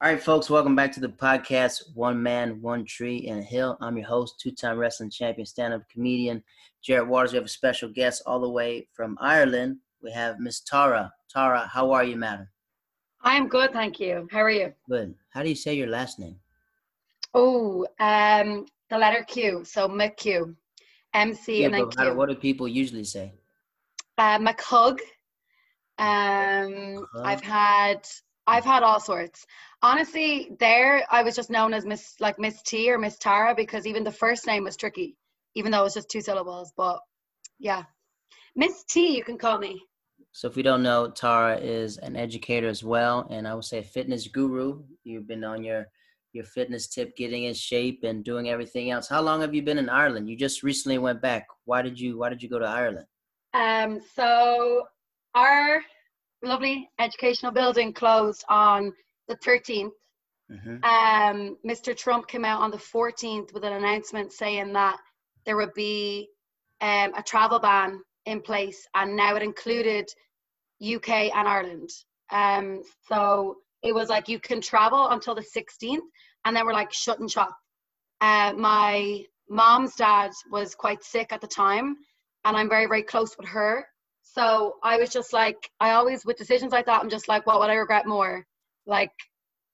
All right, folks, welcome back to the podcast, One Man, One Tree and a Hill. I'm your host, two time wrestling champion, stand up comedian, Jared Waters. We have a special guest all the way from Ireland. We have Miss Tara. Tara, how are you, madam? I'm good, thank you. How are you? Good. How do you say your last name? Oh, um, the letter Q. So McQ. MC Yeah, and then Q. what do people usually say? Uh, McHug. Um. I've had I've had all sorts. Honestly, there I was just known as Miss like Miss T or Miss Tara because even the first name was tricky, even though it was just two syllables. But yeah, Miss T, you can call me. So, if you don't know, Tara is an educator as well, and I would say a fitness guru. You've been on your your fitness tip, getting in shape, and doing everything else. How long have you been in Ireland? You just recently went back. Why did you Why did you go to Ireland? Um, so our lovely educational building closed on the 13th. hmm Um, Mr. Trump came out on the 14th with an announcement saying that there would be um, a travel ban in place, and now it included UK and Ireland. Um, so it was like you can travel until the 16th, and then we're like shut and shop. Uh, my mom's dad was quite sick at the time, and I'm very, very close with her. So I was just like, I always, with decisions like that, I'm just like, what would I regret more? Like,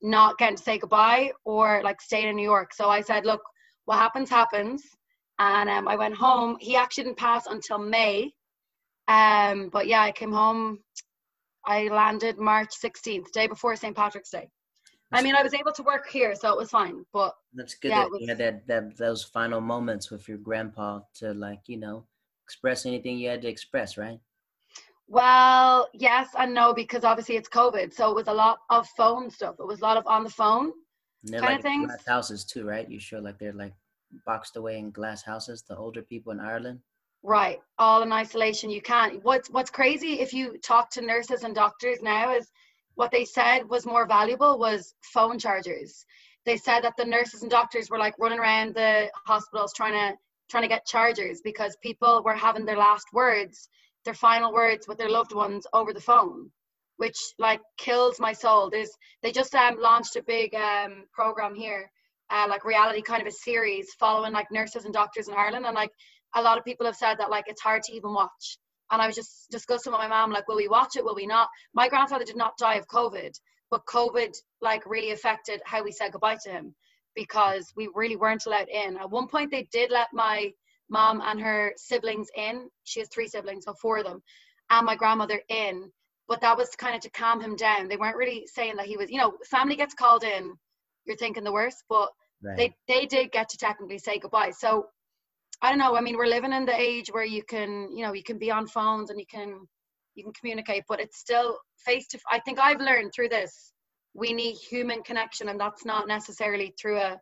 not getting to say goodbye or like staying in New York. So I said, look, what happens, happens. And um, I went home. He actually didn't pass until May. Um, but yeah, I came home. I landed March 16th, day before St. Patrick's Day. I mean, I was able to work here, so it was fine. But That's good Yeah, that it you had that, that those final moments with your grandpa to like you know express anything you had to express, right? Well, yes and no, because obviously it's COVID. So it was a lot of phone stuff. It was a lot of on the phone. And Kinda like in things. glass houses too, right? You sure like they're like boxed away in glass houses. The older people in Ireland. Right, all in isolation. You can't. What's What's crazy if you talk to nurses and doctors now is what they said was more valuable was phone chargers. They said that the nurses and doctors were like running around the hospitals trying to trying to get chargers because people were having their last words, their final words with their loved ones over the phone, which like kills my soul. There's they just um launched a big um program here, uh, like reality kind of a series following like nurses and doctors in Ireland and like a lot of people have said that like it's hard to even watch. And I was just discussing with my mom, like, will we watch it? Will we not? My grandfather did not die of COVID, but COVID like really affected how we said goodbye to him because we really weren't allowed in. At one point, they did let my mom and her siblings in. She has three siblings, so four of them, and my grandmother in. But that was kind of to calm him down. They weren't really saying that he was, you know, family gets called in, you're thinking the worst, but Right. they they did get to technically say goodbye. So I don't know. I mean, we're living in the age where you can, you know, you can be on phones and you can you can communicate, but it's still face to. I think I've learned through this we need human connection, and that's not necessarily through a.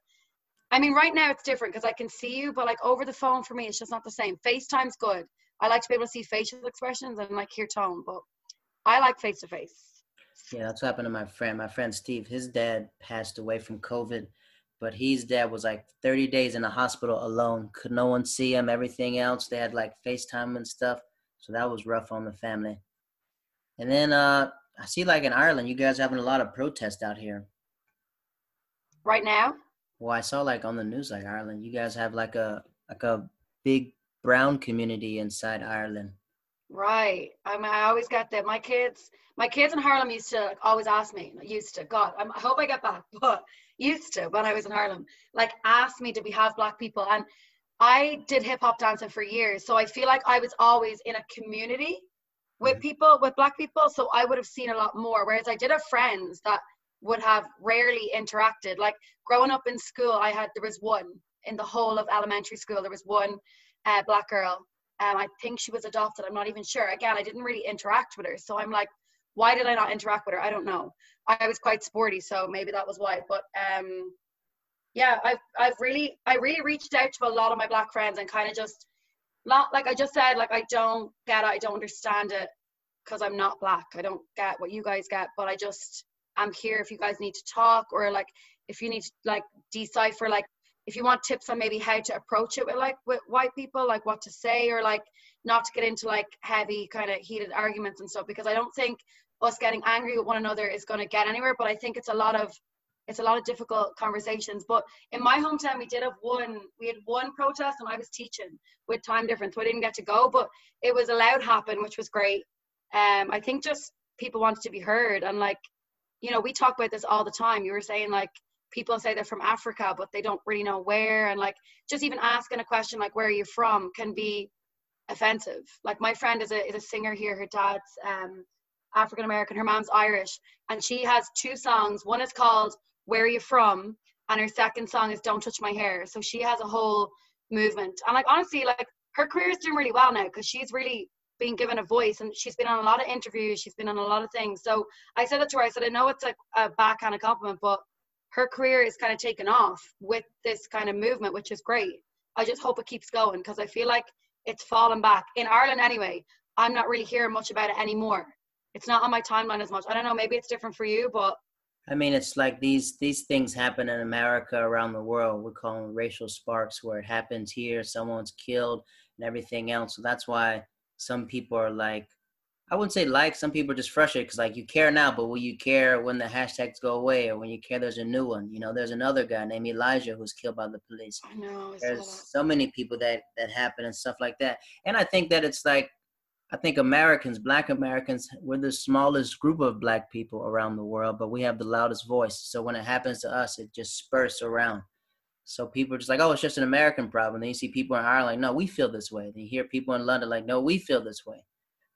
I mean, right now it's different because I can see you, but like over the phone for me, it's just not the same. FaceTime's good. I like to be able to see facial expressions and like hear tone, but I like face to face. Yeah, that's what happened to my friend. My friend Steve, his dad passed away from COVID, but his dad was like 30 days in the hospital alone. Could no one see him? Everything else, they had like FaceTime and stuff. So that was rough on the family. And then uh I see like in Ireland, you guys having a lot of protests out here. Right now, Well, I saw like on the news like Ireland, you guys have like a like a big brown community inside Ireland. Right. I mean, I always get that. My kids, my kids in Harlem used to like, always ask me, used to, God, I'm, I hope I get back, but used to when I was in Harlem, like ask me, did we have black people? And I did hip hop dancing for years. So I feel like I was always in a community with Mhm. people, with black people. So I would have seen a lot more. Whereas I did have friends that would have rarely interacted. Like growing up in school, I had, there was one in the whole of elementary school, there was one uh, black girl um, I think she was adopted. I'm not even sure. Again, I didn't really interact with her. So I'm like, why did I not interact with her? I don't know. I was quite sporty, so maybe that was why. But um, yeah, I've I've really I really reached out to a lot of my black friends and kind of just not like I just said like I don't get it, I don't understand it because I'm not black. I don't get what you guys get, but I just I'm here if you guys need to talk or like if you need to like decipher like if you want tips on maybe how to approach it with like with white people, like what to say or like not to get into like heavy kind of heated arguments and stuff because I don't think us getting angry with one another is going to get anywhere. But I think it's a lot of it's a lot of difficult conversations. But in my hometown, we did have one. We had one protest, and I was teaching with time difference, so I didn't get to go. But it was allowed happen, which was great. Um, I think just people wanted to be heard, and like, you know, we talk about this all the time. You were saying like people say they're from Africa, but they don't really know where, and like just even asking a question like "Where are you from?" can be offensive. Like my friend is a is a singer here. Her dad's um, African American. Her mom's Irish, and she has two songs. One is called where are you from and her second song is don't touch my hair so she has a whole movement and like honestly like her career is doing really well now because she's really being given a voice and she's been on a lot of interviews she's been on a lot of things. So i said that to her i said i know it's like a backhand compliment but her career is kind of taken off with this kind of movement which is great. I just hope it keeps going because i feel like it's fallen back. In ireland anyway i'm not really hearing much about it anymore. It's not on my timeline as much. I don't know maybe it's different for you but I mean, it's like these these things happen in America around the world. We call them racial sparks, where it happens here, someone's killed, and everything else. So that's why some people are like, I wouldn't say like. Some people are just frustrated because like you care now, but will you care when the hashtags go away, or when you care there's a new one? You know, there's another guy named Elijah who's killed by the police. I know. There's so many people that that happen and stuff like that, and I think that it's like I think Americans, Black Americans, we're the smallest group of Black people around the world, but we have the loudest voice. So when it happens to us, it just spurs around. So people are just like, oh, it's just an American problem. Then you see people in Ireland like, no, we feel this way. Then you hear people in London like, no, we feel this way.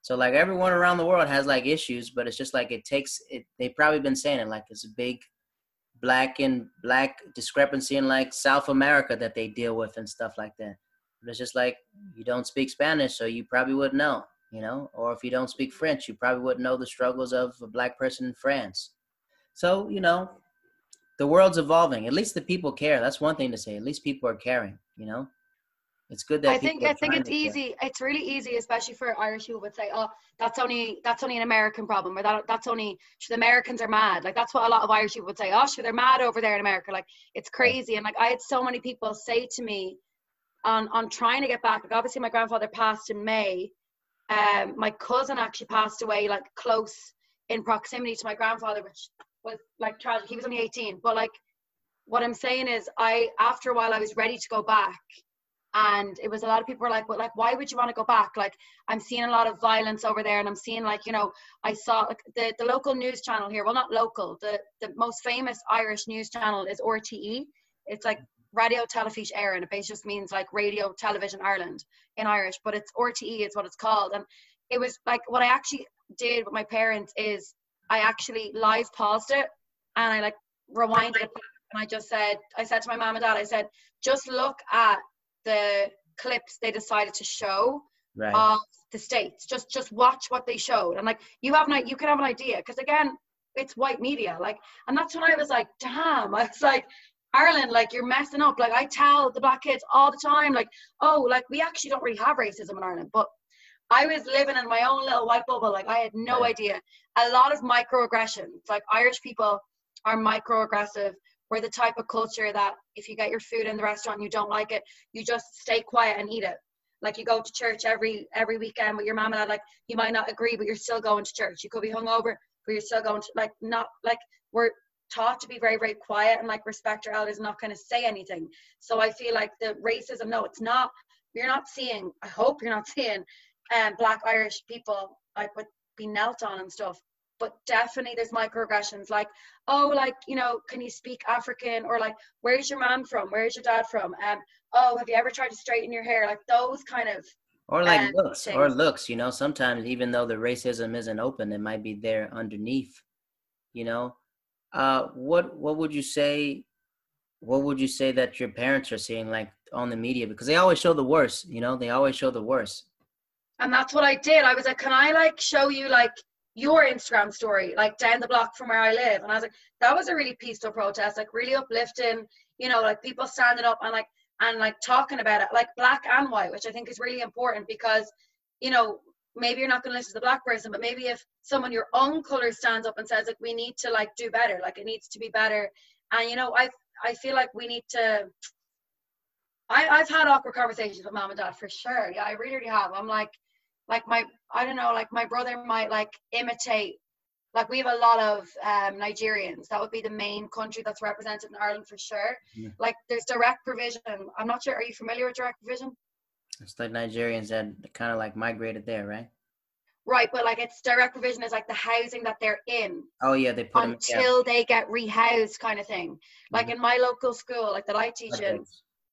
So like everyone around the world has like issues, but it's just like it takes it. They've probably been saying it like it's a big black and black discrepancy in like South America that they deal with and stuff like that. But it's just like you don't speak Spanish, so you probably wouldn't know you know, or if you don't speak French, you probably wouldn't know the struggles of a black person in France. So, you know, the world's evolving. At least the people care. That's one thing to say. At least people are caring, you know? It's good that I think I think it's easy. Care. It's really easy, especially for Irish people would say, "Oh, that's only that's only an American problem," or that that's only the Americans are mad. Like that's what a lot of Irish people would say. "Oh, sure, they're mad over there in America." Like it's crazy. And like I had so many people say to me, on on trying to get back. Like obviously, my grandfather passed in May, um, my cousin actually passed away like close in proximity to my grandfather, which was like tragic. He was only 18, but like what I'm saying is, I after a while I was ready to go back, and it was a lot of people were like, "Well, like why would you want to go back?" Like I'm seeing a lot of violence over there, and I'm seeing like you know I saw like the the local news channel here. Well, not local. The the most famous Irish news channel is RTE. It's like Radio Telefís Éireann. It basically just means like Radio Television Ireland in Irish, but it's RTE is what it's called. And it was like what I actually did with my parents is I actually live paused it and I like rewinded it and I just said I said to my mom and dad, I said, just look at the clips they decided to show right. of the states. Just just watch what they showed. And like you have an you can have an idea because again it's white media like and that's when I was like damn I was like Ireland, like you're messing up. Like I tell the black kids all the time, like, oh, like we actually don't really have racism in Ireland. But I was living in my own little white bubble. Like I had no right. idea. A lot of microaggressions. Like Irish people are microaggressive. We're the type of culture that if you get your food in the restaurant and you don't like it, you just stay quiet and eat it. Like you go to church every every weekend with your mom and dad. Like you might not agree, but you're still going to church. You could be hungover, but you're still going to like not like we're taught to be very very quiet and like respect your elders and not kind of say anything so i feel like the racism no it's not you're not seeing i hope you're not seeing um black irish people like with be knelt on and stuff but definitely there's microaggressions like oh like you know can you speak african or like where's your mom from where's your dad from um oh have you ever tried to straighten your hair like those kind of or like um, looks things. or looks you know sometimes even though the racism isn't open it might be there underneath you know uh, what what would you say? What would you say that your parents are seeing like on the media? Because they always show the worst. You know, they always show the worst. And that's what I did. I was like, can I like show you like your Instagram story, like down the block from where I live? And I was like, that was a really peaceful protest, like really uplifting. You know, like people standing up and like and like talking about it, like black and white, which I think is really important because you know maybe you're not going to listen to the black person but maybe if someone your own color stands up and says like we need to like do better like it needs to be better and you know i i feel like we need to I, I've had awkward conversations with mom and dad for sure. Yeah, I really, really have. I'm like, like my, I don't know, like my brother might like imitate Like we have a lot of um, Nigerians. That would be the main country that's represented in Ireland for sure. Yeah. Like there's direct provision. I'm not sure. Are you familiar with direct provision? It's like Nigerians that kind of like migrated there, right? Right, but like it's direct provision is like the housing that they're in Oh yeah, they put them until they get rehoused, kind of thing. Like Mhm. in my local school, like that I teach in,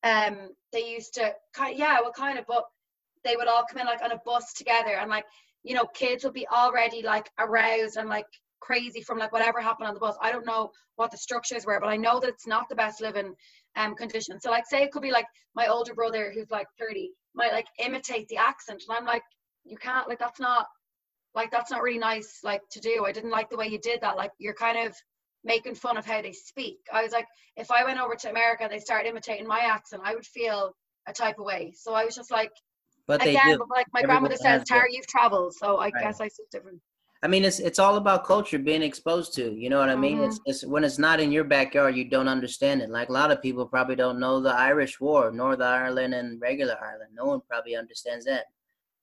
um, they used to kind yeah, well, kind of, but they would all come in like on a bus together, and like you know, kids would be already like aroused and like crazy from like whatever happened on the bus. I don't know what the structures were, but I know that it's not the best living um conditions. So like, say it could be like my older brother who's like thirty might like imitate the accent, and I'm like, you can't like that's not like that's not really nice like to do. I didn't like the way you did that. Like you're kind of making fun of how they speak. I was like, if I went over to America and they started imitating my accent, I would feel a type of way. So I was just like, But they again, but like my Everyone grandmother says, Tara, you've traveled, so I Right. guess I see different. I mean, it's it's all about culture being exposed to. You know what I mean? Mm-hmm. It's, it's when it's not in your backyard, you don't understand it. Like a lot of people probably don't know the Irish War, Northern Ireland and regular Ireland. No one probably understands that.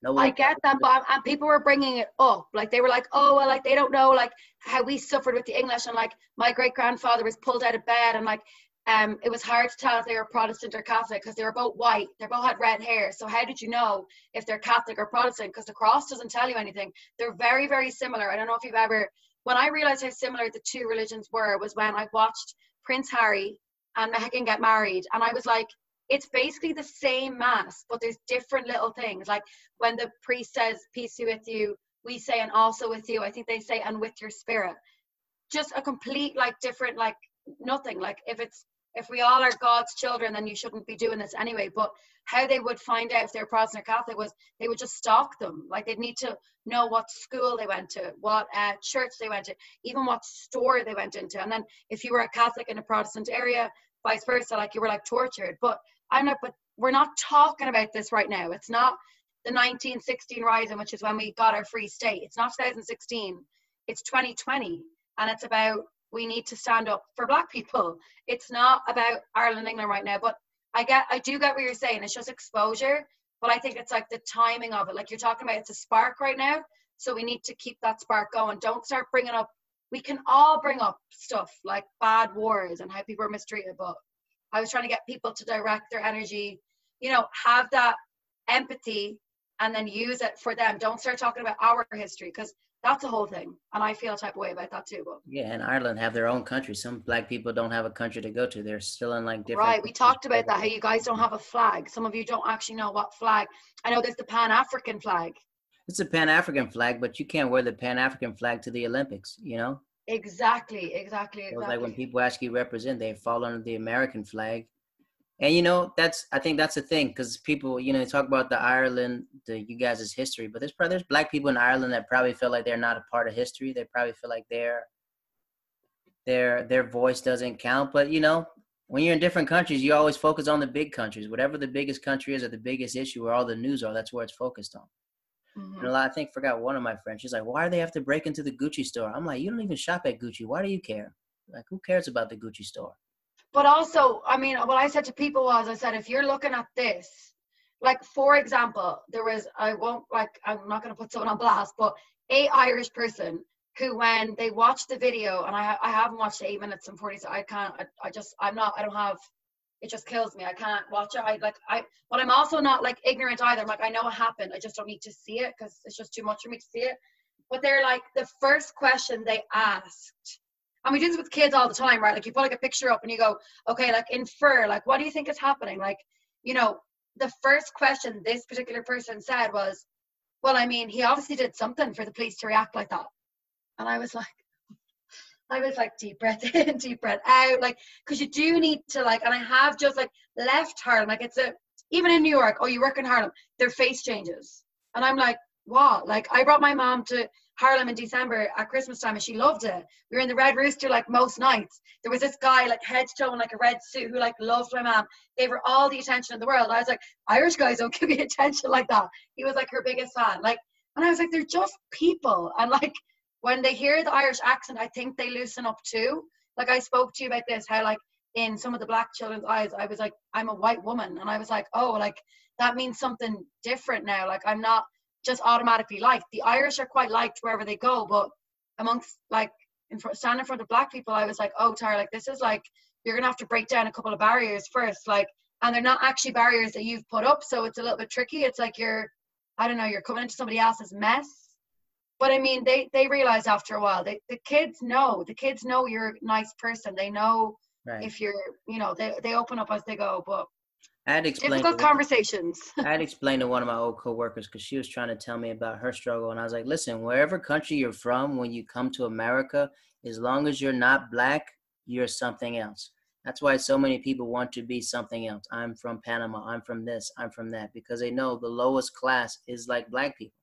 No one. I get that, but and people were bringing it up. Like they were like, oh well, like they don't know like how we suffered with the English, and like my great grandfather was pulled out of bed, and like um, it was hard to tell if they were Protestant or Catholic because they were both white. They both had red hair. So how did you know if they're Catholic or Protestant? Because the cross doesn't tell you anything. They're very, very similar. I don't know if you've ever. When I realized how similar the two religions were was when I watched Prince Harry and Meghan get married, and I was like, it's basically the same mass, but there's different little things. Like when the priest says, "Peace be with you," we say, "And also with you." I think they say, "And with your spirit." Just a complete like different like nothing. Like if it's if we all are God's children, then you shouldn't be doing this anyway. But how they would find out if they're Protestant or Catholic was they would just stalk them. Like they'd need to know what school they went to, what uh, church they went to, even what store they went into. And then if you were a Catholic in a Protestant area, vice versa, like you were like tortured. But I'm not, but we're not talking about this right now. It's not the 1916 rising, which is when we got our free state. It's not 2016. It's 2020. And it's about we need to stand up for black people. It's not about Ireland, England right now. But I get, I do get what you're saying. It's just exposure. But I think it's like the timing of it. Like you're talking about, it's a spark right now. So we need to keep that spark going. Don't start bringing up. We can all bring up stuff like bad wars and how people are mistreated. But I was trying to get people to direct their energy. You know, have that empathy and then use it for them. Don't start talking about our history because that's a whole thing. And I feel a type of way about that too. But Yeah, and Ireland have their own country. Some black people don't have a country to go to. They're still in like different. Right, we talked about that. How you guys don't have a flag. Some of you don't actually know what flag. I know there's the Pan African flag. It's a Pan African flag, but you can't wear the Pan African flag to the Olympics. You know, Exactly, exactly, it was like when people actually represent, they fall under the American flag. And you know, that's I think that's the thing because people, you know, they talk about the Ireland, the you guys' history, but there's probably there's black people in Ireland that probably feel like they're not a part of history. They probably feel like their their their voice doesn't count. But you know, when you're in different countries, you always focus on the big countries. Whatever the biggest country is or the biggest issue or all the news are, that's where it's focused on. Mhm. And a lot, I think, forgot one of my friends. She's like, "Why do they have to break into the Gucci store?" I'm like, "You don't even shop at Gucci. Why do you care? Like, who cares about the Gucci store?" But also, I mean, what I said to people was, I said, if you're looking at this, like for example, there was, I won't like, I'm not going to put someone on blast, but a Irish person who, when they watched the video, and I, I haven't watched eight minutes and forty, so I can't, I, I just, I'm not, I don't have, it just kills me. I can't watch it. I like, I, but I'm also not like ignorant either. I'm like, I know what happened. I just don't need to see it because it's just too much for me to see it. But they're like, the first question they asked and we do this with kids all the time, right? Like you put like a picture up and you go, okay, like infer, like what do you think is happening? Like, you know, the first question this particular person said was, well, I mean, he obviously did something for the police to react like that. And I was like, I was like, deep breath in, deep breath out, like, because you do need to like, and I have just like left Harlem, like it's a, even in New York, oh, you work in Harlem, their face changes, and I'm like, what? Like, I brought my mom to Harlem in December at Christmas time and she loved it. We were in the Red Rooster like most nights. There was this guy like head to toe in like a red suit who like loved my mom. Gave her all the attention in the world. I was like, Irish guys don't give me attention like that. He was like her biggest fan. Like, and I was like, they're just people. And like when they hear the Irish accent, I think they loosen up too. Like I spoke to you about this, how like in some of the black children's eyes, I was like, I'm a white woman. And I was like, oh, like that means something different now. Like I'm not just automatically liked. The Irish are quite liked wherever they go, but amongst like in front, standing in front of black people, I was like, oh, Tara, like this is like you're gonna have to break down a couple of barriers first, like, and they're not actually barriers that you've put up, so it's a little bit tricky. It's like you're, I don't know, you're coming into somebody else's mess. But I mean, they they realize after a while, they the kids know, the kids know you're a nice person. They know Right. if you're, you know, they they open up as they go. But I had explained difficult to one- conversations. I had explained to one of my old coworkers because she was trying to tell me about her struggle, and I was like, "Listen, wherever country you're from, when you come to America, as long as you're not black, you're something else. That's why so many people want to be something else. I'm from Panama. I'm from this. I'm from that because they know the lowest class is like black people.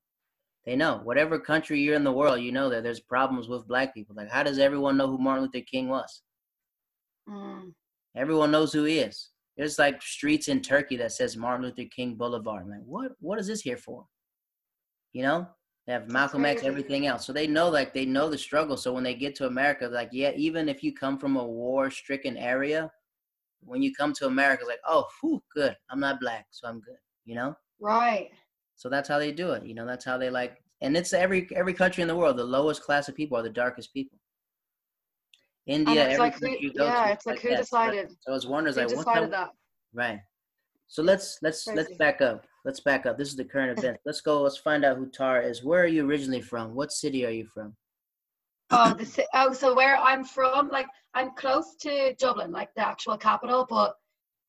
They know whatever country you're in the world, you know that there's problems with black people. Like, how does everyone know who Martin Luther King was? Mm. Everyone knows who he is. There's like streets in Turkey that says Martin Luther King Boulevard. I'm like, what? What is this here for? You know, they have Malcolm X, everything else. So they know, like, they know the struggle. So when they get to America, like, yeah, even if you come from a war-stricken area, when you come to America, it's like, oh, whew, good. I'm not black, so I'm good. You know. Right. So that's how they do it. You know, that's how they like. And it's every every country in the world. The lowest class of people are the darkest people. And India, it's every like who, you go yeah, to, it's like who that. Decided? So it's wonders Who like decided that? Right. So let's let's let's back up. Let's back up. This is the current event. Let's go. Let's find out who Tara is. Where are you originally from? What city are you from? Oh, the, oh, so where I'm from, like I'm close to Dublin, like the actual capital, but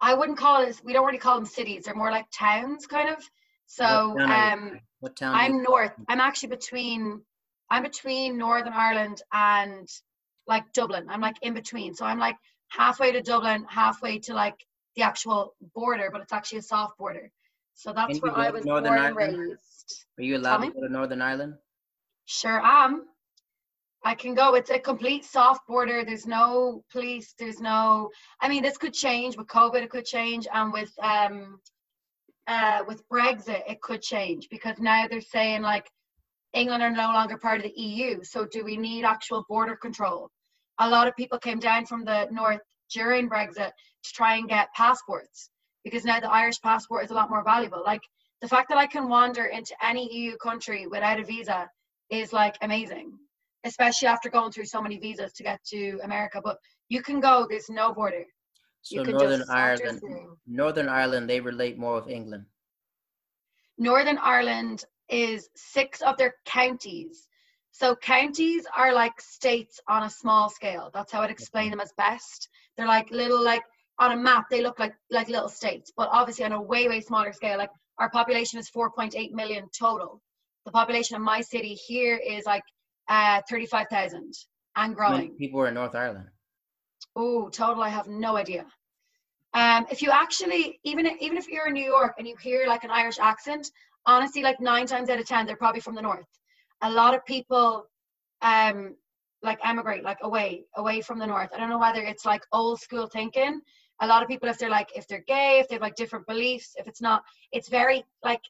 I wouldn't call it. We don't really call them cities. They're more like towns, kind of. So What town um, what town? I'm north. I'm actually between. I'm between Northern Ireland and like Dublin. I'm like in between. So I'm like halfway to Dublin, halfway to like the actual border, but it's actually a soft border. So that's where I was Northern born and Ireland? raised. Are you allowed to go to Northern Ireland? Sure am. I can go. It's a complete soft border. There's no police. There's no. I mean, this could change with COVID. It could change, and with um, uh, with Brexit, it could change because now they're saying like England are no longer part of the EU. So do we need actual border control? A lot of people came down from the north during Brexit to try and get passports because now the Irish passport is a lot more valuable. Like the fact that I can wander into any EU country without a visa is like amazing, especially after going through so many visas to get to America. But you can go, there's no border. So You can Northern Ireland. Northern Ireland, they relate more with England. Northern Ireland is six of their counties. So counties are like states on a small scale. That's how I'd explain them as best. They're like little like on a map they look like like little states, but obviously on a way way smaller scale. Like our population is 4.8 million total. The population of my city here is like uh 35,000 and growing. people are in North Ireland? Oh, total, I have no idea. Um, if you actually, even if, even if you're in New York and you hear like an Irish accent, honestly, like nine times out of ten, they're probably from the north. A lot of people, um, like emigrate like away, away from the north. I don't know whether it's like old school thinking. A lot of people, if they're like, if they're gay, if they have like different beliefs, if it's not, it's very like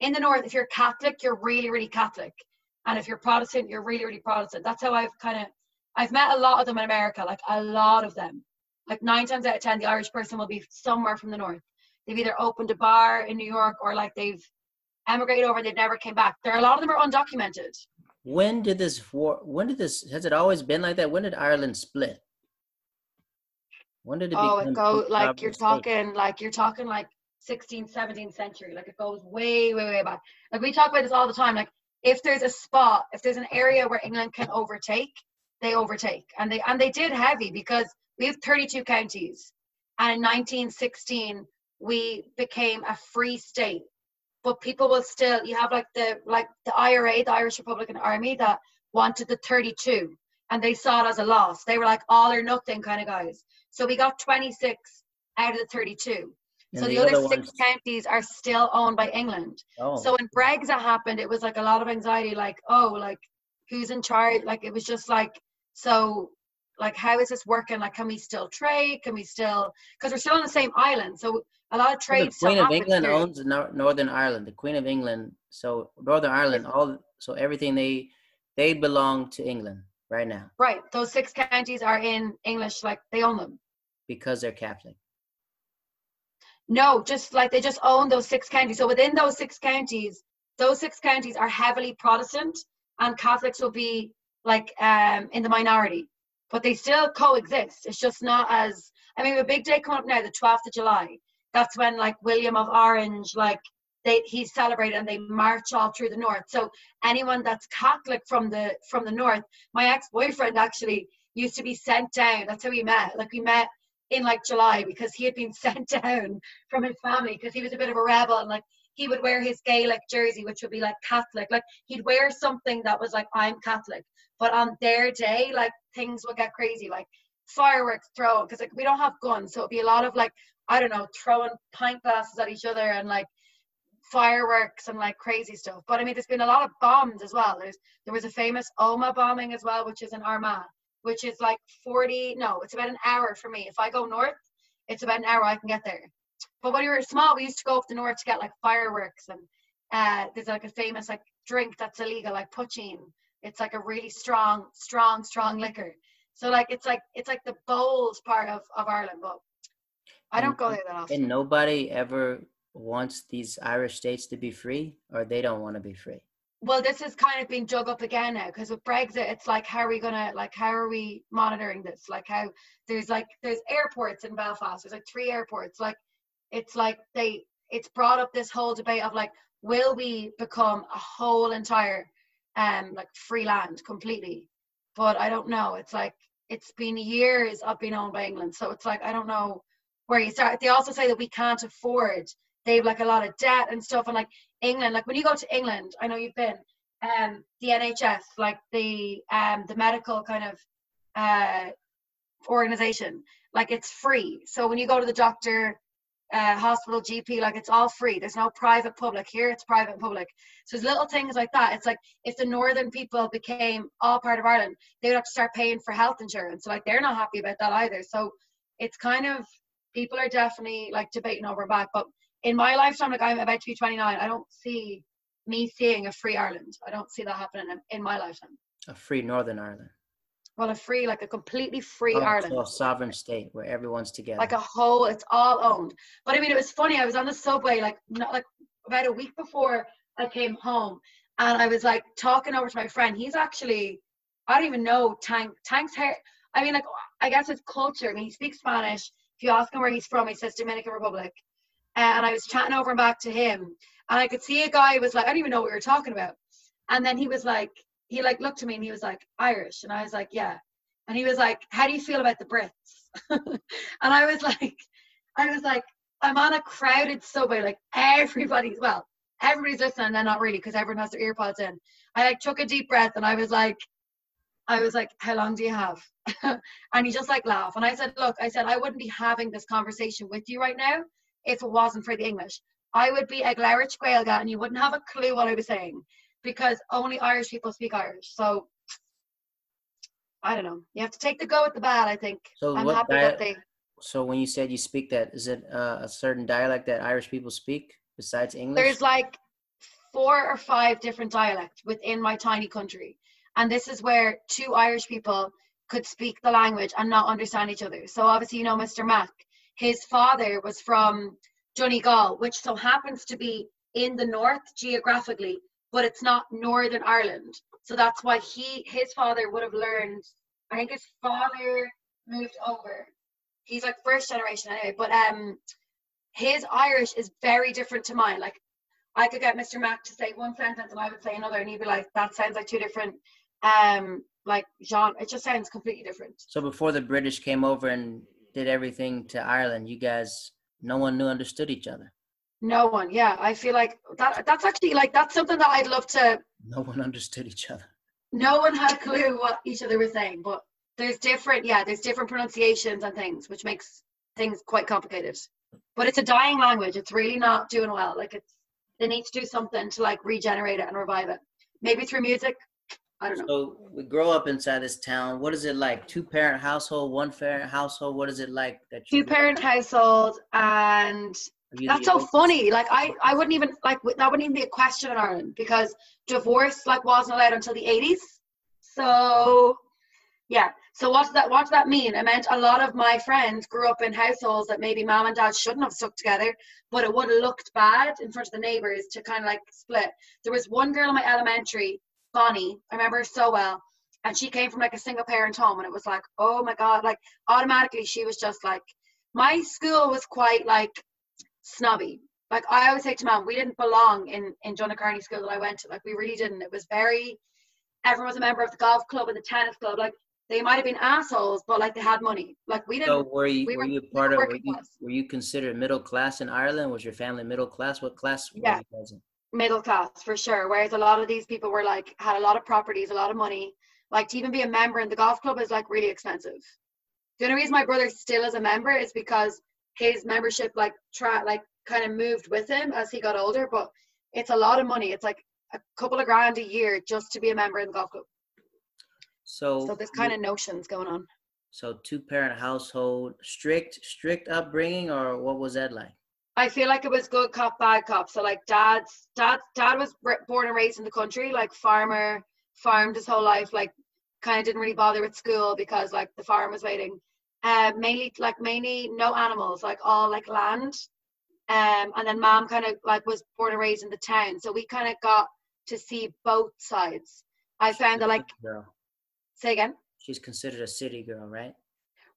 in the north. If you're Catholic, you're really, really Catholic, and if you're Protestant, you're really, really Protestant. That's how I've kind of I've met a lot of them in America, like a lot of them. Like nine times out of ten, the Irish person will be somewhere from the north. They've either opened a bar in New York or like they've emigrated over they've never came back. There are a lot of them are undocumented. When did this war? When did this? Has it always been like that? When did Ireland split? When did it Oh, it goes like you're states? talking like you're talking like 16th, 17th century. Like it goes way, way, way back. Like we talk about this all the time. Like if there's a spot, if there's an area where England can overtake, they overtake. And they and they did heavy because we have 32 counties. And in 1916, we became a free state. But people will still you have like the like the IRA, the Irish Republican Army, that wanted the 32 and they saw it as a loss. They were like all or nothing kind of guys. So we got 26 out of the 32. And so the the, other, other six ones- counties are still owned by England. Oh, So when Brexit happened, it was like a lot of anxiety, like, oh, like who's in charge? Like it was just like, so like how is this working? Like can we still trade? Can we still because we're still on the same island. So a lot of trade the still Queen of England here. owns Northern Ireland. The Queen of England. So Northern Ireland, all so everything they they belong to England right now Right. Those six counties are in English, like they own them. because they're Catholic. No, just like they just own those six counties. So within those six counties, those six counties are heavily Protestant, and Catholics will be like um in the minority, but they still coexist. It's just not as I mean, a big day coming up now, the 12th of July. That's when like William of Orange, like they he's celebrated and they march all through the north. So anyone that's Catholic from the from the north, my ex-boyfriend actually used to be sent down. That's how we met. Like we met in like July because he had been sent down from his family because he was a bit of a rebel and like he would wear his Gaelic jersey, which would be like Catholic. Like he'd wear something that was like I'm Catholic. But on their day, like things would get crazy, like fireworks thrown because like we don't have guns, so it'd be a lot of like I don't know throwing pint glasses at each other and like fireworks and like crazy stuff. But I mean, there's been a lot of bombs as well. There's there was a famous Omagh bombing as well, which is in Armagh, which is like 40. No, it's about an hour for me. If I go north, it's about an hour I can get there. But when we were small, we used to go up the north to get like fireworks and uh, there's like a famous like drink that's illegal, like poitín. It's like a really strong, strong, strong liquor. So like it's like it's like the bold part of, of Ireland, but I don't go there that often. And nobody ever wants these Irish states to be free, or they don't want to be free. Well, this is kind of being dug up again now because with Brexit, it's like how are we gonna like how are we monitoring this? Like how there's like there's airports in Belfast. There's like three airports. Like it's like they it's brought up this whole debate of like will we become a whole entire um like free land completely? But i don't know. It's like it's been years of being owned by england. So it's like i don't know where you start. They also say that we can't afford they have like a lot of debt and stuff. And like england like when you go to england i know you've been um the nhs like the um the medical kind of uh organization like it's free. So when you go to the doctor uh, hospital GP, like it's all free. There's no private public. Here it's private public. So there's little things like that. It's like if the northern people became all part of Ireland, they would have to start paying for health insurance. So like they're not happy about that either. So it's kind of people are definitely like debating over back. But in my lifetime, like I'm about to be 29, I don't see me seeing a free Ireland. I don't see that happening in, in my lifetime. A free Northern Ireland well a free like a completely free oh, Ireland. a sovereign state where everyone's together. Like a whole it's all owned. But I mean it was funny, I was on the subway like not like about a week before I came home and I was like talking over to my friend. He's actually I don't even know Tank Tank's hair I mean like I guess it's culture. I mean he speaks Spanish. If you ask him where he's from, he says Dominican Republic. And I was chatting over and back to him and I could see a guy was like, I don't even know what we were talking about. And then he was like, he like looked at me and he was like Irish, and I was like, yeah. And he was like, how do you feel about the Brits? and I was like, I was like, I'm on a crowded subway, like everybody's well, everybody's listening, and then not really because everyone has their earpods in. I like took a deep breath and I was like, I was like, how long do you have? and he just like laughed. And I said, look, I said I wouldn't be having this conversation with you right now if it wasn't for the English. I would be a Gaeilge and you wouldn't have a clue what I was saying because only Irish people speak Irish. So I don't know. You have to take the go with the bad. I think. So I'm happy that they. So when you said you speak that, is it uh, a certain dialect that Irish people speak besides English? There's like four or five different dialects within my tiny country, and this is where two Irish people could speak the language and not understand each other. So obviously, you know, Mr. Mac, his father was from Donegal, which so happens to be in the north geographically, but it's not Northern Ireland. So that's why he his father would have learned. I think his father moved over. He's like first generation anyway, but um, his Irish is very different to mine. Like I could get Mr. Mac to say one sentence and I would say another, and he'd be like, "That sounds like two different um like genre. It just sounds completely different." So before the British came over and did everything to Ireland, you guys, no one knew understood each other. No one. Yeah, I feel like that. That's actually like that's something that I'd love to. No one understood each other. No one had a clue what each other was saying, but there's different. Yeah, there's different pronunciations and things, which makes things quite complicated. But it's a dying language. It's really not doing well. Like it's they need to do something to like regenerate it and revive it. Maybe through music. I don't know. So we grow up inside this town. What is it like? Two parent household, one parent household. What is it like that? Two parent household and that's so funny. Like I, I wouldn't even like that wouldn't even be a question in Ireland because divorce like wasn't allowed until the eighties. So yeah. So what does that what does that mean? It meant a lot of my friends grew up in households that maybe mom and dad shouldn't have stuck together, but it would have looked bad in front of the neighbors to kind of like split. There was one girl in my elementary, Bonnie, I remember her so well. and she came from like a single parent home and it was like oh my god like automatically she was just like my school was quite like snobby. Like i always say to mom we didn't belong in in john carney school that i went to. Like we really didn't. It was very everyone was a member of the golf club and the tennis club. Like they might have been assholes but like they had money. Like we didn't So were you we were were- you we were part of were you, were you considered middle class in Ireland? Was your family middle class? What class were Yeah. middle class for sure. Whereas a lot of these people were like had a lot of properties a lot of money. Like to even be a member in the golf club is like really expensive. The only reason my brother still is a member is because his membership like try like kind of moved with him as he got older but it's a lot of money it's like a couple of grand a year just to be a member in the golf club So so there's kind of notions going on so two parent household, strict strict upbringing, or what was that like? I feel like it was good cop, bad cop. So like dad's dad dad was born and raised in the country, like farmer, farmed his whole life, like kind of didn't really bother with school because like the farm was waiting. Uh, mainly like mainly no animals, like all like land. Um, and then mom kind of like was born and raised in the town, so we kind of got to see both sides. I found that like girl. say again. She's considered a city girl, right?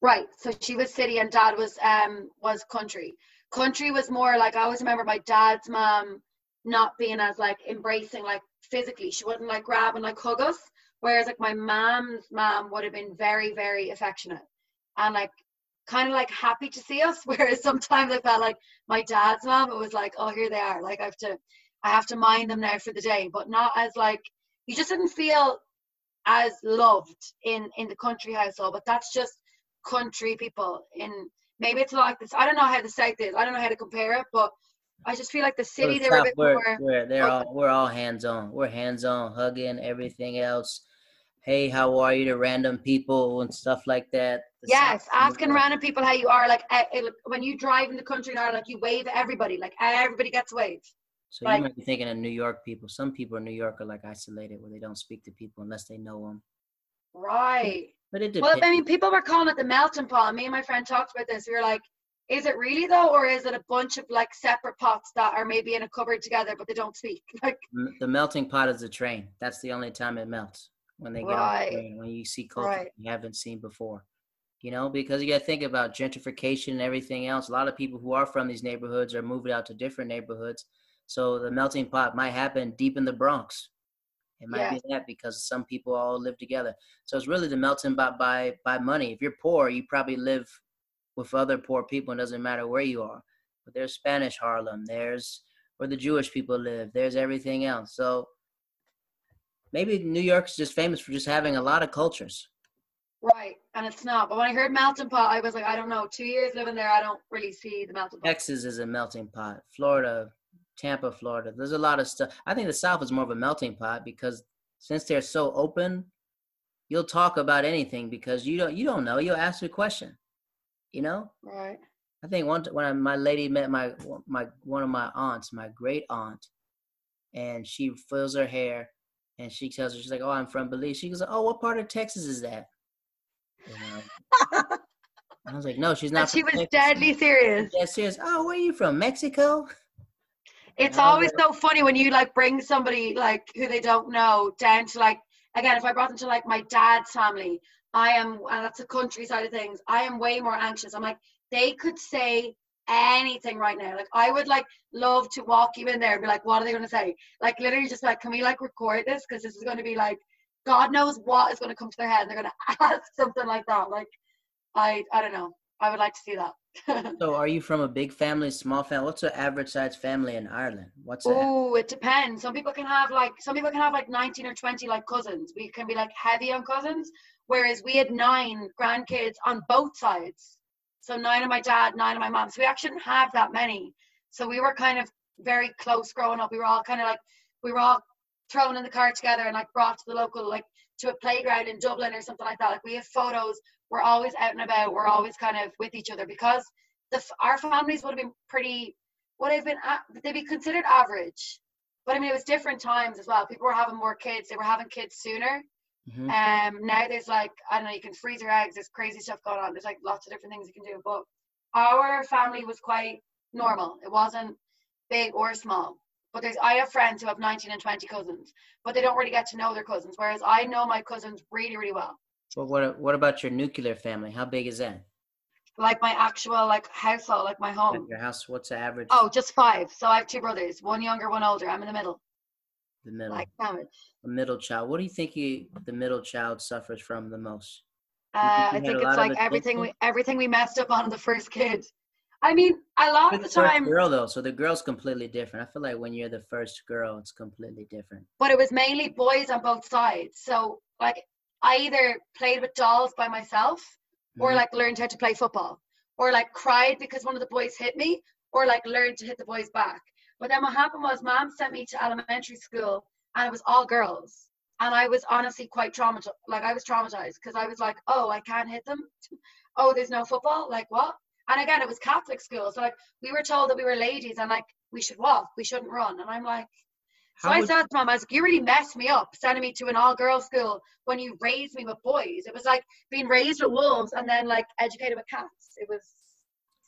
Right. So she was city and dad was um was country. Country was more like I always remember my dad's mom not being as like embracing like physically. She wouldn't like grab and like hug us. Whereas like my mom's mom would have been very, very affectionate and like kind of like happy to see us. Whereas sometimes I felt like my dad's mom, it was like, oh here they are. Like I have to I have to mind them now for the day. But not as like you just didn't feel as loved in in the country household. But that's just country people in maybe it's like this i don't know how the south is i don't know how to compare it but i just feel like the city they were a bit we're, more we're they're all we're all hands on. We're hands on, hugging everything else. Hey, how are you to random people and stuff like that. Yes asking random people how you are like eh, when you drive in the country now like you wave at everybody like everybody gets waved So like- you might be thinking of New York people. Some people in New York are like isolated, where they don't speak to people unless they know them. right But it depends. well i mean people were calling it the melting pot me and my friend talked about this we were like is it really though or is it a bunch of like separate pots that are maybe in a cupboard together but they don't speak like the melting pot is the train. That's the only time it melts when they get on the train. When you see culture Right. you haven't seen before, you know, because you got to think about gentrification and everything else. A lot of people who are from these neighborhoods are moving out to different neighborhoods. So the melting pot might happen deep in the Bronx. It might be that because some people all live together. So it's really the melting pot by by money. If you're poor, you probably live with other poor people. It doesn't matter where you are. But there's Spanish Harlem. There's where the Jewish people live. There's everything else. So maybe New York's just famous for just having a lot of cultures. right and it's not but when i heard melting pot i was like i don't know two years living there i don't really see the melting pot Texas is a melting pot. Florida, Tampa, Florida. There's a lot of stuff. I think the South is more of a melting pot because since they're so open, you'll talk about anything because you don't you don't know. You'll ask a question. You know. right I think one when I, my lady met my my one of my aunts, my great aunt, and she fills her hair, and she tells her she's like, "Oh, I'm from Belize." She goes, "Oh, what part of Texas is that?" You uh, know? I was like, "No, she's not." she was Texas." deadly serious Dead serious. Oh, where are you from? Mexico? it's always so funny when you like bring somebody like who they don't know down to like again if i brought them to like my dad's family i am and that's the countryside of things i am way more anxious i'm like they could say anything right now like i would like love to walk you in there and be like what are they going to say like literally just like can we like record this because this is going to be like god knows what is going to come to their head and they're going to ask something like that like i i don't know i would like to see that So, are you from a big family, small family? What's an average size family in Ireland? What's? Oh, it depends. Some people can have like some people can have like 19 or 20 like cousins. We can be like heavy on cousins, whereas we had nine grandkids on both sides. So nine of my dad, nine of my mom. So we actually didn't have that many. So we were kind of very close growing up. We were all kind of like we were all thrown in the car together and like brought to the local like to a playground in Dublin or something like that. Like we have photos. We're always out and about. We're always kind of with each other because the our families would have been pretty would have been they'd be considered average. But I mean, it was different times as well. People were having more kids. They were having kids sooner. Mhm. Um, now there's like I don't know, you can freeze your eggs. There's crazy stuff going on. There's like lots of different things you can do. But our family was quite normal. It wasn't big or small. But there's I have friends who have 19 and 20 cousins, but they don't really get to know their cousins. Whereas I know my cousins really, really well. Well, what what about your nuclear family? How big is that? Like my actual like household, like my home. Your house, what's the average? Oh, just five. So I have two brothers, one younger, one older. I'm in the middle. The middle. Like sandwich. A middle child. What do you think you, the middle child suffers from the most? Uh, I think it's like everything we everything we messed up on the first kid. I mean, a lot of the time. girl though, so the girl's completely different. I feel like when you're the first girl, it's completely different. But it was mainly boys on both sides. So like, I either played with dolls by myself, or mm-hmm. like learned how to play football, or like cried because one of the boys hit me, or like learned to hit the boys back. But then what happened was, mom sent me to elementary school, and it was all girls and I was honestly quite traumatized. Like I was traumatized because I was like, oh, I can't hit them. oh, there's no football. Like what? And again, it was Catholic school, so like we were told that we were ladies and like we should walk, we shouldn't run. And I'm like, so How I said to mom, I was like, you really messed me up sending me to an all-girls school when you raised me with boys. It was like being raised with wolves and then like educated with cats. It was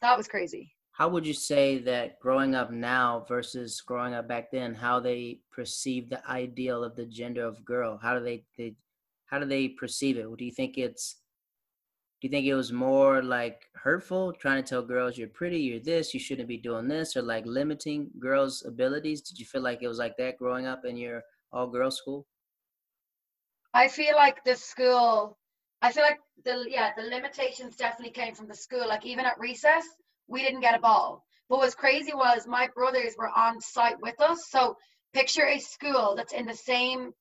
that was crazy how would you say that growing up now versus growing up back then how they perceive the ideal of the gender of girl how do they, they how do they perceive it do you think it's do you think it was more like hurtful trying to tell girls you're pretty you're this you shouldn't be doing this or like limiting girls abilities did you feel like it was like that growing up in your all girls school i feel like the school i feel like the yeah the limitations definitely came from the school like even at recess we didn't get a ball. But what's crazy was my brothers were on site with us. So picture a school that's in the same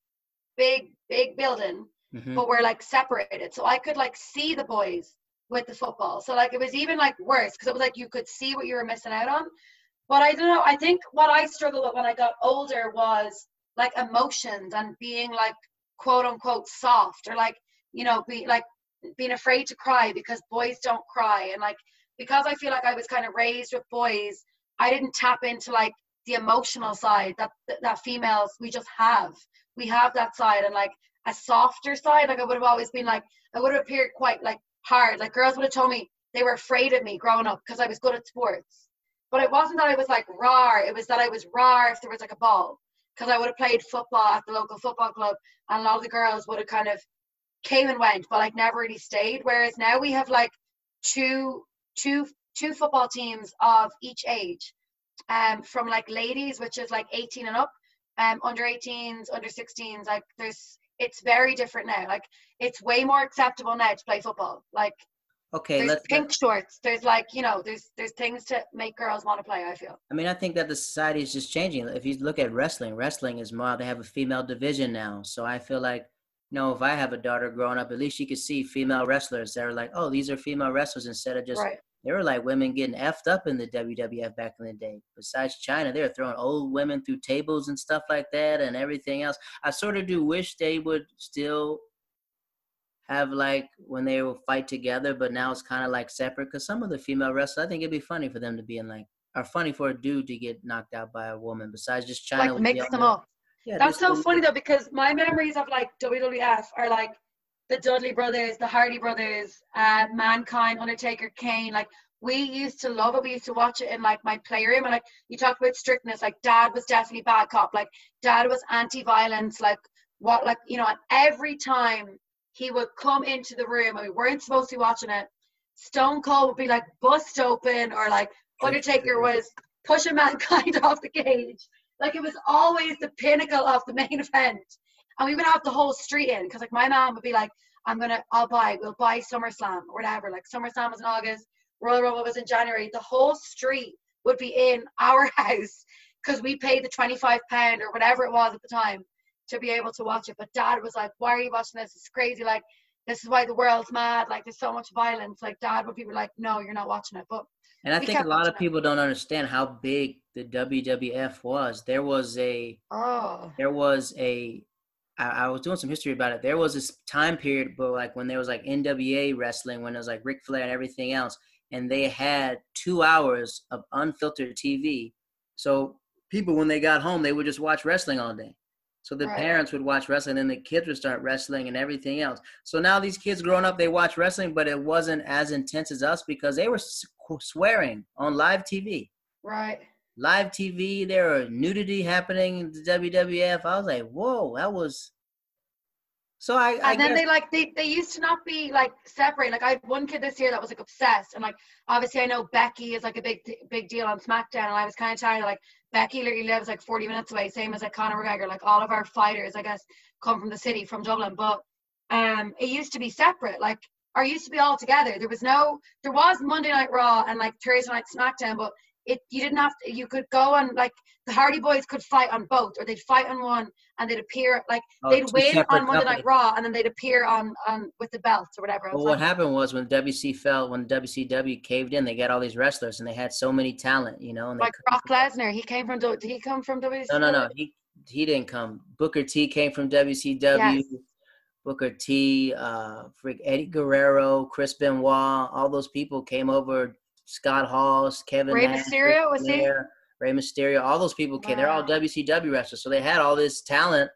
big, big building, mm-hmm. but we're like separated. So I could like see the boys with the football. So like it was even like worse because it was like you could see what you were missing out on. But I don't know. I think what I struggled with when I got older was like emotions and being like quote unquote soft or like, you know, be like being afraid to cry because boys don't cry and like because I feel like I was kind of raised with boys, I didn't tap into like the emotional side that that females we just have. We have that side and like a softer side. Like I would have always been like I would have appeared quite like hard. Like girls would have told me they were afraid of me growing up because I was good at sports. But it wasn't that I was like raw. It was that I was raw if there was like a ball. Because I would have played football at the local football club and a lot of the girls would have kind of came and went, but like never really stayed. Whereas now we have like two two two football teams of each age, um, from like ladies, which is like 18 and up, um, under 18s, under 16s. Like there's, it's very different now. Like it's way more acceptable now to play football. Like okay, there's let's pink shorts. There's like you know, there's there's things to make girls want to play. I feel. I mean, I think that the society is just changing. If you look at wrestling, wrestling is more. They have a female division now, so I feel like you know, if I have a daughter growing up, at least she could see female wrestlers that are like, oh, these are female wrestlers instead of just right there were like women getting effed up in the WWF back in the day. Besides Chyna, they were throwing old women through tables and stuff like that and everything else. I sort of do wish they would still have like when they will fight together, but now it's kind of like separate. Because some of the female wrestlers, I think it'd be funny for them to be in like, or funny for a dude to get knocked out by a woman. Besides just Chyna, like mix them up. Yeah, that's so funny though because my memories of like WWF are like the Dudley brothers, the Hardy brothers, uh, Mankind, Undertaker, Kane. Like we used to love it. We used to watch it in like my playroom. And like you talked about strictness, like dad was definitely bad cop. Like dad was anti-violence. Like what, like you know, every time he would come into the room and we weren't supposed to be watching it, Stone Cold would be like bust open or like Undertaker was pushing mankind off the cage. Like it was always the pinnacle of the main event and we would have the whole street in because like my mom would be like, I'm gonna, I'll buy, we'll buy SummerSlam or whatever. Like SummerSlam was in August, Royal Rumble was in January. The whole street would be in our house because we paid the 25 pound or whatever it was at the time to be able to watch it. But dad was like, why are you watching this? It's crazy. Like, this is why the world's mad. Like, there's so much violence. Like, dad would be like, no, you're not watching it. But and I think a lot of people it. don't understand how big the WWF was. There was a oh. there was a I, I, was doing some history about it. There was this time period, but like when there was like NWA wrestling, when it was like Ric Flair and everything else, and they had two hours of unfiltered TV. So people, when they got home, they would just watch wrestling all day. So the right. parents would watch wrestling, and the kids would start wrestling and everything else. So now these kids growing up, they watch wrestling, but it wasn't as intense as us because they were swearing on live TV. Right. Live TV. There were nudity happening in the WWF. I was like, whoa, that was. So I, I and then guess, they like they, they used to not be like separate. Like I had one kid this year that was like obsessed, and like obviously I know Becky is like a big big deal on SmackDown, and I was kind of tired of like Becky literally lives like 40 minutes away, same as like Conor McGregor. Like all of our fighters, I guess, come from the city, from Dublin, but um, it used to be separate. Like or used to be all together. There was no, there was Monday Night Raw and like Thursday Night SmackDown, but it you didn't have to, you could go on like the Hardy Boys could fight on both, or they'd fight on one and they'd appear like Oh, they'd win on Monday Night. Raw and then they'd appear on on with the belts or whatever. Well, what happened was when WC fell, when WCW caved in, they got all these wrestlers and they had so many talent, you know. And like Brock Lesnar, he came from. Did he come from WCW? No, no, no. He he didn't come. Booker T came from WCW. Yes. Booker T, uh, freak Eddie Guerrero, Chris Benoit, all those people came over. Scott Hall, Kevin Ray Nash, Mysterio, was he? Flair, Rey Mysterio, all those people came. They're all WCW wrestlers, so they had all this talent.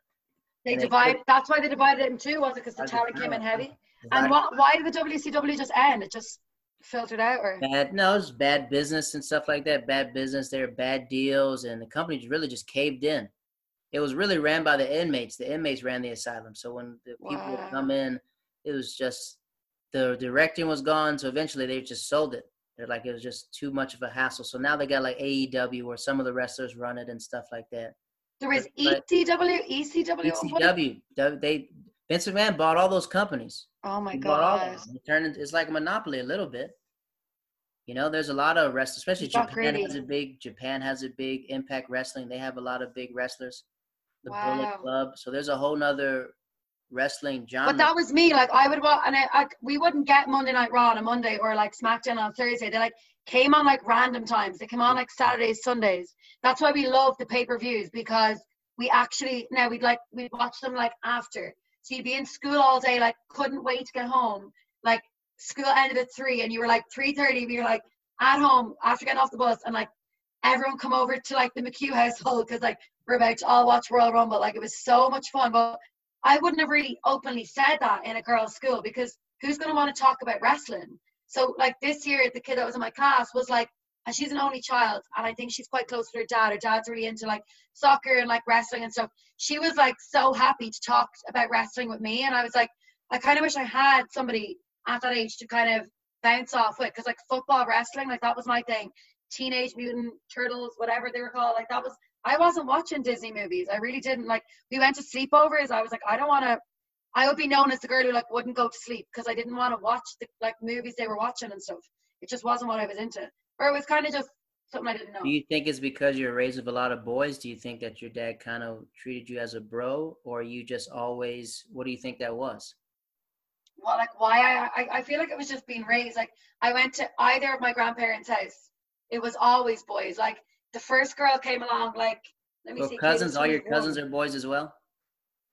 They and they That's why they divided it in two, was it? Because the Divided talent came in heavy. And what? Why did the WCW just end? It just filtered out, or Bad, no, it's bad business and stuff like that. Bad business, there were bad deals, and the company really just caved in. It was really ran by the inmates. The inmates ran the asylum. So when the people would come in, it was just the directing was gone. So eventually they just sold it. They're like it was just too much of a hassle. So now they got like AEW where some of the wrestlers run it and stuff like that. there was ECW, ECW. ECW, W- they Vince McMahon bought all those companies. Oh my He bought all god. He turned it's like a monopoly a little bit. You know, there's a lot of wrestlers, especially got Japan has a big Japan has a big Impact Wrestling. They have a lot of big wrestlers. The Wow. Bullet Club. So there's a whole nother wrestling genre. But that was me. Like I would watch, and I, I we wouldn't get Monday Night Raw on a Monday or like SmackDown on Thursday. They like came on like random times. They came on like Saturdays, Sundays. That's why we love the pay per views because we actually now we'd like we'd watch them like after. So you'd be in school all day, like couldn't wait to get home. Like school ended at three, and you were like three thirty. We were like at home after getting off the bus, and like everyone come over to like the McHugh household because like we're about to all watch Royal Rumble. Like it was so much fun, but I wouldn't have really openly said that in a girls' school because who's going to want to talk about wrestling? So, like this year, the kid that was in my class was like, and she's an only child, and I think she's quite close with her dad. Her dad's really into like soccer and like wrestling and stuff. She was like so happy to talk about wrestling with me, and I was like, I kind of wish I had somebody at that age to kind of bounce off with, because like football, wrestling, like that was my thing. Teenage Mutant Turtles, whatever they were called, like that was. I wasn't watching Disney movies. I really didn't like we went to sleepovers. I was like, I don't want to. I would be known as the girl who like wouldn't go to sleep because I didn't want to watch the like movies they were watching and stuff. It just wasn't what I was into, or it was kind of just something I didn't know. Do you think it's because you're raised with a lot of boys? Do you think that your dad kind of treated you as a bro, or you just always? What do you think that was? Well, like why I, I I feel like it was just being raised. Like I went to either of my grandparents' house. It was always boys. Like the first girl came along. Like let me Well, see. cousins, all your one. cousins are boys as well.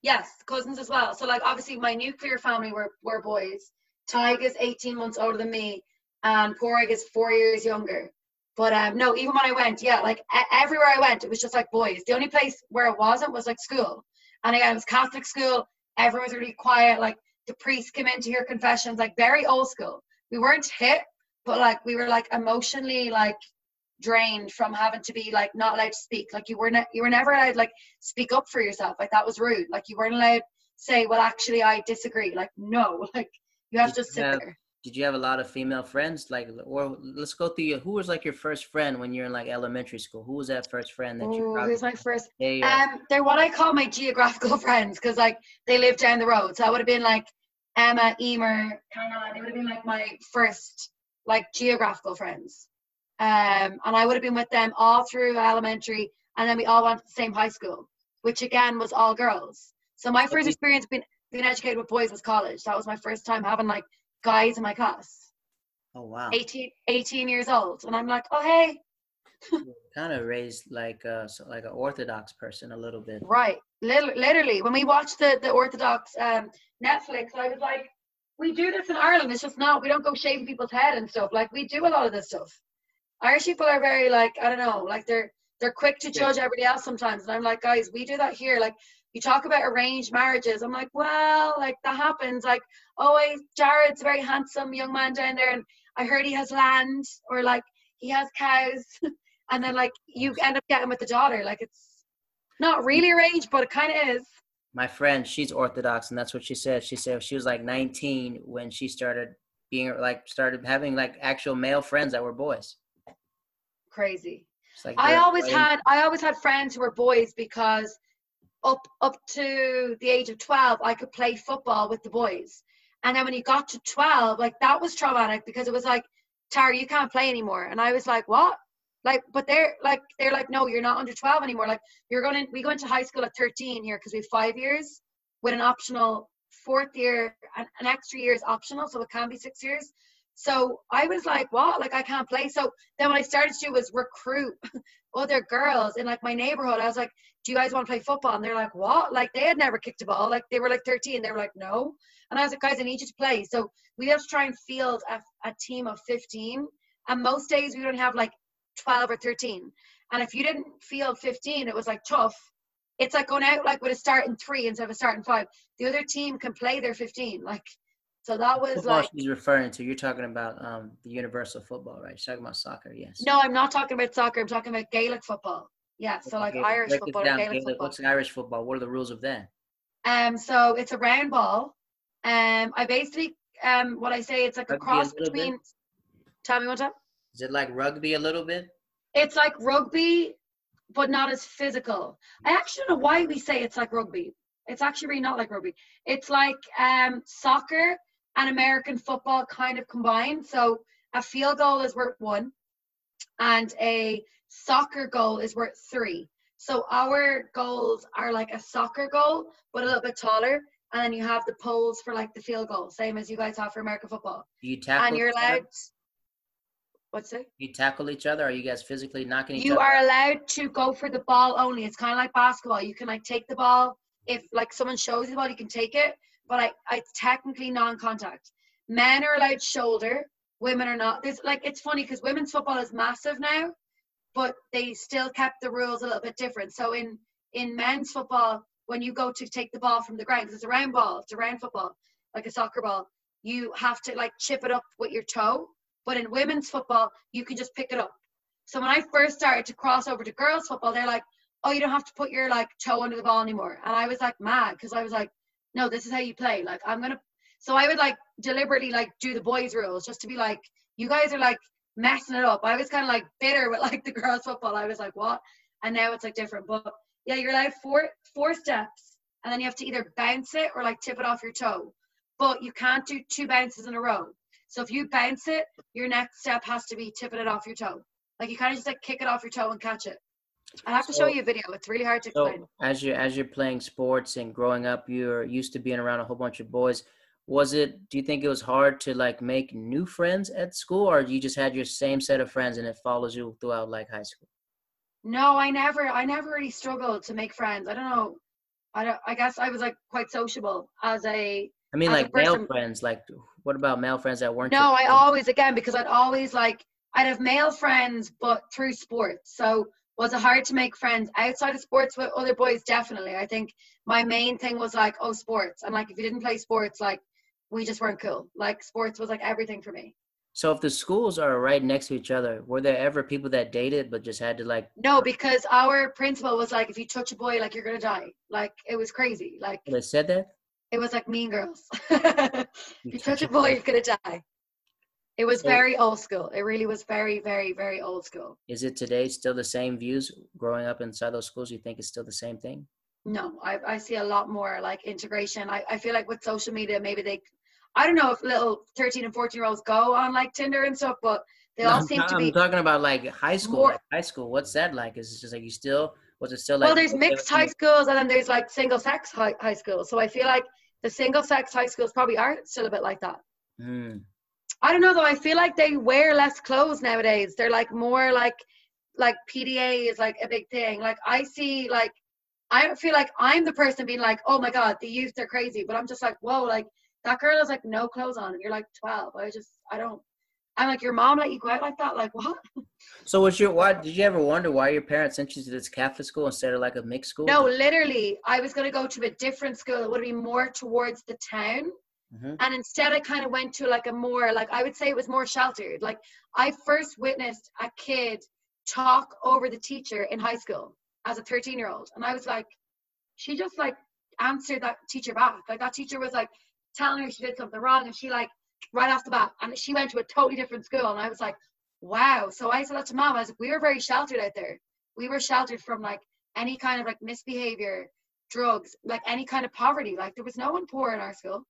Yes, cousins as well. So like obviously my nuclear family were were boys. Tadhg is 18 months older than me, and Pádraig is four years younger. But um no, even when I went, yeah, like everywhere I went, it was just like boys. The only place where it wasn't was like school. And again, it was Catholic school. Everyone was really quiet. Like the priest came in to hear confessions, like very old school. We weren't hit, but like we were like emotionally like drained from having to be like not allowed to speak. Like you were ne- you were never allowed like speak up for yourself. Like that was rude. Like you weren't allowed say, well, actually, I disagree. Like no, like you have Did to sit have- there. Did you have a lot of female friends? Like, or let's go through your. Who was like your first friend when you're in like elementary school? Who was that first friend that you? Ooh, probably who's my first? Hey, or- Um, they're what I call my geographical friends because like they live down the road. So I would have been like Emma, Emer, Caroline. They would have been like my first like geographical friends. Um, and I would have been with them all through elementary, and then we all went to the same high school, which again was all girls. So my first experience being being educated with boys was college. That was my first time having like guys in my class. oh wow. 18, 18 years old, and I'm like, oh hey, kind of raised like a like an orthodox person a little bit. Right. Literally, literally when we watched the, the Orthodox um, Netflix, I was like, we do this in Ireland. It's just not, we don't go shaving people's head and stuff. Like, we do a lot of this stuff. Irish people are very, like, I don't know, like, they're they're quick to judge everybody else sometimes. And I'm like, guys, we do that here. Like, you talk about arranged marriages. I'm like, well, like, that happens. Like, oh, Jared's a very handsome young man down there, and I heard he has land, or like, he has cows. and then like you end up getting with the daughter. Like it's not really arranged, but it kind of is. My friend, she's Orthodox, and that's what she said. She said she was like 19 when she started being like started having like actual male friends that were boys. Crazy. Like I always had I always had friends who were boys because up up to the age of 12 I could play football with the boys. And then when you got to 12, like that was traumatic because it was like, Tara, you can't play anymore. And I was like, what? Like, but they're like, they're like, no, you're not under 12 anymore. Like, you're going to, we go into high school at 13 here because we have five years with an optional fourth year, an, an extra year is optional. So it can be six years. So I was like, what? Like, I can't play. So then what I started to do was recruit other girls in like my neighborhood. I was like, do you guys want to play football? And they're like, what? Like, they had never kicked a ball. Like, they were like 13. They were like, no. And I was like, guys, I need you to play. So we have to try and field a, a team of 15. And most days we don't have like 12 or 13. And if you didn't field 15, it was like tough. It's like going out like with a starting three instead of a starting five. The other team can play their 15. Like, so that was football like. She's referring to. You're talking about um, the universal football, right? You're talking about soccer, yes. No, I'm not talking about soccer. I'm talking about Gaelic football. Yeah, so like Irish football, Gaelic, Gaelic football. What's Irish football? What are the rules of that? Um, so it's a round ball. Um, I basically um, what I say it's like rugby a cross a between. Bit? Tell me what time. Is it like rugby a little bit? It's like rugby, but not as physical. I actually don't know why we say it's like rugby. It's actually really not like rugby. It's like um, soccer and American football kind of combined. So a field goal is worth one, and a soccer goal is worth three. So our goals are like a soccer goal, but a little bit taller. And then you have the poles for like the field goal, same as you guys have for American football. Do you tackle? And you're allowed. What's it? You tackle each other? Are you guys physically knocking each you other? You are allowed to go for the ball only. It's kind of like basketball. You can like take the ball if like someone shows you the ball, you can take it. But I, I technically non-contact. Men are allowed shoulder. Women are not. There's like it's funny because women's football is massive now, but they still kept the rules a little bit different. So in in men's football, when you go to take the ball from the ground, because it's a round ball, it's a round football, like a soccer ball, you have to like chip it up with your toe. But in women's football, you can just pick it up. So when I first started to cross over to girls football, they're like, oh, you don't have to put your like toe under the ball anymore. And I was like mad because I was like, no, this is how you play. Like I'm gonna. So I would like deliberately like do the boys' rules just to be like, you guys are like messing it up. I was kind of like bitter with like the girls' football. I was like, what? And now it's like different. But yeah, you're allowed four four steps, and then you have to either bounce it or like tip it off your toe. But you can't do two bounces in a row. So if you bounce it, your next step has to be tipping it off your toe. Like you kind of just like kick it off your toe and catch it. I have to so, show you a video. It's really hard to explain. So as you as you're playing sports and growing up, you're used to being around a whole bunch of boys. Was it? Do you think it was hard to like make new friends at school, or you just had your same set of friends and it follows you throughout like high school? No, I never. I never really struggled to make friends. I don't know. I don't. I guess I was like quite sociable as a. I mean, like male friends. Like, what about male friends that weren't? No, I always again because I'd always like I'd have male friends, but through sports. So was it hard to make friends outside of sports with other boys? Definitely. I think my main thing was like, oh, sports. And like, if you didn't play sports, like, we just weren't cool. Like, sports was like everything for me. So if the schools are right next to each other, were there ever people that dated but just had to like? No, because our principal was like, if you touch a boy, like you're gonna die. Like it was crazy. Like they said that. It was like Mean Girls. if you touch a boy, you're gonna die. It was very old school. It really was very, very, very old school. Is it today still the same views growing up inside those schools? You think it's still the same thing? No, I, I see a lot more like integration. I, I feel like with social media, maybe they, I don't know if little 13 and 14 year olds go on like Tinder and stuff, but they all I'm, seem to be. I'm talking about like high school. More, like high school, what's that like? Is it just like you still, was it still like? Well, there's mixed high schools and then there's like single sex high, high schools. So I feel like the single sex high schools probably are still a bit like that. Mm. I don't know though. I feel like they wear less clothes nowadays. They're like more like like PDA is like a big thing. Like I see like I feel like I'm the person being like, oh my god, the youth are crazy, but I'm just like, whoa, like that girl has like no clothes on, and you're like 12. I just I don't. I'm like your mom let you go out like that, like what? So was your why? Did you ever wonder why your parents sent you to this Catholic school instead of like a mixed school? No, literally, I was gonna go to a different school that would be more towards the town Mm-hmm. And instead, I kind of went to like a more, like, I would say it was more sheltered. Like, I first witnessed a kid talk over the teacher in high school as a 13 year old. And I was like, she just like answered that teacher back. Like that teacher was like telling her she did something wrong and she like right off the bat and she went to a totally different school and I was like, wow. So I said that to mom, I was like, we were very sheltered out there. We were sheltered from like any kind of like misbehavior, drugs, like any kind of poverty. Like there was no one poor in our school.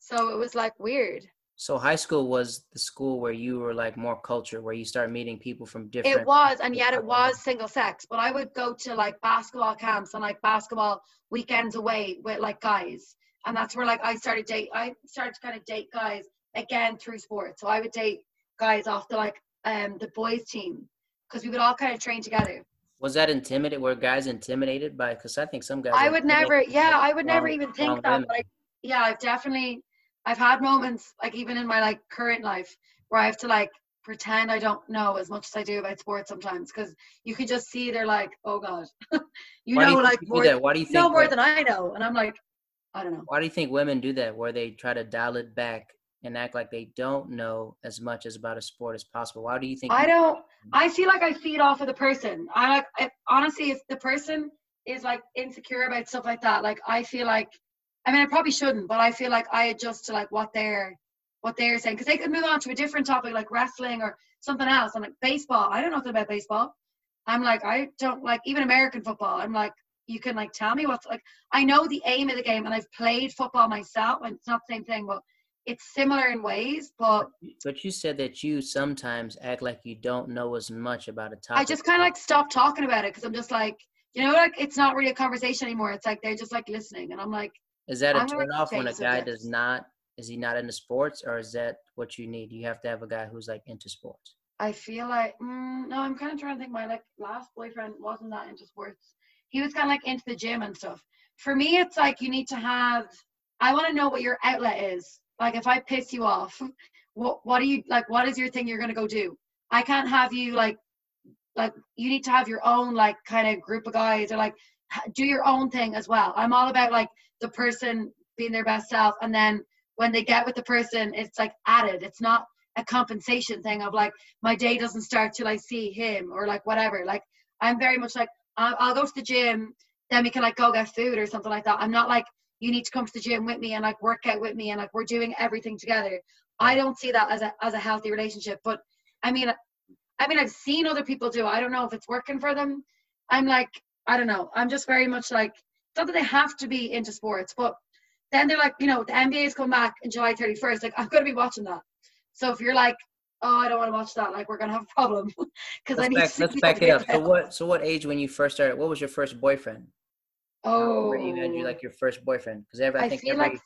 So it was like weird. So high school was the school where you were like more culture, where you start meeting people from different. It was, and yet it was single sex. But I would go to like basketball camps and like basketball weekends away with like guys, and that's where like I started date. I started to kind of date guys again through sports. So I would date guys off the like um the boys team because we would all kind of train together. Was that intimidated? Were guys intimidated by? Because I think some guys. I would never. Yeah, I would never even think that. But I, yeah, I've definitely I've had moments like even in my like current life where I have to like pretend I don't know as much as I do about sports sometimes because you can just see they're like, oh god, you Why know you like more, Why do you think know more than I know, and I'm like, I don't know. Why do you think women do that? Where they try to dial it back and act like they don't know as much as about a sport as possible. Why do you think? I don't. I feel like I feed off of the person. I like if, honestly, if the person is like insecure about stuff like that, like I feel like I mean, I probably shouldn't, but I feel like I adjust to like what they're what they're saying because they could move on to a different topic like wrestling or something else. I'm like baseball. I don't know nothing about baseball. I'm like I don't like even American football. I'm like you can like tell me what's like. I know the aim of the game, and I've played football myself, and it's not the same thing, but it's similar in ways. But but you said that you sometimes act like you don't know as much about a topic. I just kind of like stop talking about it because I'm just like you know like it's not really a conversation anymore. It's like they're just like listening, and I'm like is that a turn off when a guy does not? Is he not into sports, or is that what you need? You have to have a guy who's like into sports. I feel like mm, no. I'm kind of trying to think. My like last boyfriend wasn't that into sports. He was kind of like into the gym and stuff. For me, it's like you need to have. I want to know what your outlet is. Like if I piss you off, what what do you like? What is your thing you're gonna go do? I can't have you like like you need to have your own like kind of group of guys or like do your own thing as well. I'm all about like the person being their best self. And then when they get with the person it's like added. It's not a compensation thing of like my day doesn't start till i see him or like whatever. Like i'm very much like I'll, go to the gym then we can like go get food or something like that. I'm not like you need to come to the gym with me and like work out with me and like we're doing everything together. I don't see that as a as a healthy relationship. But i mean i mean i've seen other people do. It. i don't know if it's working for them. I'm like i don't know. I'm just very much like not that they have to be into sports, but then they're like, you know, the NBA's come back in July 31st. Like, I'm going to be watching that. So if you're like, oh, I don't want to watch that, like, we're going to have a problem. Because I need back, to Let's back it up. So what, so what age when you first started, what was your first boyfriend? Oh. you had you like your first boyfriend? Because every, I, I think feel every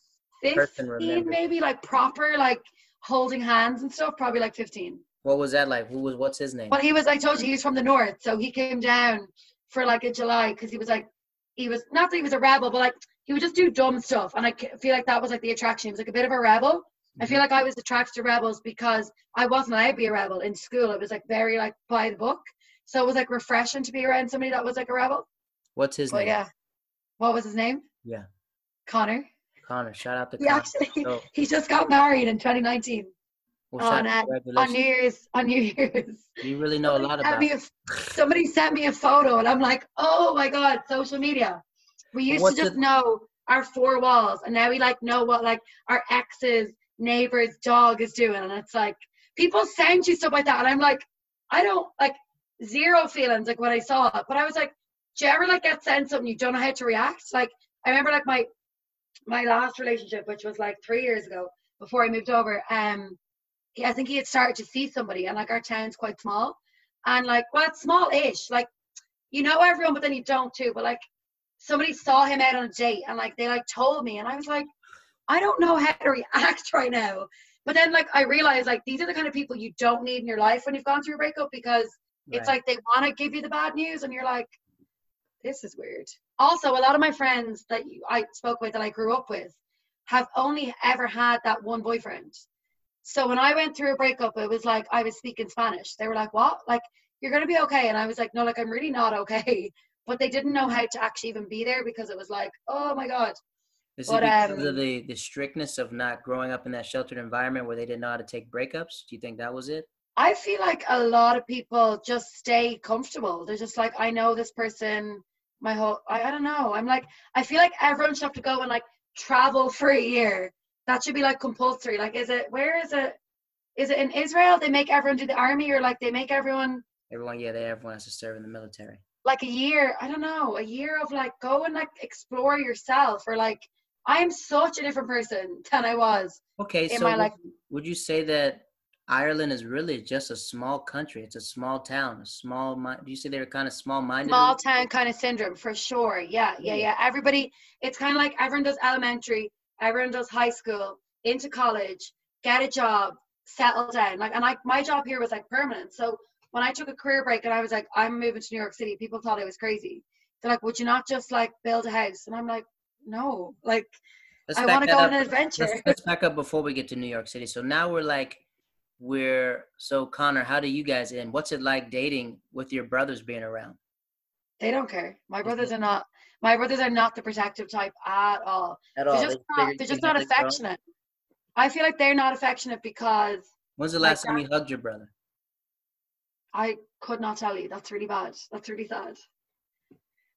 like 15, maybe like proper, like holding hands and stuff, probably like 15. What was that like? Who was, what's his name? Well, he was, I told you, he's from the north. So he came down for like a July because he was like he was not that he was a rebel, but like he would just do dumb stuff, and I feel like that was like the attraction. He was like a bit of a rebel. I feel mm-hmm. like I was attracted to rebels because I wasn't allowed to be a rebel in school. It was like very like by the book, so it was like refreshing to be around somebody that was like a rebel. What's his but, name? Yeah, what was his name? Yeah, Connor. Connor, shout out to he Connor. Actually, so, he just got married in 2019. Well, on, uh, on New Year's, on New Year's. You really know a lot about. A, somebody sent me a photo, and I'm like, oh my god, social media. We used What's to just it? know our four walls, and now we like know what like our ex's neighbor's dog is doing, and it's like people send you stuff like that, and I'm like, I don't like zero feelings like when I saw it, but I was like, do you ever like get sent something you don't know how to react? Like I remember like my my last relationship, which was like three years ago before I moved over. Um, I think he had started to see somebody, and like our town's quite small, and like well, it's small-ish. Like you know everyone, but then you don't too. But like somebody saw him out on a date, and like they like told me, and I was like, I don't know how to react right now. But then like I realized like these are the kind of people you don't need in your life when you've gone through a breakup because right. it's like they want to give you the bad news, and you're like, this is weird. Also, a lot of my friends that I spoke with that I grew up with have only ever had that one boyfriend so when I went through a breakup, it was like I was speaking Spanish. They were like, "What? Like you're gonna be okay?" And I was like, "No, like I'm really not okay." But they didn't know how to actually even be there because it was like, "Oh my god." Is but, it because um, of the the strictness of not growing up in that sheltered environment where they didn't know how to take breakups? Do you think that was it? I feel like a lot of people just stay comfortable. They're just like, I know this person my whole I, I don't know. I'm like I feel like everyone should have to go and like travel for a year. That should be like compulsory. Like is it where is it is it in Israel they make everyone do the army or like they make everyone Everyone, yeah, they everyone has to serve in the military. like a year, I don't know, a year of like go and like explore yourself or like I am such a different person than I was. Okay, so my would, would you say that Ireland is really just a small country? It's a small town, a small mind. Do you say they're kind of small-minded? Small town kind of syndrome for sure. Yeah, yeah, Yeah. yeah. Everybody it's kind of like everyone does elementary, everyone does high school, into college, get a job, settle down. Like and like my job here was like permanent. So when I took a career break and I was like, I'm moving to New York City, people thought I was crazy. They're like, would you not just like build a house? And I'm like, no, like Let's I want to go on an adventure. Let's, let's back up before we get to New York City. So now we're like, we're so Connor. How do you guys end? What's it like dating with your brothers being around? They don't care. My brothers are not. My brothers are not the protective type at all. At all. They're just they not, they're just not affectionate. I feel like they're not affectionate because When's the last time you hugged your brother? I could not tell you. That's really bad. That's really sad.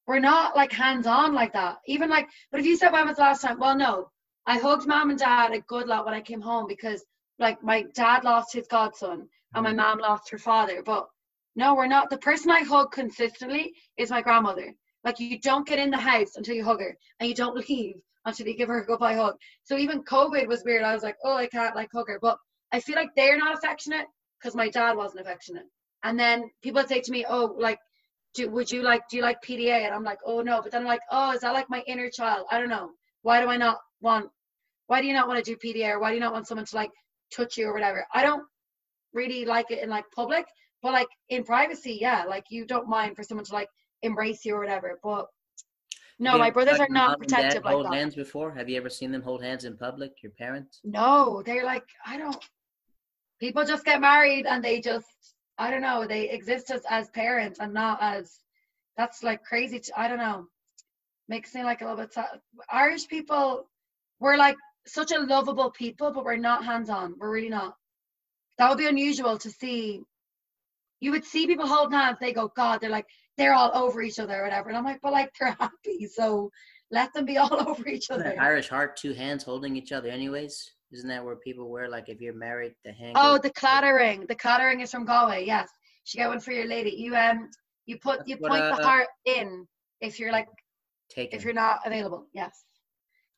We're not like hands on like that. Even like, but if you said when was the last time? Well, no. I hugged mom and dad a good lot when I came home because like my dad lost his godson and my Mhm. mom lost her father. But no, we're not. The person I hug consistently is my grandmother. Like you don't get in the house until you hug her, and you don't leave until you give her a goodbye hug. So even COVID was weird. I was like, oh, I can't like hug her. But I feel like they're not affectionate because my dad wasn't affectionate. And then people would say to me, oh, like, do, would you like, do you like PDA? And I'm like, oh no. But then I'm like, oh, is that like my inner child? I don't know. Why do I not want? Why do you not want to do PDA? Or why do you not want someone to like touch you or whatever? I don't really like it in like public, but like in privacy, yeah, like you don't mind for someone to like embrace you or whatever. But no, you my brothers are not protective like hold that. hands before? Have you ever seen them hold hands in public? Your parents? No, they're like, I don't. People just get married and they just, I don't know, they exist as, as parents and not as. That's like crazy. To, I don't know. Makes me like a little bit sad. Irish people, we're like such a lovable people, but we're not hands on. We're really not. That would be unusual to see. You would see people holding hands, they go, God, they're like, they're all over each other or whatever. And I'm like, but like, they're happy. So let them be all over each other. that Irish heart, two hands holding each other, anyways. Isn't that where people wear like if you're married, the hand? Oh, the Claddagh ring. The Claddagh ring is from Galway. Yes, she got one for your lady. You um, you put you what, point uh, the heart in if you're like taken. if you're not available. Yes,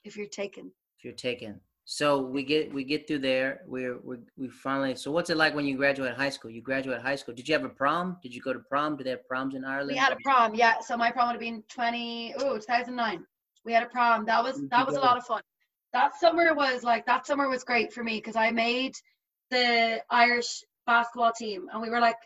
if you're taken. if you're taken. So we get we get through there. We're we we finally. So what's it like when you graduate high school? You graduate high school. Did you have a prom? Did you go to prom? Did they have proms in Ireland? We had a prom. Yeah, so my prom would have been twenty. Oh, 2009. We had a prom. That was that was a lot of fun. That summer was like that summer was great for me because I made the Irish basketball team, and we were like,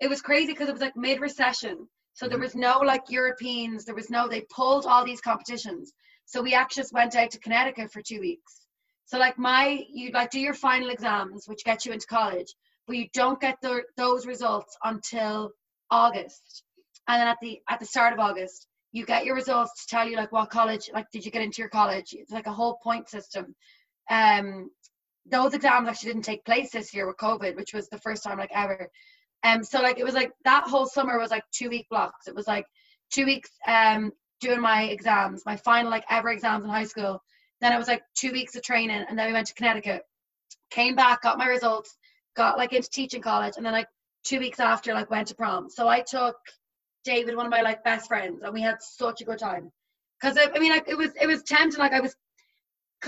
it was crazy because it was like mid recession. So there Mhm. was no like Europeans. There was no. They pulled all these competitions. So we actually just went out to Connecticut for two weeks. So like my, you like do your final exams, which get you into college, but you don't get the, those results until August. And then at the at the start of August, you get your results to tell you like what college, like did you get into your college? It's like a whole point system. Um, those exams actually didn't take place this year with COVID, which was the first time like ever. Um, so like it was like that whole summer was like two week blocks. It was like two weeks um doing my exams, my final like ever exams in high school. Then it was like two weeks of training, and then we went to Connecticut. Came back, got my results, got like into teaching college, and then like two weeks after, like went to prom. So I took David, one of my like best friends, and we had such a good time. Cause I, mean, like it was it was tempting. Like I was,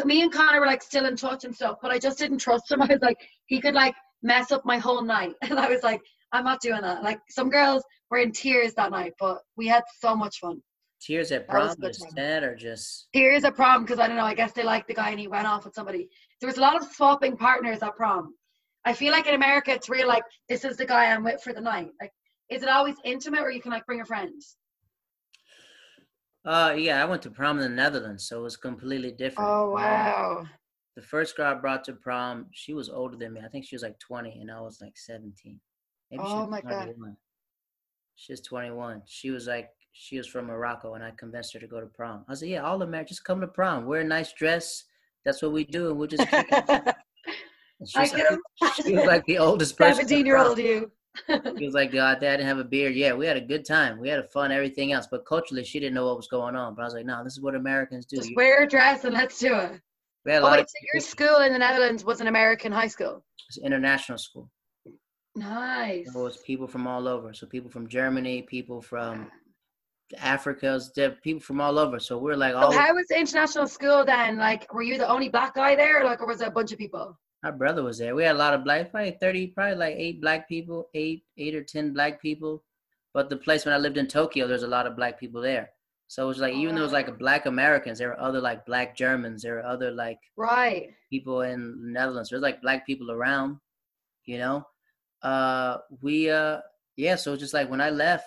me and Connor were like still in touch and stuff, but I just didn't trust him. I was like, he could like mess up my whole night, and I was like, I'm not doing that. Like some girls were in tears that night, but we had so much fun. Tears at was prom that or just Here's a prom because I don't know. I guess they liked the guy and he went off with somebody. There was a lot of swapping partners at prom. I feel like in America it's real like this is the guy I'm with for the night. Like, is it always intimate or you can like bring a friend? uh yeah, I went to prom in the Netherlands, so it was completely different. Oh Um, wow! The first girl I brought to prom, she was older than me. I think she was like 20 and I was like 17. Maybe she Oh was my God. 21. She was 21. She was like, she was from Morocco and I convinced her to go to prom. I said, yeah, all Americans just come to prom. Wear a nice dress. That's what we do. And we'll just it." She was, like, she was like the oldest person. Seventeen year old you. he was like, God, Dad didn't have a beard. Yeah, we had a good time. We had a fun, everything else. But culturally, she didn't know what was going on. But I was like, no, this is what Americans do. Just wear a dress and let's do it. We had a Oh, lot wait, of so your school in the Netherlands was an American high school. it's international school. Nice. So it was people from all over. So people from Germany, people from Africa, there people from all over. So we're like all So how was the international school then? Like, were you the only black guy there, or like, or was there a bunch of people? my brother was there. We had a lot of black, probably thirty, probably like eight black people, eight, eight or ten black people. But the place when I lived in Tokyo, there's a lot of black people there. So it was like even though it was like black Americans, there were other like black Germans, there were other like Right. people in the Netherlands. There's like black people around, you know. Uh, we uh, yeah. So it's just like when I left,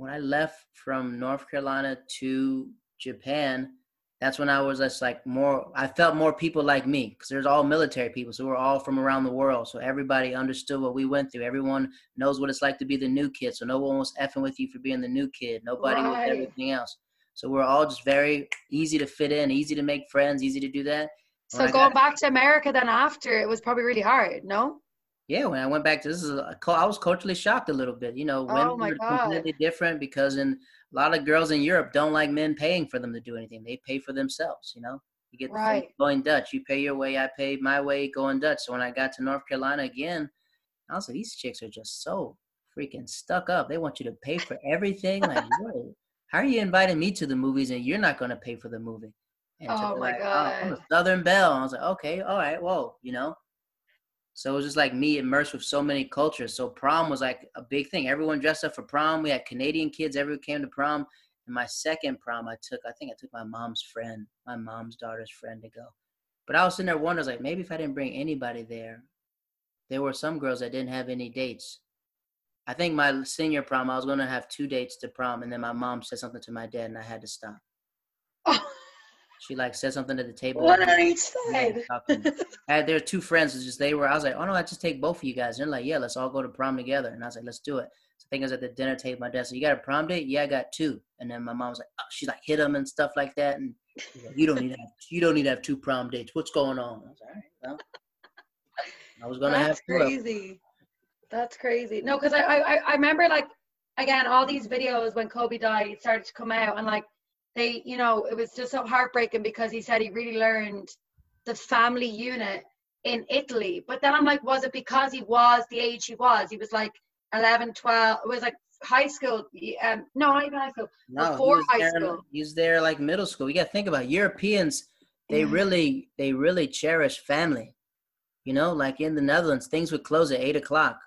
when I left from North Carolina to Japan, that's when I was just like more. I felt more people like me because there's all military people, so we're all from around the world. So everybody understood what we went through. Everyone knows what it's like to be the new kid. So no one was effing with you for being the new kid. Nobody was Right. everything else. So we're all just very easy to fit in, easy to make friends, easy to do that. So I going got- back to America then after, it was probably really hard. No. Yeah, when I went back to this is a, I was culturally shocked a little bit. You know, Oh women my are God. completely different because in a lot of girls in Europe don't like men paying for them to do anything. They pay for themselves. You know, you get the Right. going Dutch. You pay your way, I pay my way, going Dutch. So when I got to North Carolina again, I was like, these chicks are just so freaking stuck up. They want you to pay for everything. Like, what? how are you inviting me to the movies and you're not going to pay for the movie? And Oh my like, oh, I'm a God. Southern Belle. I was like, okay, all right, whoa, you know. So it was just like me immersed with so many cultures. So prom was like a big thing. Everyone dressed up for prom. We had Canadian kids. Everyone came to prom. And my second prom, I took. I think I took my mom's friend, my mom's daughter's friend, to go. But I was sitting there wondering, like, maybe if I didn't bring anybody there, there were some girls that didn't have any dates. I think my senior prom, I was going to have two dates to prom, and then my mom said something to my dad, and I had to stop. She like said something at the table. One on each side. had there were two friends. It's just they were. I was like, oh no, I just take both of you guys. And they're like, yeah, let's all go to prom together. And I was like, let's do it. So I think I was at the dinner table. My dad said, you got a prom date? Yeah, I got two. And then my mom was like, oh, she's like hit them and stuff like that. And like, you don't need to have you don't need to have two prom dates. What's going on? I was like, all right, well, I was gonna That's have two. of 'em. crazy. That's crazy. No, because I, I I remember like again all these videos when Kobe died started to come out and like they you know it was just so heartbreaking because he said he really learned the family unit in Italy. But then I'm like, was it because he was the age he was? He was like 11, 12. It was like high school. Um, no, not even high school. No, Before high there, school. He was there like middle school. You got to think about it. Europeans. They Yeah. really, they really cherish family. You know, like in the Netherlands, things would close at eight o'clock.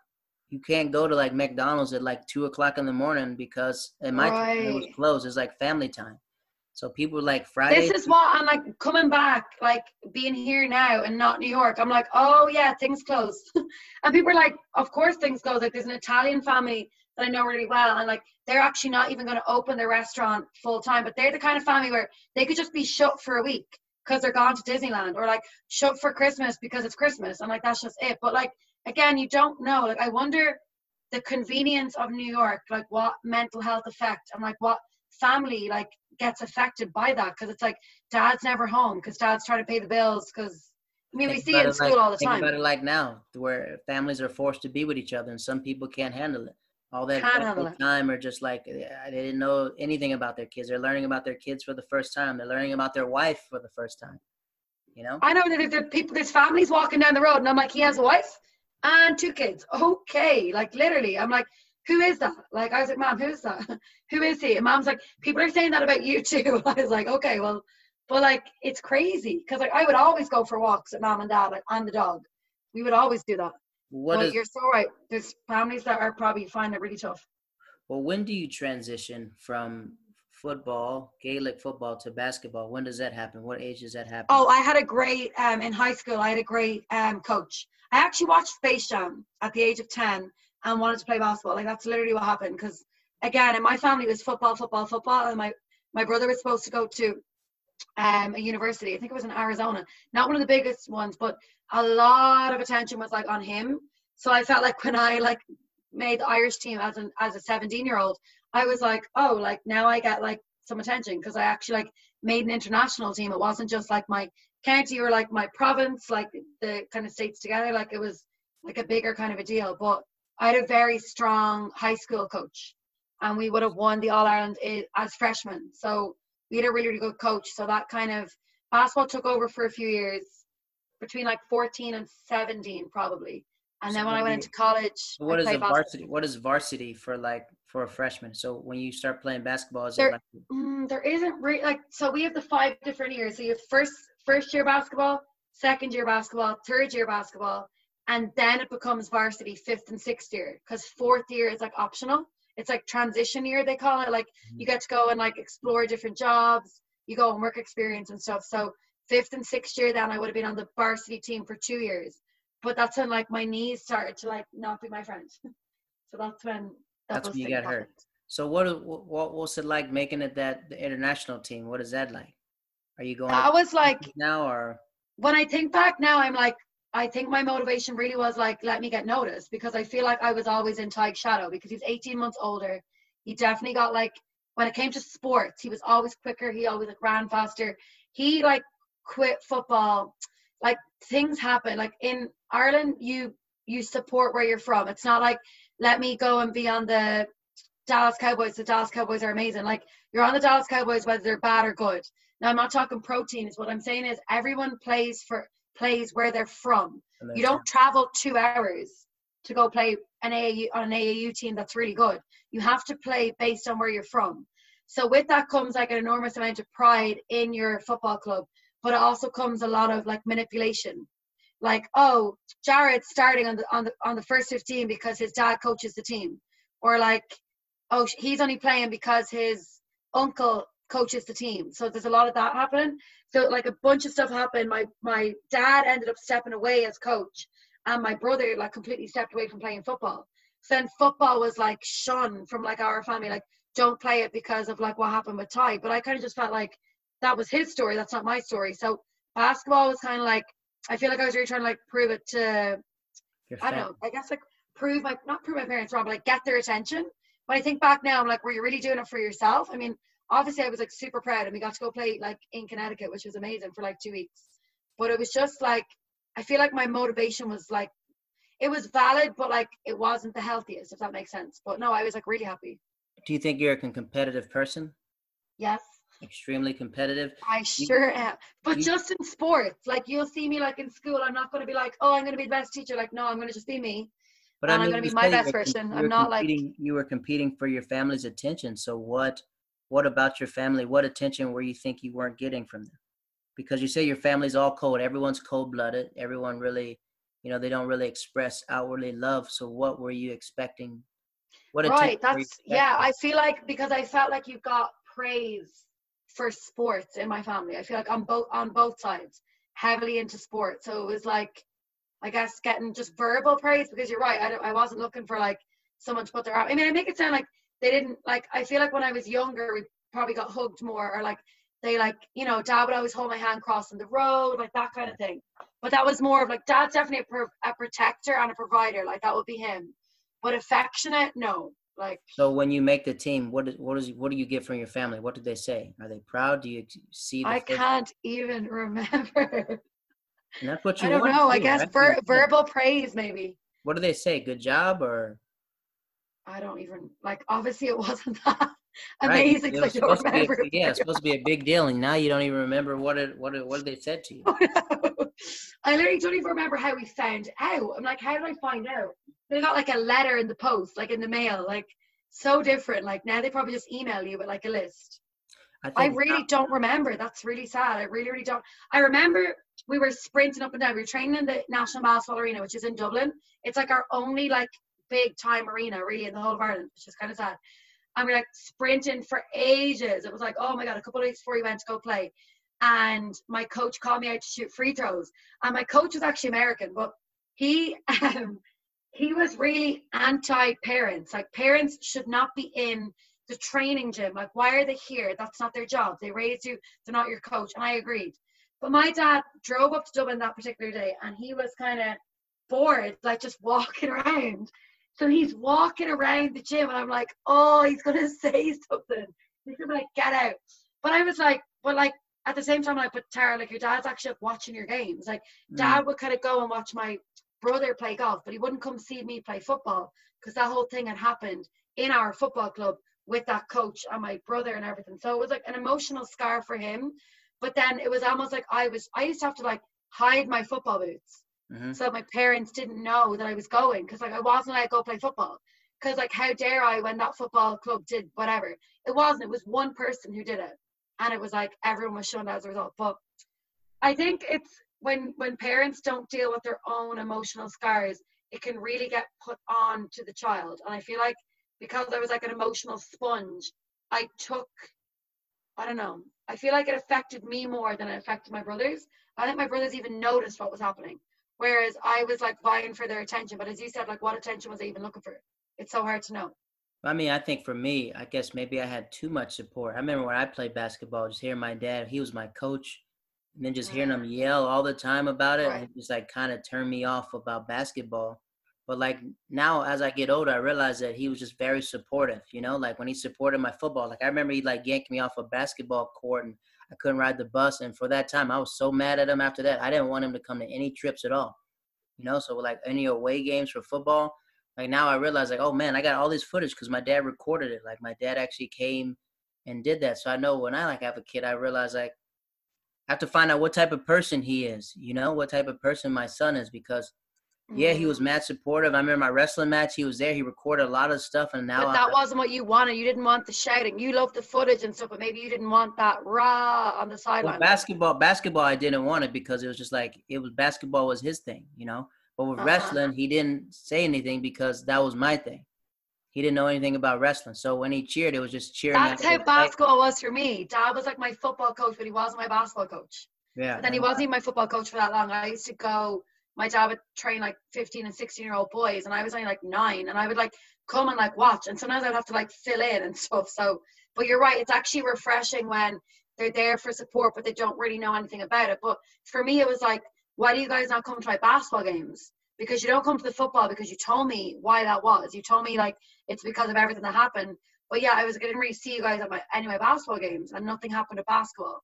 You can't go to like McDonald's at like two o'clock in the morning because in my time it was Right. closed. It's like family time. So people like Friday. This is what I'm like coming back, like being here now and not New York. I'm like, oh yeah, things closed. and people are like, of course things close. Like there's an Italian family that I know really well, and like they're actually not even going to open their restaurant full time, but they're the kind of family where they could just be shut for a week because they're gone to Disneyland, or like shut for Christmas because it's Christmas, and like that's just it. But like again, you don't know. Like I wonder the convenience of New York, like what mental health effect, and like what family like gets affected by that because it's like dad's never home because dad's trying to pay the bills because I mean we see it in school like, all the think time. about it like now, where families are forced to be with each other, and some people can't handle it. All that Can't extra handle it. time, or just like eh, they didn't know anything about their kids. They're learning about their kids for the first time. They're learning about their wife for the first time. You know. I know that there's people, there's families walking down the road, and I'm like, he has a wife and two kids. Okay, like literally, I'm like, who is that? Like I was like, mom, who's that? who is he? And mom's like, people are saying that about you too. I was like, okay, well, but like it's crazy because like I would always go for walks with mom and dad like, and the dog. We would always do that. What but is you're so right. There's families that are probably find it really tough. well? When do you transition from football, Gaelic football, to basketball? When does that happen? What age does that happen? Oh, I had a great um in high school. I had a great um coach. I actually watched Space Jam at the age of ten and wanted to play basketball. Like that's literally what happened. Because again, in my family was football, football, football, and my my brother was supposed to go to um a university. I think it was in Arizona. Not one of the biggest ones, but a lot of attention was like on him. So I felt like when I like made the Irish team as an as a 17 year old, I was like, oh, like now I get like some attention because I actually like made an international team. It wasn't just like my county or like my province, like the kind of states together. Like it was like a bigger kind of a deal. But I had a very strong high school coach, and we would have won the All Ireland as freshmen. So we had a really, really good coach. So that kind of basketball took over for a few years, between like 14 and 17 probably. And so then when I went into college, what is a varsity? What is varsity for like for a freshman? So when you start playing basketball, is there, like- mm, there isn't really like so we have the five different years. So you have first first year basketball, second year basketball, third year basketball, and then it becomes varsity fifth and sixth year because fourth year is like optional. It's like transition year they call it. Like mm-hmm. you get to go and like explore different jobs. You go and work experience and stuff. So fifth and sixth year, then I would have been on the varsity team for two years but that's when like my knees started to like not be my friend. so that's when that that's when you got happened. hurt. So what what was it like making it that the international team? What is that like? Are you going? I was like now or when I think back now, I'm like I think my motivation really was like let me get noticed because I feel like I was always in Tadhg's shadow because he's 18 months older. He definitely got like when it came to sports, he was always quicker. He always like ran faster. He like quit football like things happen like in ireland you you support where you're from it's not like let me go and be on the dallas cowboys the dallas cowboys are amazing like you're on the dallas cowboys whether they're bad or good now i'm not talking proteins what i'm saying is everyone plays for plays where they're from. You don't travel two hours to go play an AAU on an AAU team that's really good. You have to play based on where you're from. So with that comes like an enormous amount of pride in your football club but it also comes a lot of like manipulation. Like oh jared's starting on the on the on the first 15 because his dad coaches the team. Or like oh he's only playing because his uncle coaches the team. So there's a lot of that happening so like a bunch of stuff happened my my dad ended up stepping away as coach and my brother like completely stepped away from playing football so then football was like shunned from like our family like don't play it because of like what happened with ty but i kind of just felt like that was his story. That's not my story. So basketball was kind of like I feel like I was really trying to like prove it to I don't know. I guess like prove my not prove my parents wrong, but like get their attention. But I think back now, I'm like, were you really doing it for yourself? I mean, obviously I was like super proud, and we got to go play like in Connecticut, which was amazing for like two weeks. But it was just like I feel like my motivation was like it was valid, but like it wasn't the healthiest, if that makes sense. But no, I was like really happy. Do you think you're a competitive person? Yes extremely competitive. I sure am. But you, just in sports, like you'll see me like in school, I'm not going to be like, oh, I'm going to be the best teacher. Like, no, I'm going to just be me. But I am going to be my best person. I'm not like you were competing for your family's attention. So what? What about your family? What attention were you think you weren't getting from them? Because you say your family's all cold. Everyone's cold-blooded. Everyone really, you know, they don't really express outwardly love. So what were you expecting? What right. That's yeah. I feel like because I felt like you got praise for sports in my family. I feel like on both on both sides, heavily into sports. So it was like, I guess getting just verbal praise because you're right. I don't, I wasn't looking for like someone to put their arm. I mean, I make it sound like they didn't like. I feel like when I was younger, we probably got hugged more, or like they like you know, dad would always hold my hand crossing the road, like that kind of thing. But that was more of like dad's definitely a, pro- a protector and a provider. Like that would be him. But affectionate, no. Like so, when you make the team, what is what is what do you get from your family? What did they say? Are they proud? Do you see? I can can't even remember. And that's what you. I don't know. I guess ver- verbal praise, maybe. What do they say? Good job, or? I don't even like. Obviously, it wasn't that amazing. Right. It was so a, yeah, it's supposed to be a big deal, and now you don't even remember what it what it, what they said to you. I literally don't even remember how we found out. I'm like, how did I find out? They got like a letter in the post, like in the mail, like so different. Like now they probably just email you with like a list. I, I really that- don't remember. That's really sad. I really, really don't. I remember we were sprinting up and down. We were training in the National Basketball Arena, which is in Dublin. It's like our only like big time arena really in the whole of Ireland, which is kind of sad. And we are like sprinting for ages. It was like, oh my god, a couple of weeks before we went to go play and my coach called me out to shoot free throws. And my coach was actually American, but he um, he was really anti-parents. Like parents should not be in the training gym. Like why are they here? That's not their job. They raised you. They're not your coach. And I agreed. But my dad drove up to Dublin that particular day, and he was kind of bored, like just walking around. So he's walking around the gym, and I'm like, oh, he's gonna say something. He's gonna be like, get out. But I was like, but like at the same time, like, but Tara, like your dad's actually watching your games. Like mm. dad would kind of go and watch my brother play golf, but he wouldn't come see me play football because that whole thing had happened in our football club with that coach and my brother and everything. So it was like an emotional scar for him. But then it was almost like I was I used to have to like hide my football boots. Mm-hmm. So my parents didn't know that I was going because like I wasn't like go play football. Because like how dare I when that football club did whatever. It wasn't, it was one person who did it. And it was like everyone was shunned as a result. But I think it's when when parents don't deal with their own emotional scars, it can really get put on to the child. And I feel like because I was like an emotional sponge, I took, I don't know, I feel like it affected me more than it affected my brothers. I think my brothers even noticed what was happening. Whereas I was like vying for their attention. But as you said, like what attention was I even looking for? It's so hard to know. I mean, I think for me, I guess maybe I had too much support. I remember when I played basketball, just hearing my dad, he was my coach, and then just hearing mm-hmm. him yell all the time about it, right. it just like kind of turned me off about basketball. But like now, as I get older, I realize that he was just very supportive. You know, like when he supported my football. Like I remember he like yanked me off a basketball court, and I couldn't ride the bus. And for that time, I was so mad at him. After that, I didn't want him to come to any trips at all. You know, so like any away games for football. Like now, I realize like, oh man, I got all this footage because my dad recorded it. Like my dad actually came and did that. So I know when I like have a kid, I realize like I have to find out what type of person he is. You know, what type of person my son is because yeah, he was mad supportive. I remember my wrestling match. He was there. He recorded a lot of stuff, and now but that I, wasn't what you wanted. You didn't want the shouting. You loved the footage and stuff, but maybe you didn't want that raw on the sideline. Well, basketball, basketball, I didn't want it because it was just like it was basketball was his thing, you know. But with uh-huh. wrestling, he didn't say anything because that was my thing. He didn't know anything about wrestling, so when he cheered, it was just cheering. That's how basketball was for me. Dad was like my football coach, but he wasn't my basketball coach. Yeah. And then he wasn't even my football coach for that long. I used to go my dad would train like 15 and 16 year old boys and I was only like nine and I would like come and like watch and sometimes I'd have to like fill in and stuff. So, but you're right, it's actually refreshing when they're there for support but they don't really know anything about it. But for me, it was like, why do you guys not come to my basketball games? Because you don't come to the football because you told me why that was. You told me like it's because of everything that happened. But yeah, I was getting ready to see you guys at my any of my basketball games and nothing happened at basketball.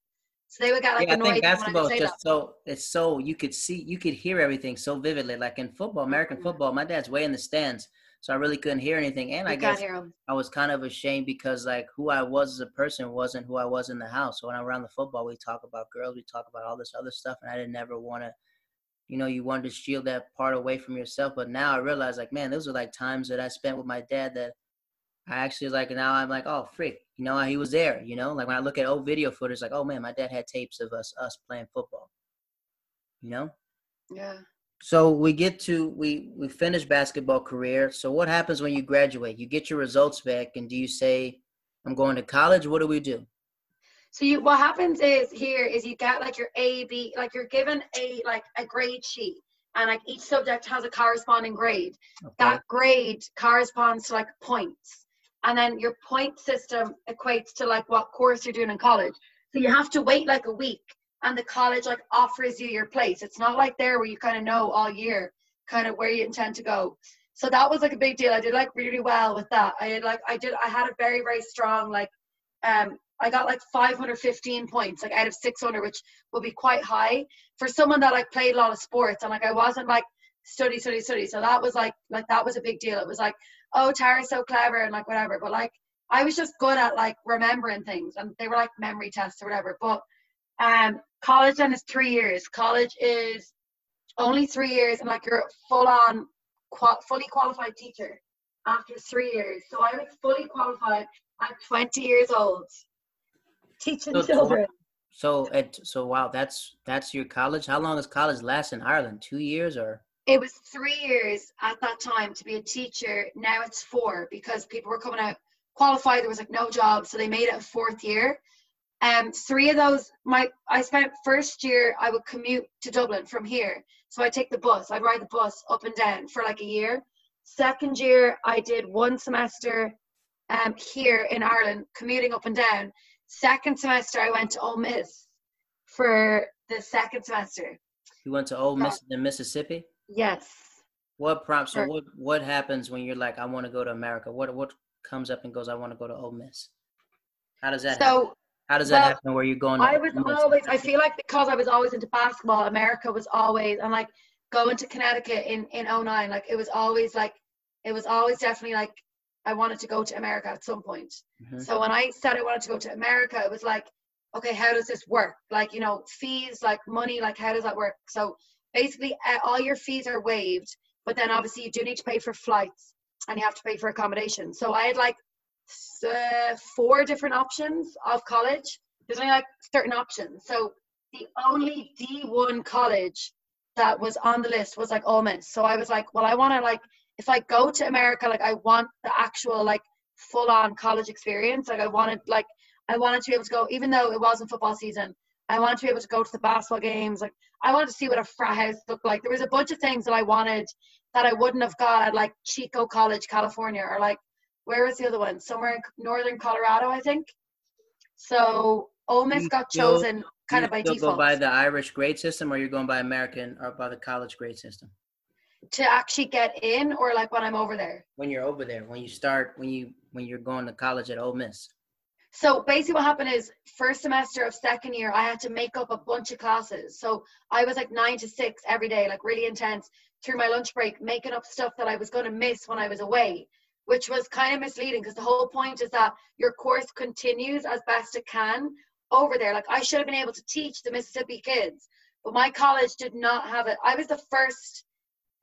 So they would get like yeah, annoyed. I think basketball is just that. so it's so you could see you could hear everything so vividly. Like in football, American mm-hmm. football, my dad's way in the stands, so I really couldn't hear anything. And you I guess I was kind of ashamed because like who I was as a person wasn't who I was in the house. So when I'm around the football, we talk about girls, we talk about all this other stuff, and I didn't ever want to. You know, you wanted to shield that part away from yourself, but now I realize, like, man, those are like times that I spent with my dad that I actually like now I'm like, oh freak, you know, he was there, you know? Like when I look at old video footage, like, oh man, my dad had tapes of us us playing football. You know? Yeah. So we get to we we finish basketball career. So what happens when you graduate? You get your results back and do you say, I'm going to college? What do we do? So you what happens is here is you get like your A, B, like you're given a like a grade sheet and like each subject has a corresponding grade. Okay. That grade corresponds to like points and then your point system equates to like what course you're doing in college. So you have to wait like a week and the college like offers you your place. It's not like there where you kind of know all year kind of where you intend to go. So that was like a big deal. I did like really well with that. I had like I did I had a very very strong like um I got like 515 points like out of 600 which would be quite high for someone that like played a lot of sports and like I wasn't like study study study so that was like like that was a big deal it was like oh Tara's so clever and like whatever. But like I was just good at like remembering things and they were like memory tests or whatever. But um college then is three years. College is only three years and like you're full on qual- fully qualified teacher after three years. So I was fully qualified at 20 years old teaching so, children. So at so wow, that's that's your college. How long does college last in Ireland? Two years or? It was three years at that time to be a teacher. Now it's four because people were coming out qualified. There was like no job, so they made it a fourth year. Um, three of those, my I spent first year I would commute to Dublin from here, so I take the bus. I'd ride the bus up and down for like a year. Second year I did one semester um, here in Ireland, commuting up and down. Second semester I went to Ole Miss for the second semester. You went to Ole Miss in Mississippi? Yes. What prompts? So what what happens when you're like, I want to go to America? What what comes up and goes, I want to go to Ole Miss? How does that? So happen? How does that Well, happen? Where you're going? I was always, I feel like because I was always into basketball, America was always, and like going to Connecticut in, in 09, like it was always like, it was always definitely like, I wanted to go to America at some point. Mhm. So when I said I wanted to go to America, it was like, okay, how does this work? Like, you know, fees, like money, like how does that work? So basically, uh, all your fees are waived, but then obviously you do need to pay for flights and you have to pay for accommodation. So I had like uh, four different options of college. There's only like certain options. So the only D1 college that was on the list was like Miss. So I was like, well, I want to like, if I go to America, like I want the actual like full on college experience. Like I wanted like I wanted to be able to go, even though it wasn't football season. I wanted to be able to go to the basketball games. Like I wanted to see what a frat house looked like. There was a bunch of things that I wanted that I wouldn't have got at like Chico College, California, or like where was the other one? Somewhere in northern Colorado, I think. So Ole Miss You got still- chosen kind of by default go by the Irish grade system, or you're going by American or by the college grade system? to actually get in, or like when I'm over there. When you're over there, when you start, when you when you're going to college at Ole Miss. So basically, what happened is first semester of second year, I had to make up a bunch of classes. So I was like nine to six every day, like really intense through my lunch break, making up stuff that I was going to miss when I was away, which was kind of misleading because the whole point is that your course continues as best it can over there. Like I should have been able to teach the Mississippi kids, but my college did not have it. I was the first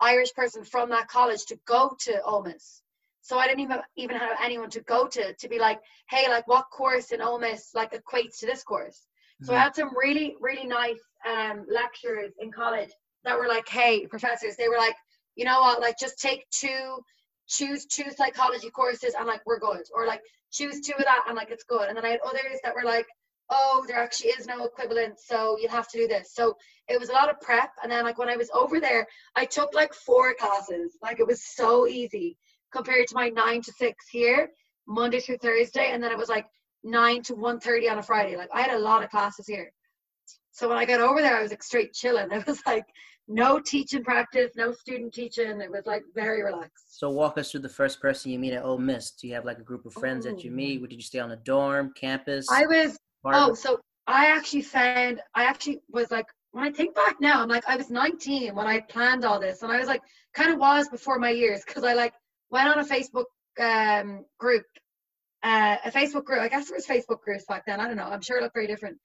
Irish person from that college to go to Ole Miss. So I didn't even even have anyone to go to to be like, hey, like what course in Ole Miss like equates to this course. So I Mhm. had some really really nice um, lecturers in college that were like, hey, professors, they were like, you know what, like just take two, choose two psychology courses and like we're good, or like choose two of that and like it's good. And then I had others that were like, oh, there actually is no equivalent, so you'll have to do this. So it was a lot of prep. And then like when I was over there, I took like four classes. Like it was so easy compared to my nine to six here, Monday through Thursday, and then it was like nine to 1.30 on a Friday. Like I had a lot of classes here. So when I got over there, I was like straight chilling. It was like no teaching practice, no student teaching. It was like very relaxed. So walk us through the first person you meet at Ole Miss. Do you have like a group of friends that you meet? Did you stay on a dorm, campus? I was Oh, so I actually found I actually was like when I think back now, I'm like I was 19 when I planned all this, and I was like kind of was before my years because I like went on a Facebook um group, uh, a Facebook group. I guess there was Facebook groups back then. I don't know. I'm sure it looked very different.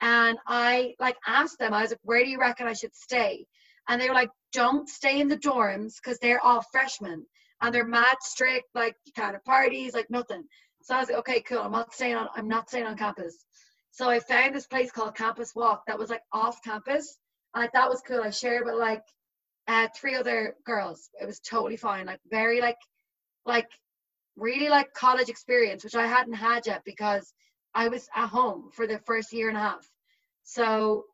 And I like asked them. I was like, "Where do you reckon I should stay?" And they were like, "Don't stay in the dorms because they're all freshmen and they're mad strict. Like you can't have parties, like nothing." So I was like, "Okay, cool. I'm not staying on. I'm not staying on campus." So I found this place called Campus Walk that was like off campus. And I thought was cool. I shared with like uh, three other girls. It was totally fine. Like very like like really like college experience, which I hadn't had yet because I was at home for the first year and a half. So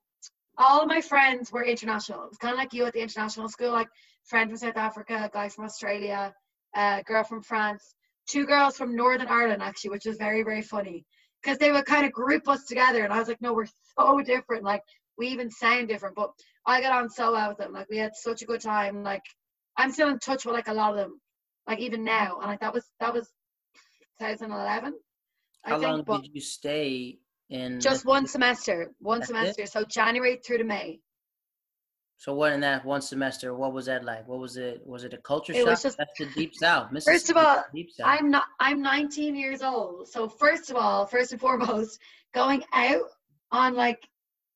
all my friends were international. It was kind of like you at the international school, like friend from South Africa, a guy from Australia, a girl from France, two girls from Northern Ireland actually, which was very very funny because they would kind of group us together, and I was like, no, we're so different. Like we even sound different, but I got on so well with them. Like we had such a good time. Like I'm still in touch with like a lot of them, like even mm-hmm. now. And like that was that was 2011, I How think. long but did you stay in? just one semester, one That's it? semester. So January through to May. So what in that one semester? What was that like? What was it? Was it a culture It shock? was just- That's the deep south. First of all, deep south. I'm not. I'm 19 years old. So first of all, first and foremost, going out on like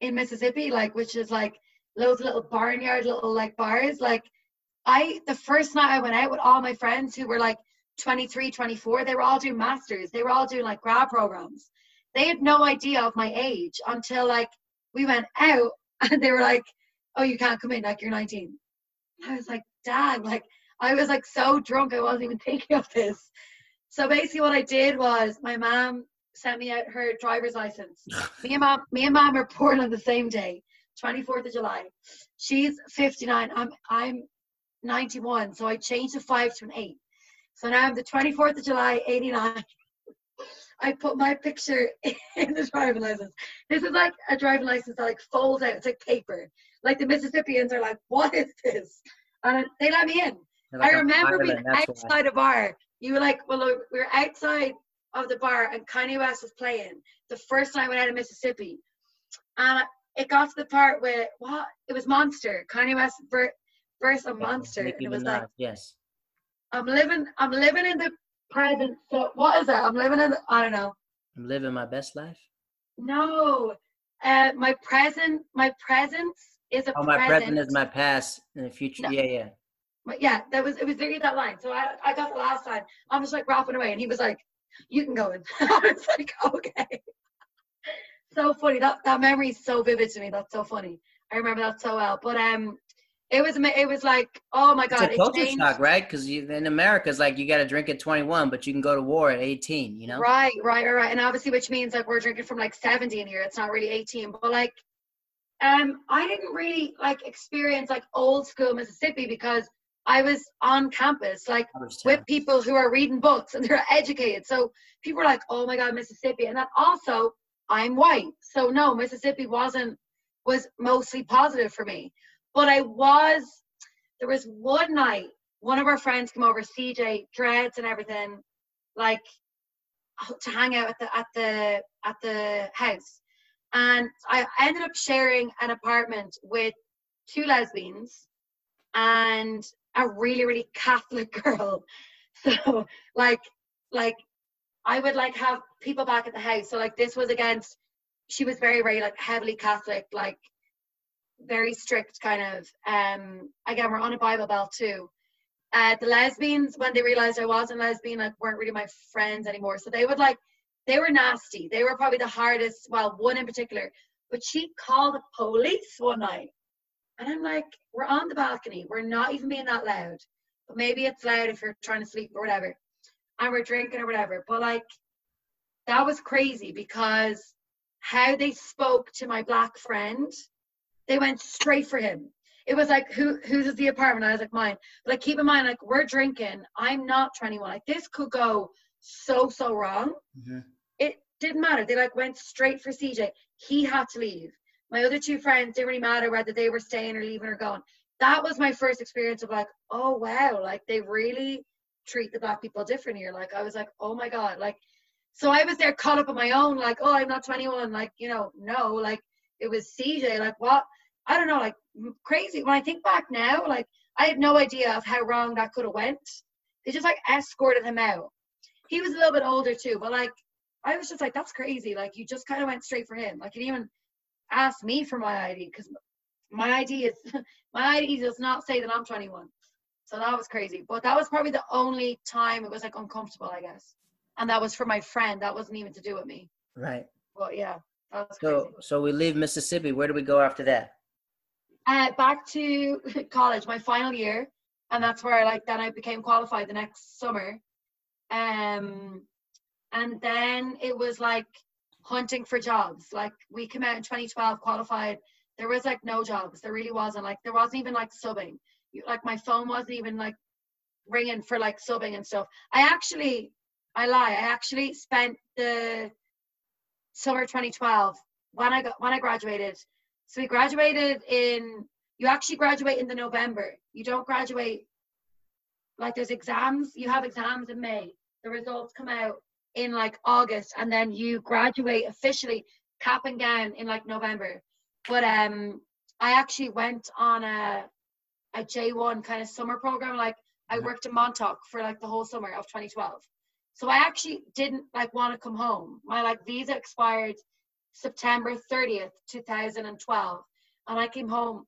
in Mississippi, like which is like loads little barnyard, little like bars. Like I, the first night I went out with all my friends who were like 23, 24, they were all doing masters. They were all doing like grad programs. They had no idea of my age until like we went out and they were like, "Oh, you can't come in. Like you're 19." I was like, "Dad, like." I was like so drunk I wasn't even thinking of this. So basically what I did was my mom sent me out her driver's license. me and mom me and mom were born on the same day, 24th of July. She's 59. I'm I'm 91. So I changed the five to an eight. So now I'm the 24th of July, 89. I put my picture in the driving license. This is like a driving license that like folds out. It's like paper. Like the Mississippians are like, what is this? And they let me in. Like, I remember being outside a bar. You were like, well, we were outside of the bar and Kanye West was playing the first night I went out of Mississippi. And it got to the part where what it was Monster, Kanye West ver- verse a Monster. And it was like yes. I'm living I'm living in the present. So what is that? I'm living in the, I don't know. I'm living my best life. No. Uh my present my presence is a Oh, my present. present is my past and the future. No. Yeah, yeah. But yeah, that was it was literally that line. So I I got the last line. I was like rapping away and he was like, You can go in. I was like, Okay. so funny. That that memory is so vivid to me. That's so funny. I remember that so well. But um it was it was like, oh my god, It's a it culture changed. shock, right? Because in America, it's like you got to drink at 21, but you can go to war at 18. You know? Right, right, right, right. And obviously, which means like we're drinking from like 70 in here. It's not really 18, but like, um, I didn't really like experience like old school Mississippi because I was on campus, like with people who are reading books and they're educated. So people were like, "Oh my God, Mississippi!" And then also, I'm white, so no, Mississippi wasn't was mostly positive for me. But I was. There was one night, one of our friends came over, CJ, dreads and everything, like oh, to hang out at the at the at the house, and I ended up sharing an apartment with two lesbians and a really really Catholic girl. So like like I would like have people back at the house. So like this was against she was very very like heavily Catholic like very strict kind of um again we're on a Bible belt too. Uh, the lesbians when they realized I wasn't lesbian like weren't really my friends anymore. So they would like they were nasty. They were probably the hardest. Well, one in particular. But she called the police one night, and I'm like, we're on the balcony. We're not even being that loud. But maybe it's loud if you're trying to sleep or whatever, and we're drinking or whatever. But like, that was crazy because how they spoke to my black friend, they went straight for him. It was like, who whose is the apartment? I was like, mine. But like, keep in mind, like, we're drinking. I'm not 21. Like, this could go so so wrong. Mhm. It didn't matter. They like went straight for CJ. He had to leave. My other two friends didn't really matter whether they were staying or leaving or going. That was my first experience of like, oh wow, like they really treat the black people different here. Like I was like, oh my god, like so I was there caught up on my own, like, oh, I'm not 21, like, you know, no, like it was CJ, like what? I don't know, like crazy. When I think back now, like I had no idea of how wrong that could have went. They just like escorted him out. He was a little bit older too, but like I was just like, that's crazy. Like you just kind of went straight for him. Like didn't even ask me for my ID because my ID is my ID does not say that I'm 21. So that was crazy. But that was probably the only time it was like uncomfortable, I guess. And that was for my friend. That wasn't even to do with me. Right. But yeah, that was crazy. So, so we leave Mississippi. Where do we go after that? uh, back to college, my final year, and that's where like then I became qualified the next summer. Um, and then it was like hunting for jobs. Like we came out in 2012, qualified. There was like no jobs. There really wasn't. Like there wasn't even like subbing. You, like my phone wasn't even like ringing for like subbing and stuff. I actually, I lie. I actually spent the summer 2012 when I got when I graduated. So we graduated in. You actually graduate in the November. You don't graduate. Like there's exams. You have exams in May. The results come out in like August, and then you graduate officially, cap and gown in like November. But um, I actually went on a a J1 kind of summer program. Like I Mhm. worked in Montauk for like the whole summer of 2012. So I actually didn't like want to come home. My like visa expired September 30th, 2012. And I came home.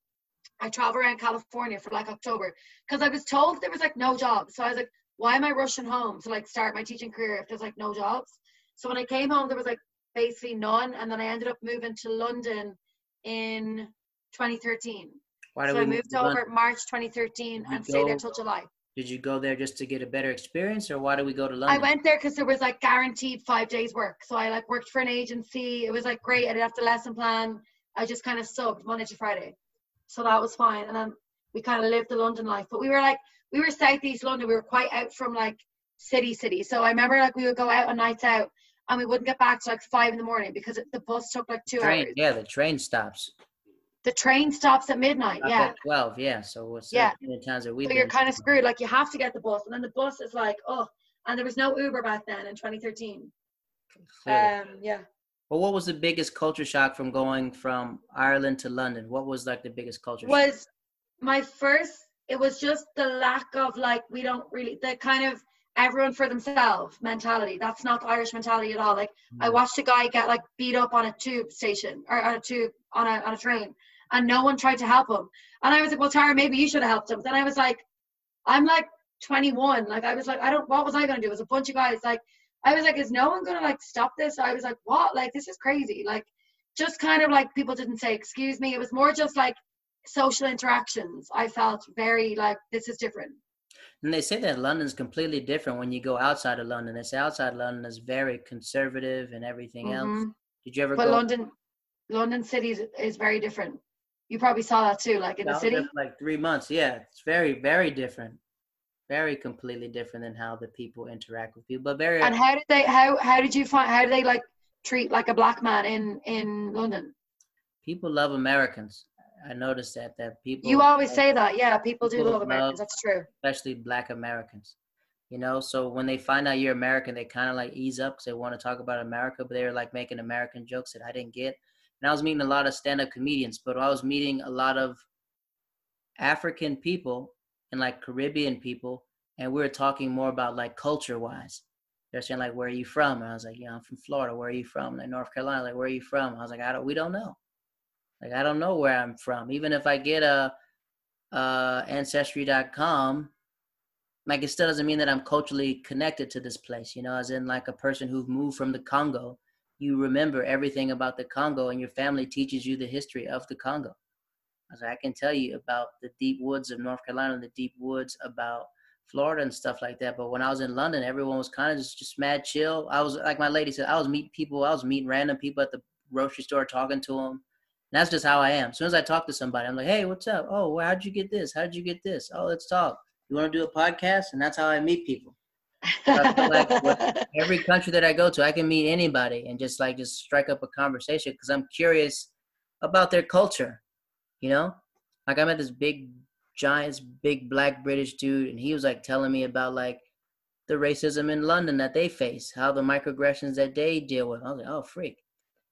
I traveled around California for like October because I was told there was like no jobs. So I was like, why am I rushing home to like start my teaching career if there's like no jobs? So when I came home, there was like basically none. And then I ended up moving to London in 2013. Why did So we I move moved to London? over March 2013 Did and stayed there till July. Did you go there just to get a better experience, or why did we go to London? I went there because there was like guaranteed five days work. So I like worked for an agency. It was like great. I didn't have to lesson plan. I just kind of subbed Monday to Friday. So that was fine. And then we kind of lived the London life. But we were like, we were southeast London. We were quite out from like city, city. So I remember like we would go out on nights out and we wouldn't get back to like five in the morning because the bus took like two train. hours. Yeah, the train stops. The train stops at midnight. Yeah. at Twelve. Yeah. So what's Yeah. the times that we've So you're kind of screwed. Like you have to get the bus, and then the bus is like, oh, and there was no Uber back then in 2013. Um, yeah. Well, what was the biggest culture shock from going from Ireland to London? What was like the biggest culture was shock? My first it was just the lack of like we don't really the kind of everyone for themselves mentality. That's not the Irish mentality at all. Like mm. I watched a guy get like beat up on a tube station or on a tube on a on a train and no one tried to help him. And I was like, Well Tara, maybe you should have helped him. Then I was like, I'm like 21. Like I was like, I don't what was I gonna do? It was a bunch of guys like I was like, is no one gonna like stop this? I was like, what? Like this is crazy. Like just kind of like people didn't say excuse me. It was more just like social interactions. I felt very like this is different. And they say that London's completely different when you go outside of London. They say outside London is very conservative and everything mm-hmm. else. Did you ever but go? London, London City is, is very different. You probably saw that too, like in the city. Like three months, yeah. It's very, very different. Very completely different than how the people interact with people. But very. And how did they? How how did you find? How do they like treat like a black man in in London? People love Americans. I noticed that that people. You always say that, yeah. People, people do love Americans. Love, That's true. Especially Black Americans, you know. So when they find out you're American, they kind of like ease up because they want to talk about America, but they're like making American jokes that I didn't get. And I was meeting a lot of stand-up comedians, but I was meeting a lot of African people and like Caribbean people, and we were talking more about like culture-wise. They're saying like, "Where are you from?" And I was like, "Yeah, I'm from Florida. Where are you from?" Like North Carolina. Like, "Where are you from?" I was like, "I don't. We don't know." Like I don't know where I'm from. Even if I get a, a ancestry.com, like it still doesn't mean that I'm culturally connected to this place. You know, as in like a person who moved from the Congo, you remember everything about the Congo, and your family teaches you the history of the Congo. I, like, I can tell you about the deep woods of North Carolina, the deep woods about Florida and stuff like that. But when I was in London, everyone was kind of just, just mad chill. I was like my lady said, I was meeting people. I was meeting random people at the grocery store, talking to them that's just how I am. As soon as I talk to somebody, I'm like, hey, what's up? Oh, well, how'd you get this? How'd you get this? Oh, let's talk. You want to do a podcast? And that's how I meet people. like every country that I go to, I can meet anybody and just like just strike up a conversation because I'm curious about their culture. You know, like I met this big, giant, big black British dude, and he was like telling me about like the racism in London that they face, how the microaggressions that they deal with. I was like, oh, freak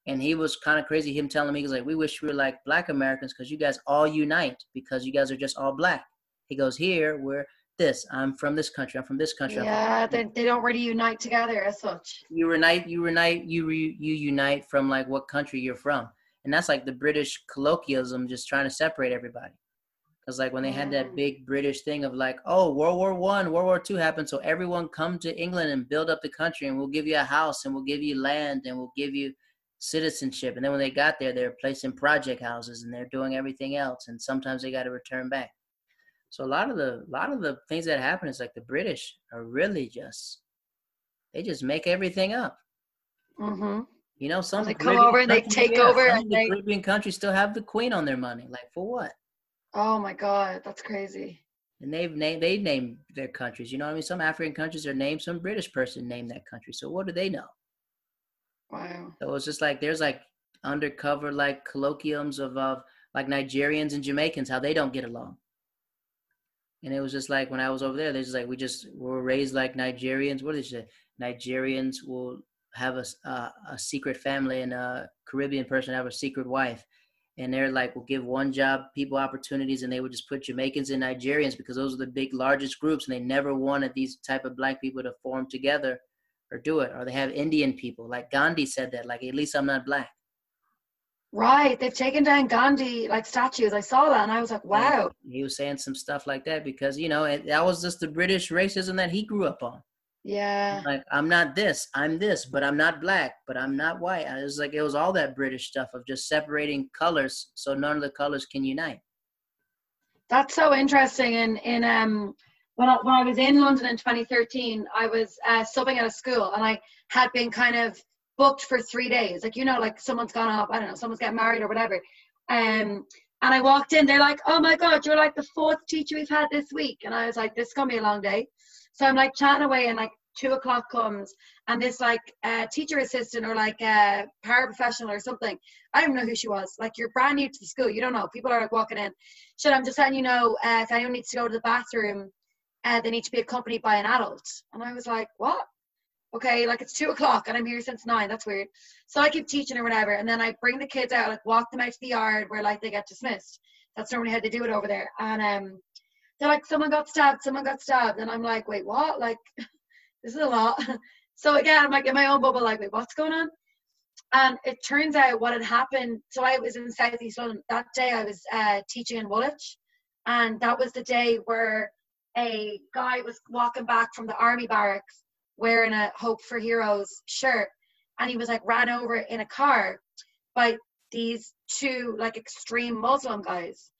and he was kind of crazy. Him telling me he was like, "We wish we were like Black Americans because you guys all unite because you guys are just all black." He goes, "Here we're this. I'm from this country. I'm from this country." Yeah, they, they don't really unite together as such. You unite. You unite. You re, you unite from like what country you're from, and that's like the British colloquialism, just trying to separate everybody. Because like when they had that big British thing of like, oh, World War One, World War Two happened, so everyone come to England and build up the country, and we'll give you a house, and we'll give you land, and we'll give you citizenship. And then when they got there, they're placed in project houses and they're doing everything else. And sometimes they got to return back. So a lot of the a lot of the things that happen is like the British are really just they just make everything up. Mm-hmm. You know, some they come over and they take yeah, over. and the they... Caribbean countries still have the Queen on their money. Like for what? Oh my God, that's crazy. And they've named they name their countries. You know what I mean? Some African countries are named. Some British person named that country. So what do they know? Wow. So just like there's like undercover like colloquiums of of like Nigerians and Jamaicans how they don't get along. And it was just like when I was over there, they're just like we just were raised like Nigerians. What did they say? Nigerians will have a a secret family and a Caribbean person have a secret wife. And they're like, we'll give one job people opportunities, and they would just put Jamaicans and Nigerians because those are the big largest groups, and they never wanted these type of black people to form together or do it. Or they have Indian people, like Gandhi said that, like at least I'm not black. Right. They've taken down Gandhi like statues. I saw that and I was like, wow. He was saying some stuff like that because, you know, it, that was just the British racism that he grew up on. Yeah. Like, I'm not this, I'm this, but I'm not black, but I'm not white. It was like, it was all that British stuff of just separating colors so none of the colors can unite. That's so interesting. And in, in um, when I, when I was in London in 2013, I was uh, subbing at a school and I had been kind of booked for three days. Like, you know, like someone's gone off, I don't know, someone's getting married or whatever. Um, and I walked in, they're like, oh my God, you're like the fourth teacher we've had this week. And I was like, this is going to be a long day. So I'm like chatting away and like two o'clock comes and this like uh, teacher assistant or like a paraprofessional or something. I don't know who she was. Like you're brand new to the school. You don't know. People are like walking in. Shit, I'm just letting you know uh, if anyone needs to go to the bathroom uh, they need to be accompanied by an adult. And I was like, what? Okay, like it's two o'clock and I'm here since nine. That's weird. So I keep teaching or whatever. And then I bring the kids out, like walk them out to the yard where like they get dismissed. That's normally how they do it over there. And um, they're like, someone got stabbed, someone got stabbed. And I'm like, wait, what? Like, this is a lot. so again, I'm like in my own bubble, like, wait, what's going on? And it turns out what had happened. So I was in Southeast London that day. I was uh, teaching in Woolwich, and that was the day where a guy was walking back from the army barracks wearing a Help for Heroes shirt, and he was like ran over in a car by these two like extreme Muslim guys,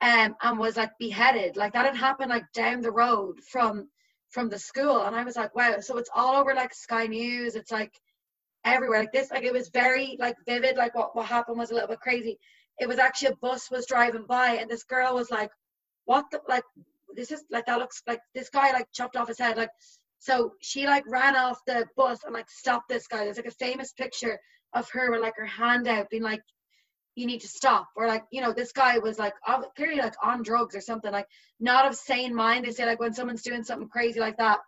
um, and was like beheaded. Like that had happened like down the road from from the school, and I was like, wow. So it's all over like Sky News. It's like everywhere like this like it was very like vivid like what what happened was a little bit crazy it was actually a bus was driving by and this girl was like what the like this is like that looks like this guy like chopped off his head like so she like ran off the bus and like stopped this guy there's like a famous picture of her with like her hand out being like you need to stop or like you know this guy was like clearly like on drugs or something like not of sane mind they say like when someone's doing something crazy like that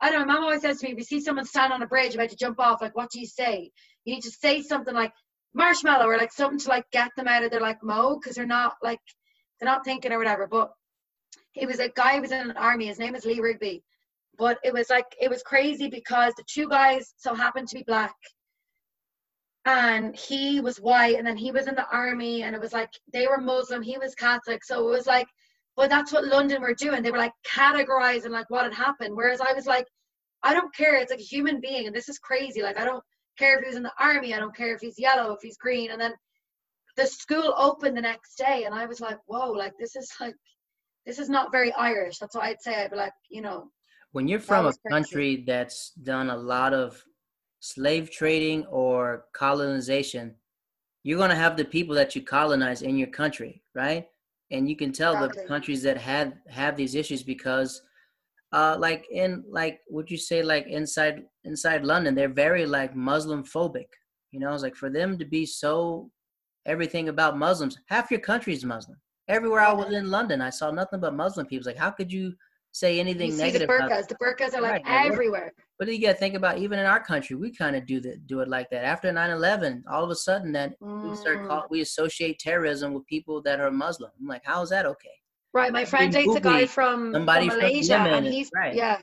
I don't know. Mom always says to me, if you see someone stand on a bridge about to jump off, like, what do you say? You need to say something like marshmallow or like something to like get them out of their like mode because they're not like they're not thinking or whatever. But it was a guy who was in an army. His name is Lee Rigby. But it was like it was crazy because the two guys so happened to be black and he was white and then he was in the army and it was like they were muslim he was catholic so it was like but that's what London were doing. They were like categorizing like what had happened. Whereas I was like, I don't care. It's like a human being, and this is crazy. Like I don't care if he's in the army. I don't care if he's yellow, if he's green. And then the school opened the next day, and I was like, whoa, like this is like this is not very Irish. That's what I'd say. I'd be like, you know. When you're from a country that's done a lot of slave trading or colonization, you're gonna have the people that you colonize in your country, right? and you can tell exactly. the countries that have have these issues because uh like in like would you say like inside inside london they're very like muslim phobic you know it's like for them to be so everything about muslims half your country is muslim everywhere i was in london i saw nothing but muslim people like how could you say anything you negative. the burqas. The burqas are like right, everywhere. But do you got to think about even in our country, we kind of do that, do it like that. After 9/11, all of a sudden, that mm. we start call, we associate terrorism with people that are Muslim. I'm like, how is that okay? Right. My friend dates a guy from, from Malaysia, from and he's right. yeah,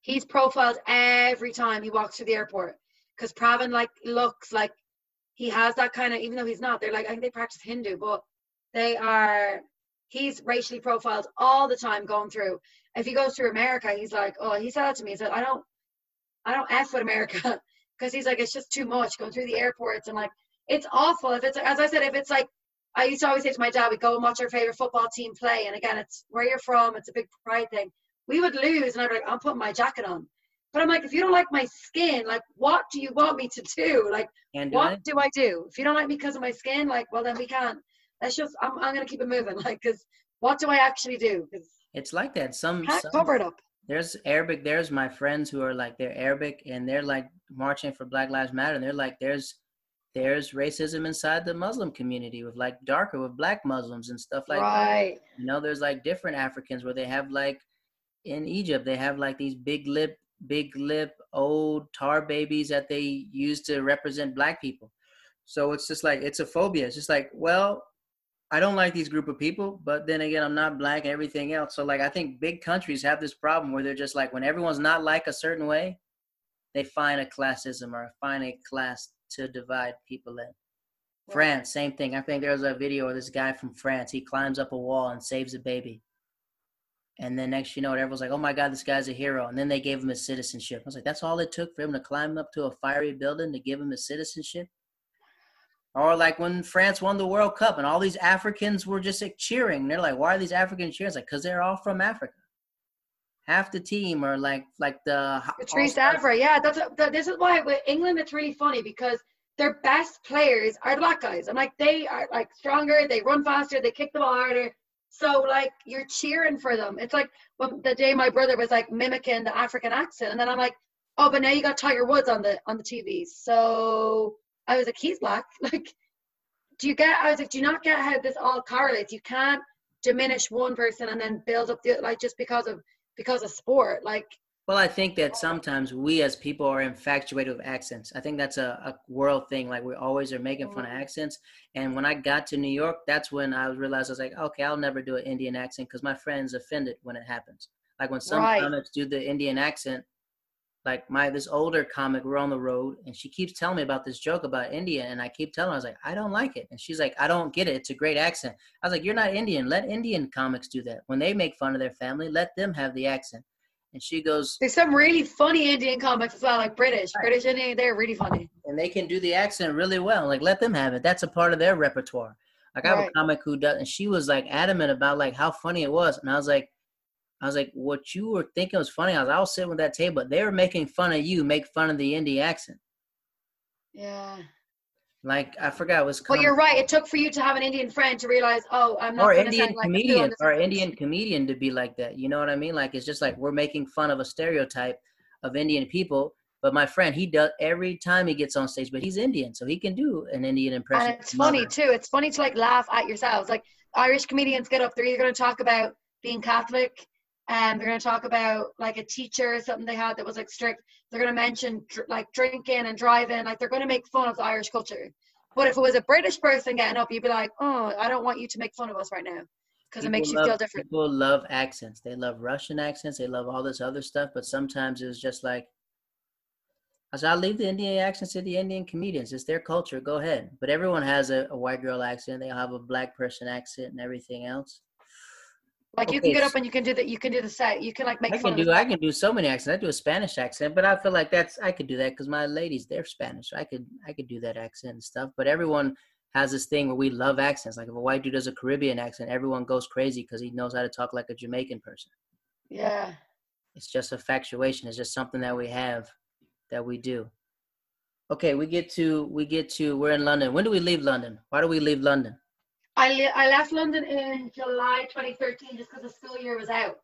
he's profiled every time he walks through the airport because Pravin like looks like he has that kind of, even though he's not. They're like I think they practice Hindu, but they are he's racially profiled all the time going through if he goes through America, he's like, oh, he said that to me. He said, I don't, I don't f with America because he's like, it's just too much going through the airports and like, it's awful. If it's as I said, if it's like, I used to always say to my dad, we go and watch our favorite football team play, and again, it's where you're from. It's a big pride thing. We would lose, and I'd be like, I'm putting my jacket on. But I'm like, if you don't like my skin, like, what do you want me to do? Like, what do I do? If you don't like me because of my skin, like, well, then we can't. That's just, I'm, I'm gonna keep it moving. Like, because what do I actually do? It's like that. Some, some cover it up. There's Arabic. There's my friends who are like they're Arabic and they're like marching for Black Lives Matter. And they're like there's there's racism inside the Muslim community with like darker with black Muslims and stuff like right. that. You know, there's like different Africans where they have like in Egypt they have like these big lip, big lip old tar babies that they use to represent black people. So it's just like it's a phobia. It's just like, well, I don't like these group of people, but then again, I'm not black and everything else. So like I think big countries have this problem where they're just like when everyone's not like a certain way, they find a classism or find a class to divide people in. France, same thing. I think there was a video of this guy from France. He climbs up a wall and saves a baby. And then next you know everyone's like, oh my God, this guy's a hero. And then they gave him his citizenship. I was like, that's all it took for him to climb up to a fiery building to give him his citizenship? Or like when France won the World Cup and all these Africans were just like cheering. They're like, why are these Africans cheering? It's like, because they're all from Africa. Half the team are like like the Patrice Evra. Yeah, that's a, this is why with England it's really funny because their best players are black guys. I'm like they are like stronger, they run faster, they kick the ball harder. So like you're cheering for them. It's like well, the day my brother was like mimicking the African accent, and then I'm like, oh, but now you got Tiger Woods on the on the TV. So I was like, he's black. Like, do you get? I was like, do you not get how this all correlates? You can't diminish one person and then build up the like just because of because of sport. Like well, I think that sometimes we as people are infatuated with accents. I think that's a, a world thing. Like we always are making fun of Mm. accents. And when I got to New York, that's when I realized I was like, okay, I'll never do an Indian accent because my friend's offended when it happens. Like when some Right. comics do the Indian accent, like my this older comic, we're on the road and she keeps telling me about this joke about India, and I keep telling her, I was like, I don't like it. And she's like, I don't get it. It's a great accent. I was like, You're not Indian. Let Indian comics do that. When they make fun of their family, let them have the accent. And she goes, there's some really funny Indian comics as well, like British, Right. British Indian. They're really funny. and they can do the accent really well. Like let them have it. That's a part of their repertoire. Like I have Right. a comic who does, and she was like adamant about like how funny it was, and I was like, I was like, what you were thinking was funny. I was, I'll sit with that table. They were making fun of you, make fun of the indie accent. Yeah. Like I forgot it was. But com- you're right. It took for you to have an Indian friend to realize, oh, I'm not or Indian sound like a fool on comedian, or. Indian comedian to be like that. You know what I mean? Like it's just like we're making fun of a stereotype of Indian people. But my friend, he does every time he gets on stage. But he's Indian, so he can do an Indian impression. And it's funny mother. too. It's funny to like laugh at yourselves. Like Irish comedians get up, they're either going to talk about being Catholic, and they're going to talk about like a teacher or something they had that was like strict. They're going to mention dr- like drinking and driving. Like they're going to make fun of the Irish culture. But if it was a British person getting up, you'd be like, oh, I don't want you to make fun of us right now because it makes you love- feel different. People love accents. They love Russian accents. They love all this other stuff. But sometimes it's just like, I said, I'll leave the Indian accents to the Indian comedians. It's their culture. Go ahead. But everyone has a, a white girl accent. They have a black person accent and everything else. Like you can get up and you can do that. You can do the set. You can like make I can do. I can do so many accents. I do a Spanish accent, but I feel like that's I could do that because my ladies they're Spanish. So I could I could do that accent and stuff. But everyone has this thing where we love accents. Like if a white dude does a Caribbean accent, everyone goes crazy because he knows how to talk like a Jamaican person. Yeah. It's just a factuation. It's just something that we have that we do. Okay, we get to we get to we're in London. When do we leave London? Why do we leave London? I, I left London in July 2013 just because the school year was out.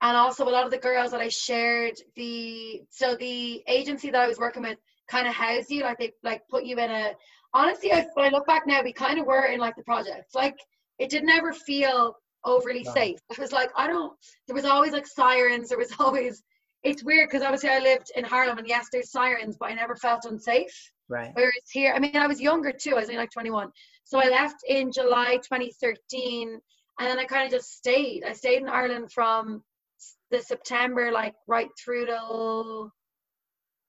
And also a lot of the girls that I shared the so the agency that I was working with kind of housed you like they like put you in a honestly I, when I look back now we kind of were in like the projects like it did never feel overly No. safe it was like I don't there was always like sirens there was always it's weird because obviously I lived in Harlem and yes there's sirens but I never felt unsafe Right. Whereas here, I mean, I was younger too. I was only like 21. So I left in July 2013, and then I kind of just stayed. I stayed in Ireland from the September, like right through till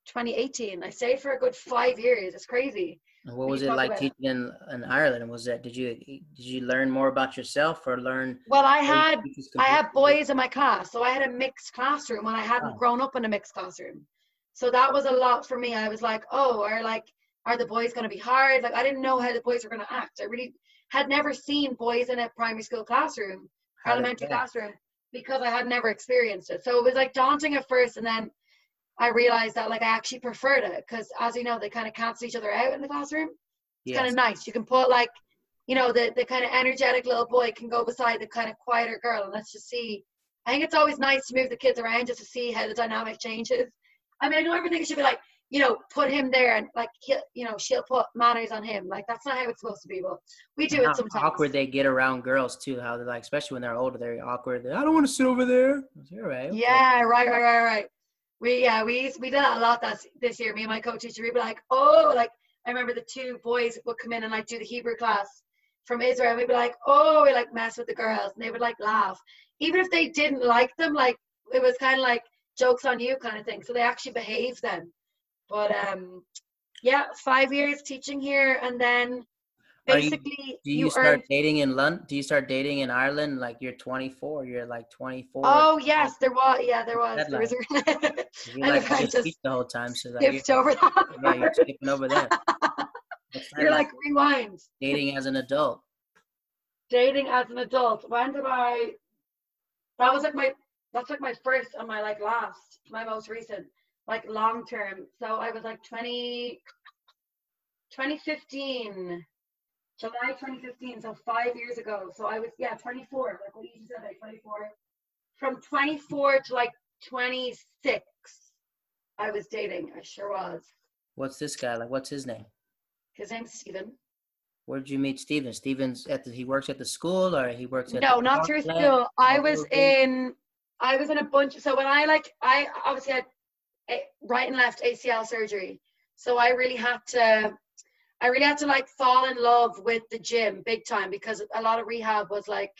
2018. I stayed for a good five years. It's crazy. And what was it like teaching in, in Ireland? Was that did you did you learn more about yourself or learn? Well, I had I had boys in my class, so I had a mixed classroom when I hadn't Oh. grown up in a mixed classroom. So that was a lot for me. I was like, oh, or like, are the boys going to be hard? Like, I didn't know how the boys were going to act. I really had never seen boys in a primary school classroom, How elementary classroom, because I had never experienced it. So it was like daunting at first, and then I realized that like I actually preferred it because, as you know, they kind of cancel each other out in the classroom it's kind of nice. You can put like, you know, the the kind of energetic little boy can go beside the kind of quieter girl, and let's just see. I think it's always nice to move the kids around just to see how the dynamic changes. I mean, I know everything should be like, you know, put him there and like, he'll, you know, she'll put manners on him. Like that's not how it's supposed to be, but we do it sometimes. awkward they get around girls too. How they're like, especially when they're older, they're awkward. They, I don't want to sit over there. I All right. okay." Yeah, right, right, right, right. We yeah, we we did that a lot that this year. Me and my co-teacher, we'd be like, oh, like I remember the two boys would come in and like do the Hebrew class from Israel. We'd be like, oh, we like mess with the girls, and they would like laugh, even if they didn't like them. Like it was kind of like jokes on you kind of thing. So they actually behaved then. But um, yeah, five years teaching here, and then Are you- basically Do you, you, start earn. dating in London? Do you start dating in Ireland? Like you're 24. You're like 24. Oh yes, there was. Yeah, there was. There was. You I like I just the whole time, so like you're, over that. yeah, you're skipping over that. You're like rewind. dating as an adult. Dating as an adult. When did I? That was like my. That's like my first and my like last, my most recent, like long term. So I was like 20, 2015, July 2015. So five years ago. So I was yeah 24. Like what you just said, like 24. From 24 to like 26, I was dating. I sure was. What's this guy like? What's his name? His name's Steven. Where'd you meet Steven? Steven's at the he works at the school or he works at No, not through school. I was in I was in a bunch. So when I like, I obviously had right and left ACL surgery. So I really had to, I really had to like fall in love with the gym big time because a lot of rehab was like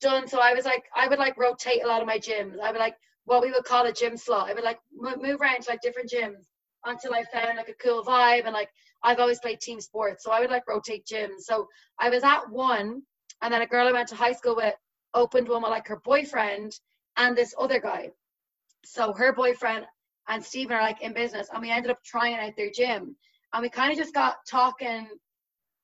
done. So I was like, I would like rotate a lot of my gyms. I would like what we would call a gym slot. I would like move around to like different gyms until I found like a cool vibe and like I've always played team sports. So I would like rotate gyms. So I was at one and then a girl I went to high school with opened one with like her boyfriend and this other guy. So her boyfriend and Stephen are like in business, and we ended up trying out their gym, and we kind of just got talking.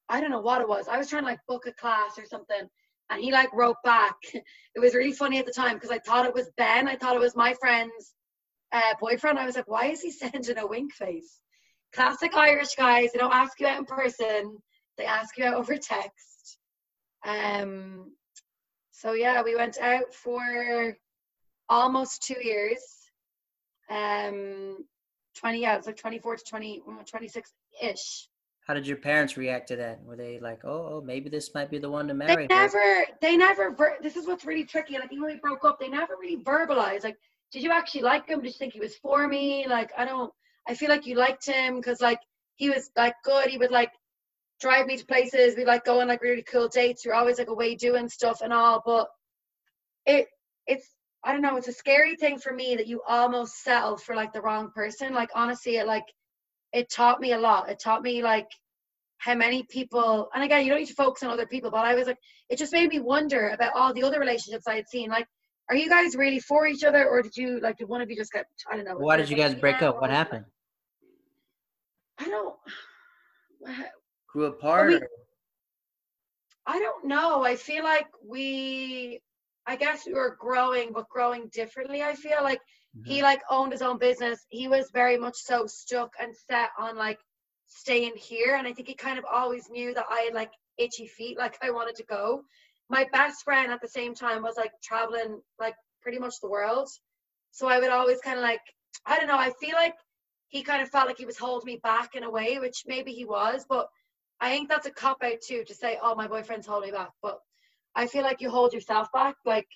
I don't know what it was. I was trying to like book a class or something, and he like wrote back. It was really funny at the time because I thought it was Ben. I thought it was my friend's uh, boyfriend. I was like, why is he sending a wink face? Classic Irish guys. They don't ask you out in person. They ask you out over text. Um. So yeah, we went out for almost two years. Um, 20, yeah, it's like 24 to 20, 26 ish. How did your parents react to that? Were they like, oh, oh maybe this might be the one to marry? They never, they never, ver- this is what's really tricky. Like, even when we broke up, they never really verbalized. Like, did you actually like him? Did you think he was for me? Like, I don't, I feel like you liked him because, like, he was like good. He would like drive me to places. We'd like go on like really cool dates. You're always like away doing stuff and all. But it, it's I don't know, it's a scary thing for me that you almost settle for like the wrong person. Like honestly, it like it taught me a lot. It taught me like how many people and again you don't need to focus on other people, but I was like it just made me wonder about all the other relationships I had seen. Like, are you guys really for each other or did you like did one of you just get I don't know. Why did you guys break up? What happened? I don't grew apart. I don't know. I feel like we I guess we were growing, but growing differently. I feel like mm-hmm. he like owned his own business. He was very much so stuck and set on like staying here, and I think he kind of always knew that I had like itchy feet, like I wanted to go. My best friend at the same time was like traveling like pretty much the world, so I would always kind of like I don't know. I feel like he kind of felt like he was holding me back in a way, which maybe he was, but I think that's a cop out too to say, oh, my boyfriend's holding me back. But I feel like you hold yourself back. Like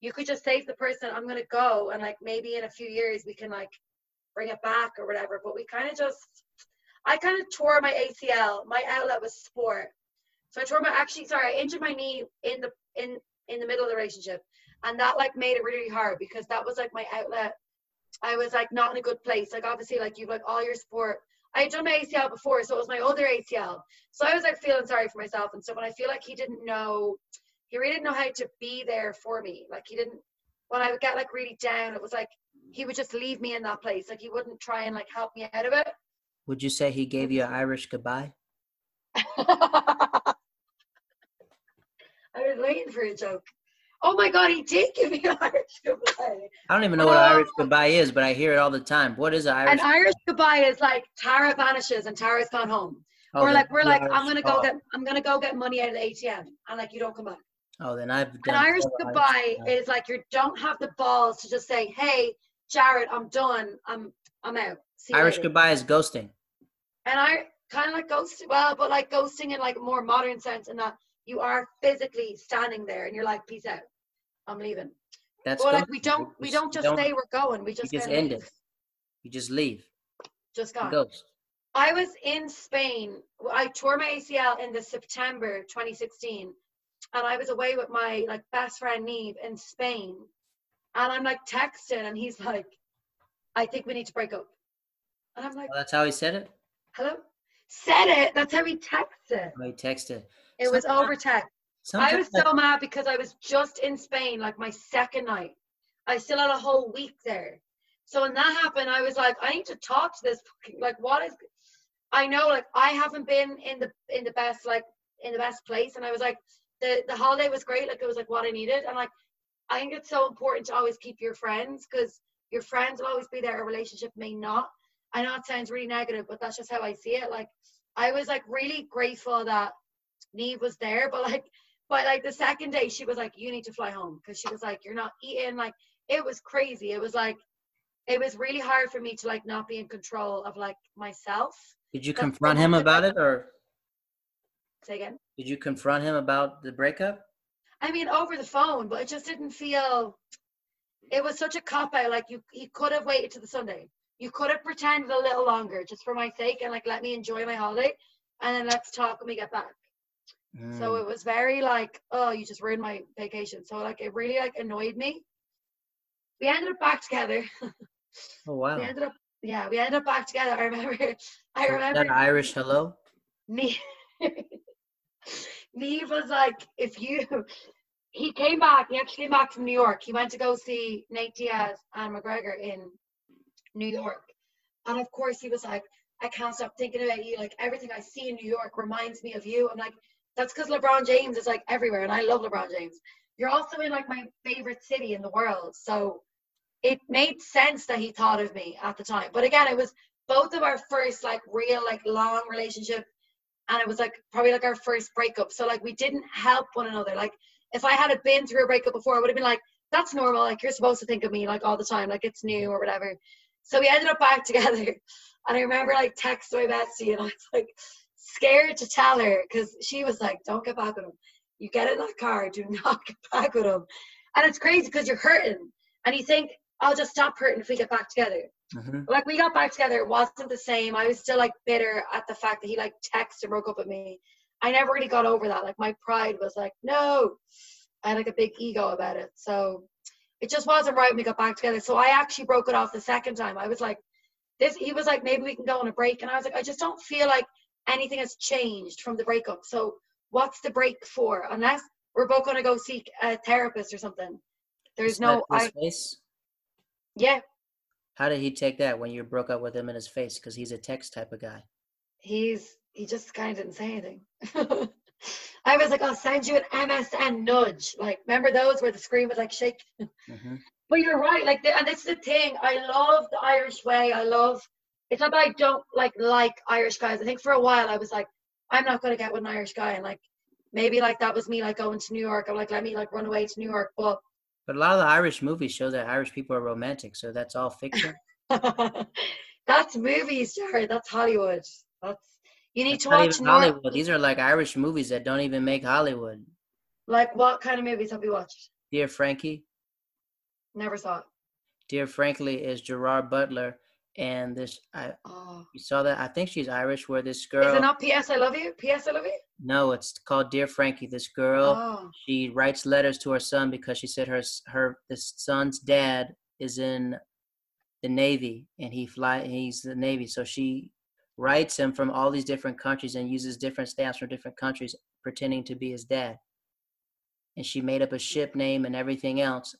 you could just say to the person, I'm gonna go and like maybe in a few years we can like bring it back or whatever. But we kind of just I kind of tore my ACL. My outlet was sport. So I tore my actually sorry, I injured my knee in the in in the middle of the relationship. And that like made it really hard because that was like my outlet. I was like not in a good place. Like obviously like you've like all your sport I had done my ACL before, so it was my other ACL. So I was like feeling sorry for myself and so when I feel like he didn't know, he really didn't know how to be there for me. Like he didn't. When I would get like really down, it was like he would just leave me in that place. Like he wouldn't try and like help me out of it. Would you say he gave you an Irish goodbye? I was waiting for a joke. Oh my God, he did give me an Irish goodbye. I don't even know what Irish oh. goodbye is, but I hear it all the time. What is an Irish? An Irish goodbye is like Tara vanishes and Tara's gone home. Oh, or like we're like, Irish I'm gonna go get I'm gonna go get money out of the ATM, and like you don't come back. Oh, then I've done. An Irish goodbye Irish is like you don't have the balls to just say, "Hey, Jared, I'm done. I'm I'm out." Irish goodbye is ghosting. And I kind of like ghosting, well, but like ghosting in like a more modern sense, in that you are physically standing there and you're like, peace out, I'm leaving. That's well, like we don't we don't just don't, say we're going. We just, just end leave. it. You just leave. Just gone. Ghost. I was in Spain. I tore my ACL in the September 2016, and I was away with my like best friend Neve in Spain, and I'm like texting, and he's like, "I think we need to break up," and I'm like, well, "That's how he said it." Hello. Said it. That's how he texted. How he texted. It was over text. I was so mad because I was just in Spain, like my second night. I still had a whole week there. So when that happened, I was like, I need to talk to this. Like, what is? I know, like, I haven't been in the in the best, like, in the best place, and I was like, the the holiday was great. Like, it was like what I needed, and like, I think it's so important to always keep your friends because your friends will always be there. A relationship may not. I know it sounds really negative, but that's just how I see it. Like, I was like really grateful that Neve was there, but like, but like the second day, she was like, "You need to fly home," because she was like, "You're not eating." Like, it was crazy. It was like, it was really hard for me to like not be in control of like myself. Did you That's confront him about it, or say again? Did you confront him about the breakup? I mean, over the phone, but it just didn't feel. it was such a cop out. Like you, he could have waited to the Sunday. You could have pretended a little longer just for my sake and like let me enjoy my holiday, and then let's talk when we get back. Mm. So it was very like, oh, you just ruined my vacation. So like it really like annoyed me. We ended up back together. oh wow. We ended up yeah, we ended up back together. I remember I remember that Irish hello? Neve, Neve was like, if you, he came back, he actually came back from New York. He went to go see Nate Diaz and McGregor in New York. And of course, he was like, I can't stop thinking about you. Like, everything I see in New York reminds me of you. I'm like, that's because LeBron James is like everywhere, and I love LeBron James. You're also in like my favorite city in the world. So it made sense that he thought of me at the time. But again, it was both of our first like real, like long relationship and it was like probably like our first breakup. So like we didn't help one another. Like if I had been through a breakup before, I would have been like, that's normal. Like you're supposed to think of me like all the time, like it's new or whatever. So we ended up back together. And I remember like texting my bestie and I was like scared to tell her because she was like, don't get back with him. You get in that car, do not get back with him. And it's crazy because you're hurting and you think, I'll just stop hurting if we get back together. Mm-hmm. Like we got back together, it wasn't the same. I was still like bitter at the fact that he like texted and broke up with me. I never really got over that. Like my pride was like, no. I had like a big ego about it. So it just wasn't right when we got back together. So I actually broke it off the second time. I was like, this he was like, maybe we can go on a break. And I was like, I just don't feel like anything has changed from the breakup. So what's the break for? Unless we're both gonna go seek a therapist or something. There's no I face? yeah, How did he take that when you broke up with him in his face? Because he's a text type of guy. he's he just kind of didn't say anything. I was like, I'll send you an MSN nudge. Like, remember those where the screen would like shake? hmm But you're right. Like, the, and this is the thing. I love the Irish way. I love. It's not that I don't like like Irish guys. I think for a while I was like, I'm not gonna get with an Irish guy, and like maybe like that was me like going to New York. I'm like, let me like run away to New York. But But a lot of the Irish movies show that Irish people are romantic, so that's all fiction. that's movies, Jared. That's Hollywood. That's you need That's to watch. Hollywood. These are like Irish movies that don't even make Hollywood. Like, what kind of movies have you watched? Dear Frankie, Never saw it. Dear Frankie is Gerard Butler, and this I Oh. you saw that I think she's Irish. Where this girl Is it not P.S. I love you? P.S. I love you? no, it's called Dear Frankie. This girl, Oh. she writes letters to her son because she said her her this son's dad is in the Navy and he fly he's the Navy, so she writes him from all these different countries and uses different stamps from different countries, pretending to be his dad. And she made up a ship name and everything else.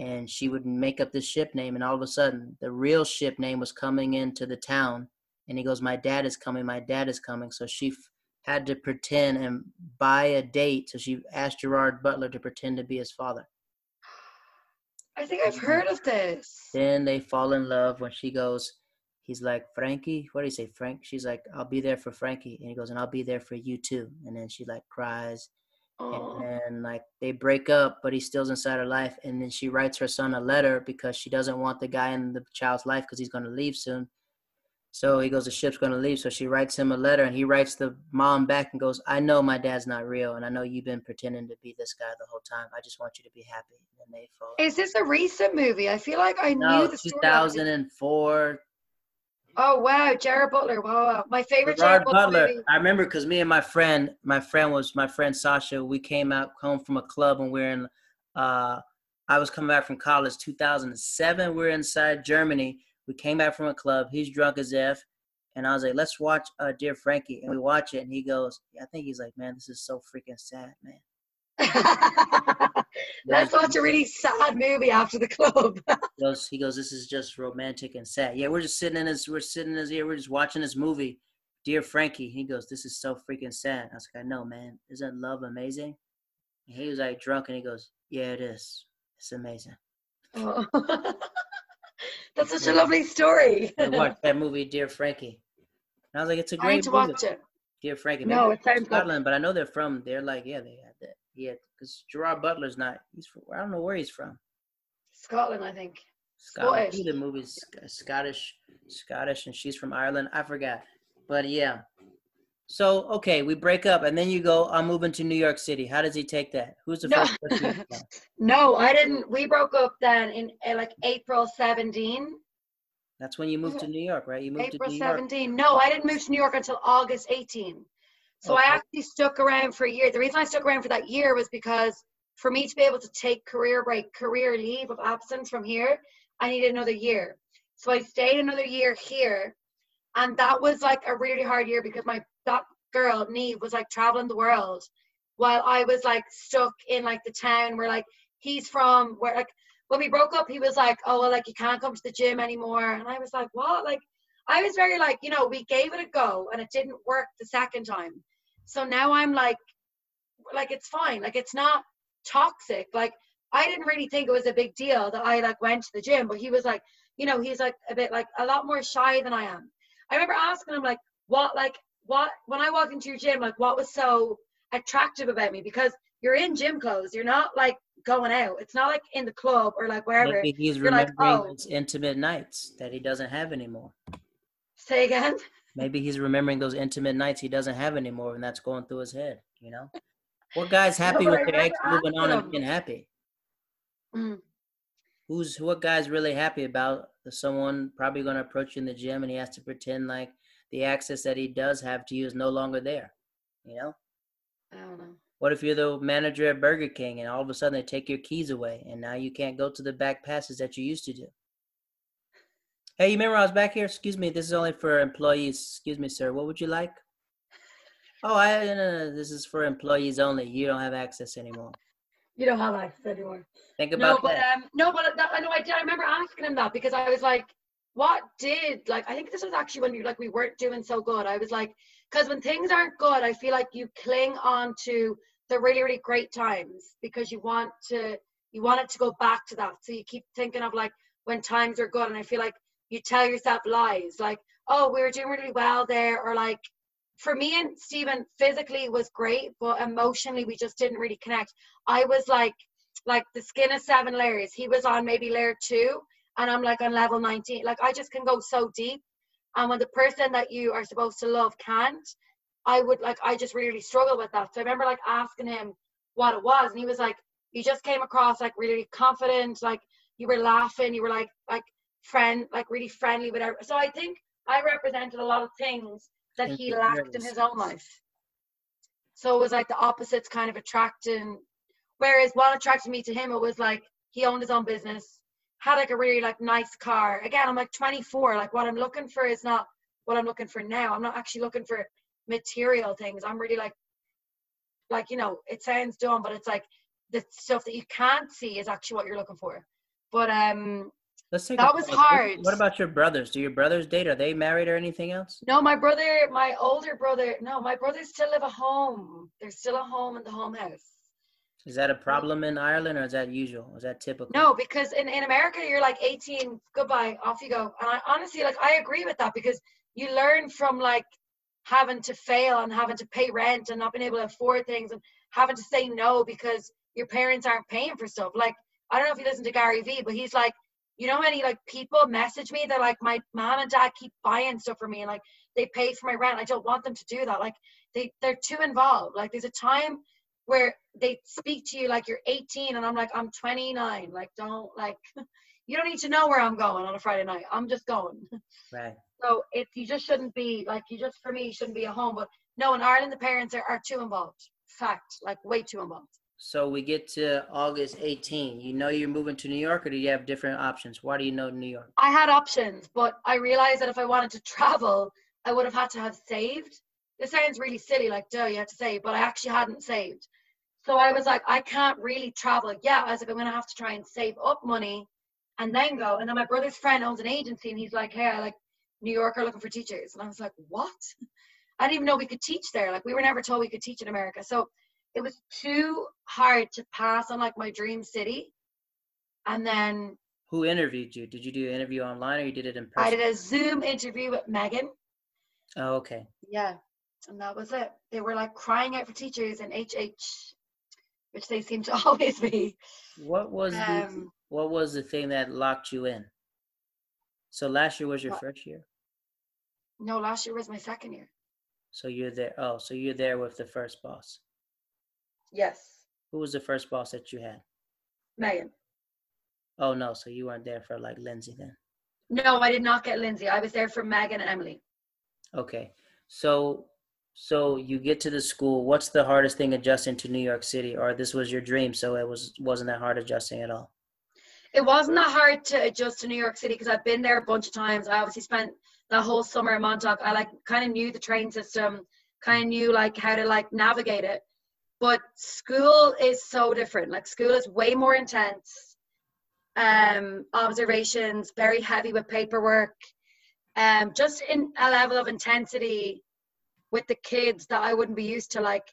And she would make up this ship name, and all of a sudden, the real ship name was coming into the town. And he goes, "My dad is coming. My dad is coming." So she f- had to pretend and buy a date. So she asked Gerard Butler to pretend to be his father. I think I've heard of this. Then they fall in love when she goes, he's like, Frankie, what do you say, Frank? She's like, I'll be there for Frankie. And he goes, and I'll be there for you too. And then she like cries. Oh. And like they break up, but he's still's inside her life. And then she writes her son a letter because she doesn't want the guy in the child's life because he's going to leave soon. So he goes, the ship's going to leave. So she writes him a letter and he writes the mom back and goes, I know my dad's not real. And I know you've been pretending to be this guy the whole time. I just want you to be happy. And they fall. Is this a recent movie? I feel like I No, knew the story. of 2004, Oh wow, Jared Butler. Wow, wow. my favorite Gerard Jared Butler, Butler. movie. I remember because me and my friend, my friend was my friend Sasha. We came out home from a club and we are in. Uh, I was coming back from college, 2007. We are inside Germany. We came back from a club. He's drunk as f, and I was like, "Let's watch uh, Dear Frankie." And we watch it, and he goes, yeah, "I think he's like, man, this is so freaking sad, man." Let's watch a really sad movie after the club. He goes, he goes, this is just romantic and sad. Yeah, we're just sitting in his, we're sitting in his ear, we're just watching this movie, Dear Frankie. He goes, this is so freaking sad. I was like, I know, man. Isn't love amazing? And he was like drunk, and he goes, yeah, it is. It's amazing. Oh. That's such a lovely story. I watched that movie, Dear Frankie. And I was like, it's a great need to movie, watch it. Dear Frankie. No, Maybe it sounds good. Scotland, but I know they're from. They're like, yeah, they. Yeah, because Gerard Butler's not. He's from. I don't know where he's from. Scotland, I think. Scotland. Scottish. The movie's Scottish, Scottish, and she's from Ireland. I forgot, but yeah. So okay, we break up, and then you go. I'm moving to New York City. How does he take that? Who's the No. first person? you tell? No, I didn't. We broke up then in uh, like April 17. That's when you moved to New York, right? You moved April to New York. 17. No, I didn't move to New York until August 18. So I actually stuck around for a year. The reason I stuck around for that year was because for me to be able to take career break, career leave of absence from here, I needed another year. So I stayed another year here. And that was like a really hard year because my that girl, Neve, was like traveling the world while I was like stuck in like the town where like he's from where like when we broke up, he was like, Oh well like you can't come to the gym anymore. And I was like, What? Like I was very like, you know, we gave it a go and it didn't work the second time. So now I'm like, like it's fine. Like it's not toxic. Like I didn't really think it was a big deal that I like went to the gym, but he was like, you know, he's like a bit like a lot more shy than I am. I remember asking him like, what, like, what, when I walked into your gym, like, what was so attractive about me? Because you're in gym clothes. You're not like going out. It's not like in the club or like wherever. Maybe he's You're like, remembering oh. his intimate nights that he doesn't have anymore. Say again. Maybe he's remembering those intimate nights he doesn't have anymore, and that's going through his head. You know, what guy's happy but with their ex moving on and being happy? Mm. Who's what guy's really happy about someone probably going to approach you in the gym and he has to pretend like the access that he does have to you is no longer there? You know, I don't know. what if you're the manager at Burger King and all of a sudden they take your keys away and now you can't go to the back passes that you used to do? Hey, you remember I was back here? Excuse me, this is only for employees. Excuse me, sir. What would you like? Oh, I no, no, no, this is for employees only. You don't have access anymore. You don't have access anymore. Think No, about but that. um, no, but that, I know I did. I remember asking him that because I was like, "What did like?" I think this was actually when we like we weren't doing so good. I was like, because when things aren't good, I feel like you cling on to the really really great times because you want to you want it to go back to that. So you keep thinking of like when times are good, and I feel like you tell yourself lies like, "Oh, we were doing really well there," or like. For me and Stephen, physically was great, but emotionally we just didn't really connect. I was like like the skin is seven layers. He was on maybe layer two, and I'm like on level 19. Like I just can go so deep. And when the person that you are supposed to love can't, I would like I just really struggle with that. So I remember like asking him what it was, and he was like, "You just came across like really confident, like you were laughing, you were like like friend, like really friendly, whatever." So I think I represented a lot of things that he lacked in his own life. So it was like the opposites kind of attracting Whereas what attracted me to him, it was like he owned his own business, had like a really like nice car. Again, I'm like 24. Like what I'm looking for is not what I'm looking for now. I'm not actually looking for material things. I'm really like, like you know, it sounds dumb, but it's like the stuff that you can't see is actually what you're looking for. But um, Let's take. that was pause. Hard. What about your brothers? Do your brothers date? Are they married or anything else? no, my brother, my older brother, no, my brothers still live at home. They're still at home in the home house. Is that a problem in Ireland or is that usual? Is that typical? No, because in, in America, you're like 18, goodbye, off you go. And I honestly, like, I agree with that because you learn from like having to fail and having to pay rent and not being able to afford things and having to say no because your parents aren't paying for stuff. Like, I don't know if you listen to Gary Vee, but he's like, you know, how many like people message me that like my mom and dad keep buying stuff for me and like they pay for my rent. I don't want them to do that. Like, they they're too involved. Like, there's a time where they speak to you like you're 18 and I'm like I'm 29 like don't like you don't need to know where I'm going on a Friday night I'm just going Right. so it you just shouldn't be like you just for me shouldn't be at home but no in Ireland the parents are, are too involved fact like way too involved So we get to August 18. You know you're moving to New York, or do you have different options? Why do you know New York? I had options but I realized that if I wanted to travel I would have had to have saved this sounds really silly like duh you have to save but I actually hadn't saved so I was like I can't really travel yeah I was like I'm gonna have to try and save up money and then go. And then my brother's friend owns an agency, and he's like, "Hey, I like New York are looking for teachers." And I was like, "What?" I didn't even know we could teach there. Like we were never told we could teach in America. So it was too hard to pass on like my dream city. And then Who interviewed you? Did you do an interview online or you did it in person? I did a Zoom interview with Megan. Oh, okay. Yeah, and that was it. They were like crying out for teachers in HH, which they seem to always be. What was the Um, what was the thing that locked you in? So last year was your What? first year. no, last year was my second year. So you're there. Oh, so you're there with the first boss. Yes, Who was the first boss that you had? Megan. Oh no, so you weren't there for like Lindsay then. No, I did not get Lindsay. I was there for Megan and Emily. Okay. So so you get to the school. What's the hardest thing adjusting to New York City? Or this was your dream, so it was wasn't that hard adjusting at all. It wasn't that hard to adjust to New York City because I've been there a bunch of times. I obviously spent the whole summer in Montauk. I like kind of knew the train system, kind of knew like how to like navigate it. But school is so different. Like school is way more intense. Um, observations, very heavy with paperwork. Um, just in a level of intensity with the kids that I wouldn't be used to, like,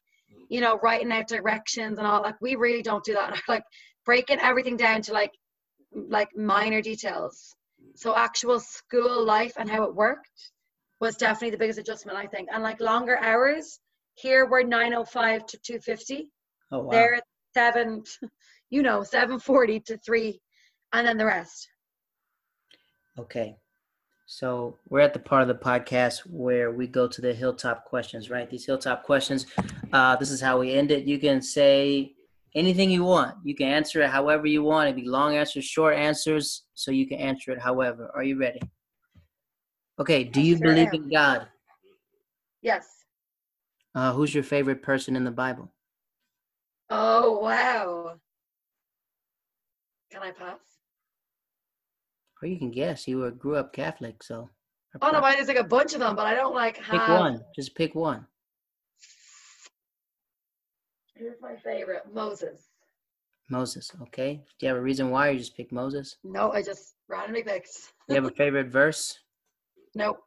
you know, writing out directions and all. Like, we really don't do that. Like, breaking everything down to like, like minor details. So, actual school life and how it worked was definitely the biggest adjustment, I think. And like longer hours. Here we're 9:05 to 2:50. Oh wow. They're at seven, you know, 7:40 to three, and then the rest. Okay. So we're at the part of the podcast where we go to the hilltop questions, right? These hilltop questions. Uh, this is how we end it. You can say anything you want. You can answer it however you want. It be long answers, short answers, so you can answer it however. Are you ready? Okay. Do you believe in God? Yes. Uh, who's your favorite person in the Bible? Oh wow. Can I pass? Or you can guess. You were grew up Catholic, so. Oh no, there's like a bunch of them, but I don't like Pick have. one. Just pick one. Here's my favorite, Moses. Moses. Okay. Do you have a reason why you just picked Moses? No, I just randomly picked. Do you have a favorite verse? Nope,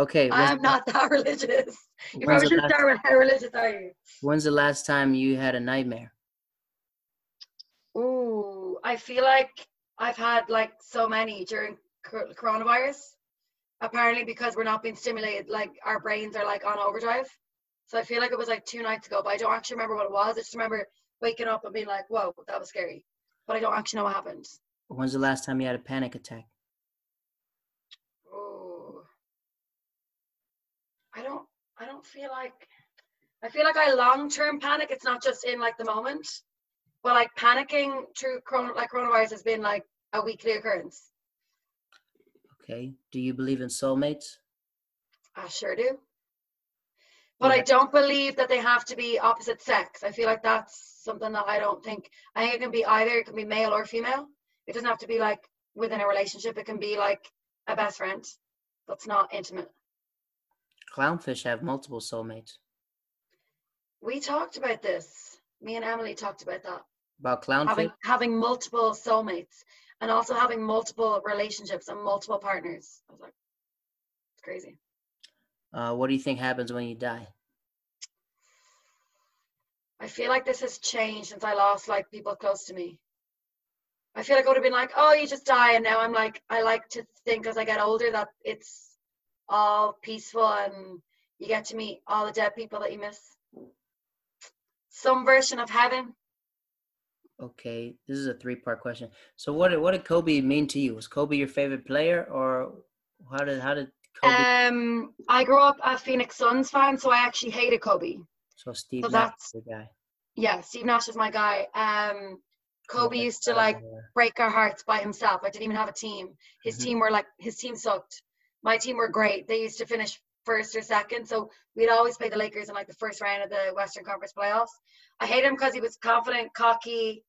Okay. I'm not that religious. You probably should last, start with how religious are you? when's the last time you had a nightmare? Ooh, I feel like I've had like so many during coronavirus. Apparently, because we're not being stimulated, like our brains are like on overdrive. So I feel like it was like two nights ago, but I don't actually remember what it was. I just remember waking up and being like, "Whoa, that was scary," but I don't actually know what happened. When's the last time you had a panic attack? I don't. I don't feel like. I feel like I long-term panic. It's not just in like the moment, but like panicking through corona, like coronavirus has been like a weekly occurrence. Okay. Do you believe in soulmates? I sure do. But I don't believe that they have to be opposite sex. I feel like that's something that I don't think. I think it can be either. It can be male or female. It doesn't have to be like within a relationship. It can be like a best friend that's not intimate. Clownfish have multiple soulmates. We talked about this. Me and Emily talked about that. About clownfish? Having having multiple soulmates and also having multiple relationships and multiple partners. I was like, it's crazy. Uh, what do you think happens when you die? I feel like this has changed since I lost like people close to me. I feel like I would have been like, oh, you just die, and now I'm like, I like to think as I get older that it's all peaceful and you get to meet all the dead people that you miss. Some version of heaven. Okay, this is a three-part question. So, what did what did Kobe mean to you? Was Kobe your favorite player, or how did how did Kobe? Um, I grew up a Phoenix Suns fan, so I actually hated Kobe. so Steve so Nash was the guy. Yeah, Steve Nash is my guy. Um, Kobe used to like break our hearts by himself. I didn't even have a team. His Mhm. team were like his team sucked. My team were great. They used to finish first or second. So we'd always play the Lakers in like the first round of the Western Conference playoffs. I hate him because he was confident, cocky.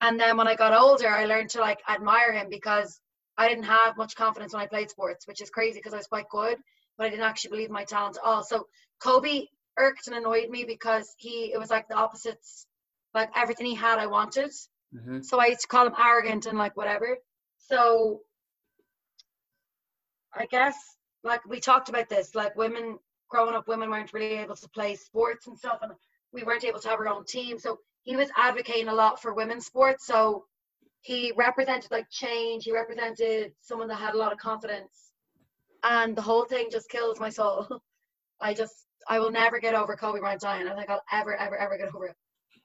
And then when I got older, I learned to like admire him because I didn't have much confidence when I played sports, which is crazy because I was quite good, but I didn't actually believe my talent at all. So Kobe irked and annoyed me because he it was like the opposites, like everything he had I wanted. hmm So I used to call him arrogant and like whatever. So I guess like we talked about this, like women growing up, women weren't really able to play sports and stuff, and we weren't able to have our own team. So he was advocating a lot for women's sports. So he represented like change. He represented someone that had a lot of confidence, and the whole thing just kills my soul. I just I will never get over Kobe Bryant dying. I don't think I'll ever ever ever get over it.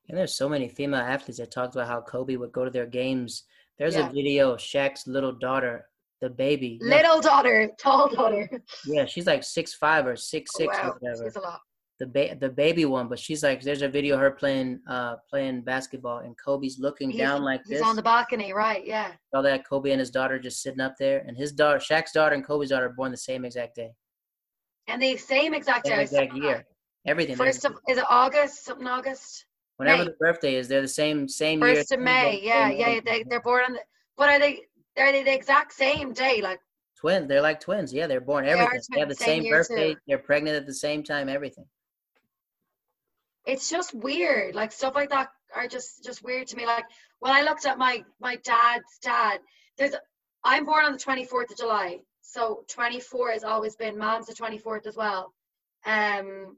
And there's so many female athletes that talked about how Kobe would go to their games. There's Yeah. a video of Shaq's little daughter the baby. Little daughter, tall daughter. Yeah, she's like six five or six six wow, or whatever. she's a lot. The ba- the baby one, but she's like, there's a video of her playing uh playing basketball, and Kobe's looking He's, down like he's this. on the balcony, right? Yeah. All that Kobe and his daughter just sitting up there, and his daughter, Shaq's daughter, and Kobe's daughter, are born the same exact day, And the same exact same exact year. Everything. First of is it August? Something August? whenever May. the birthday is, they're the same same year. First of May. Yeah, yeah. They they're born on the. But are they? Are the exact same day? Like twins. They're like twins. Yeah, they're born They everything. They have the same same birthday. too. They're pregnant at the same time. Everything. it's just weird. Like stuff like that are just just weird to me. Like when I looked at my my dad's dad, there's I'm born on the 24th of July, so 24 has always been. Mom's the 24th as well. Um,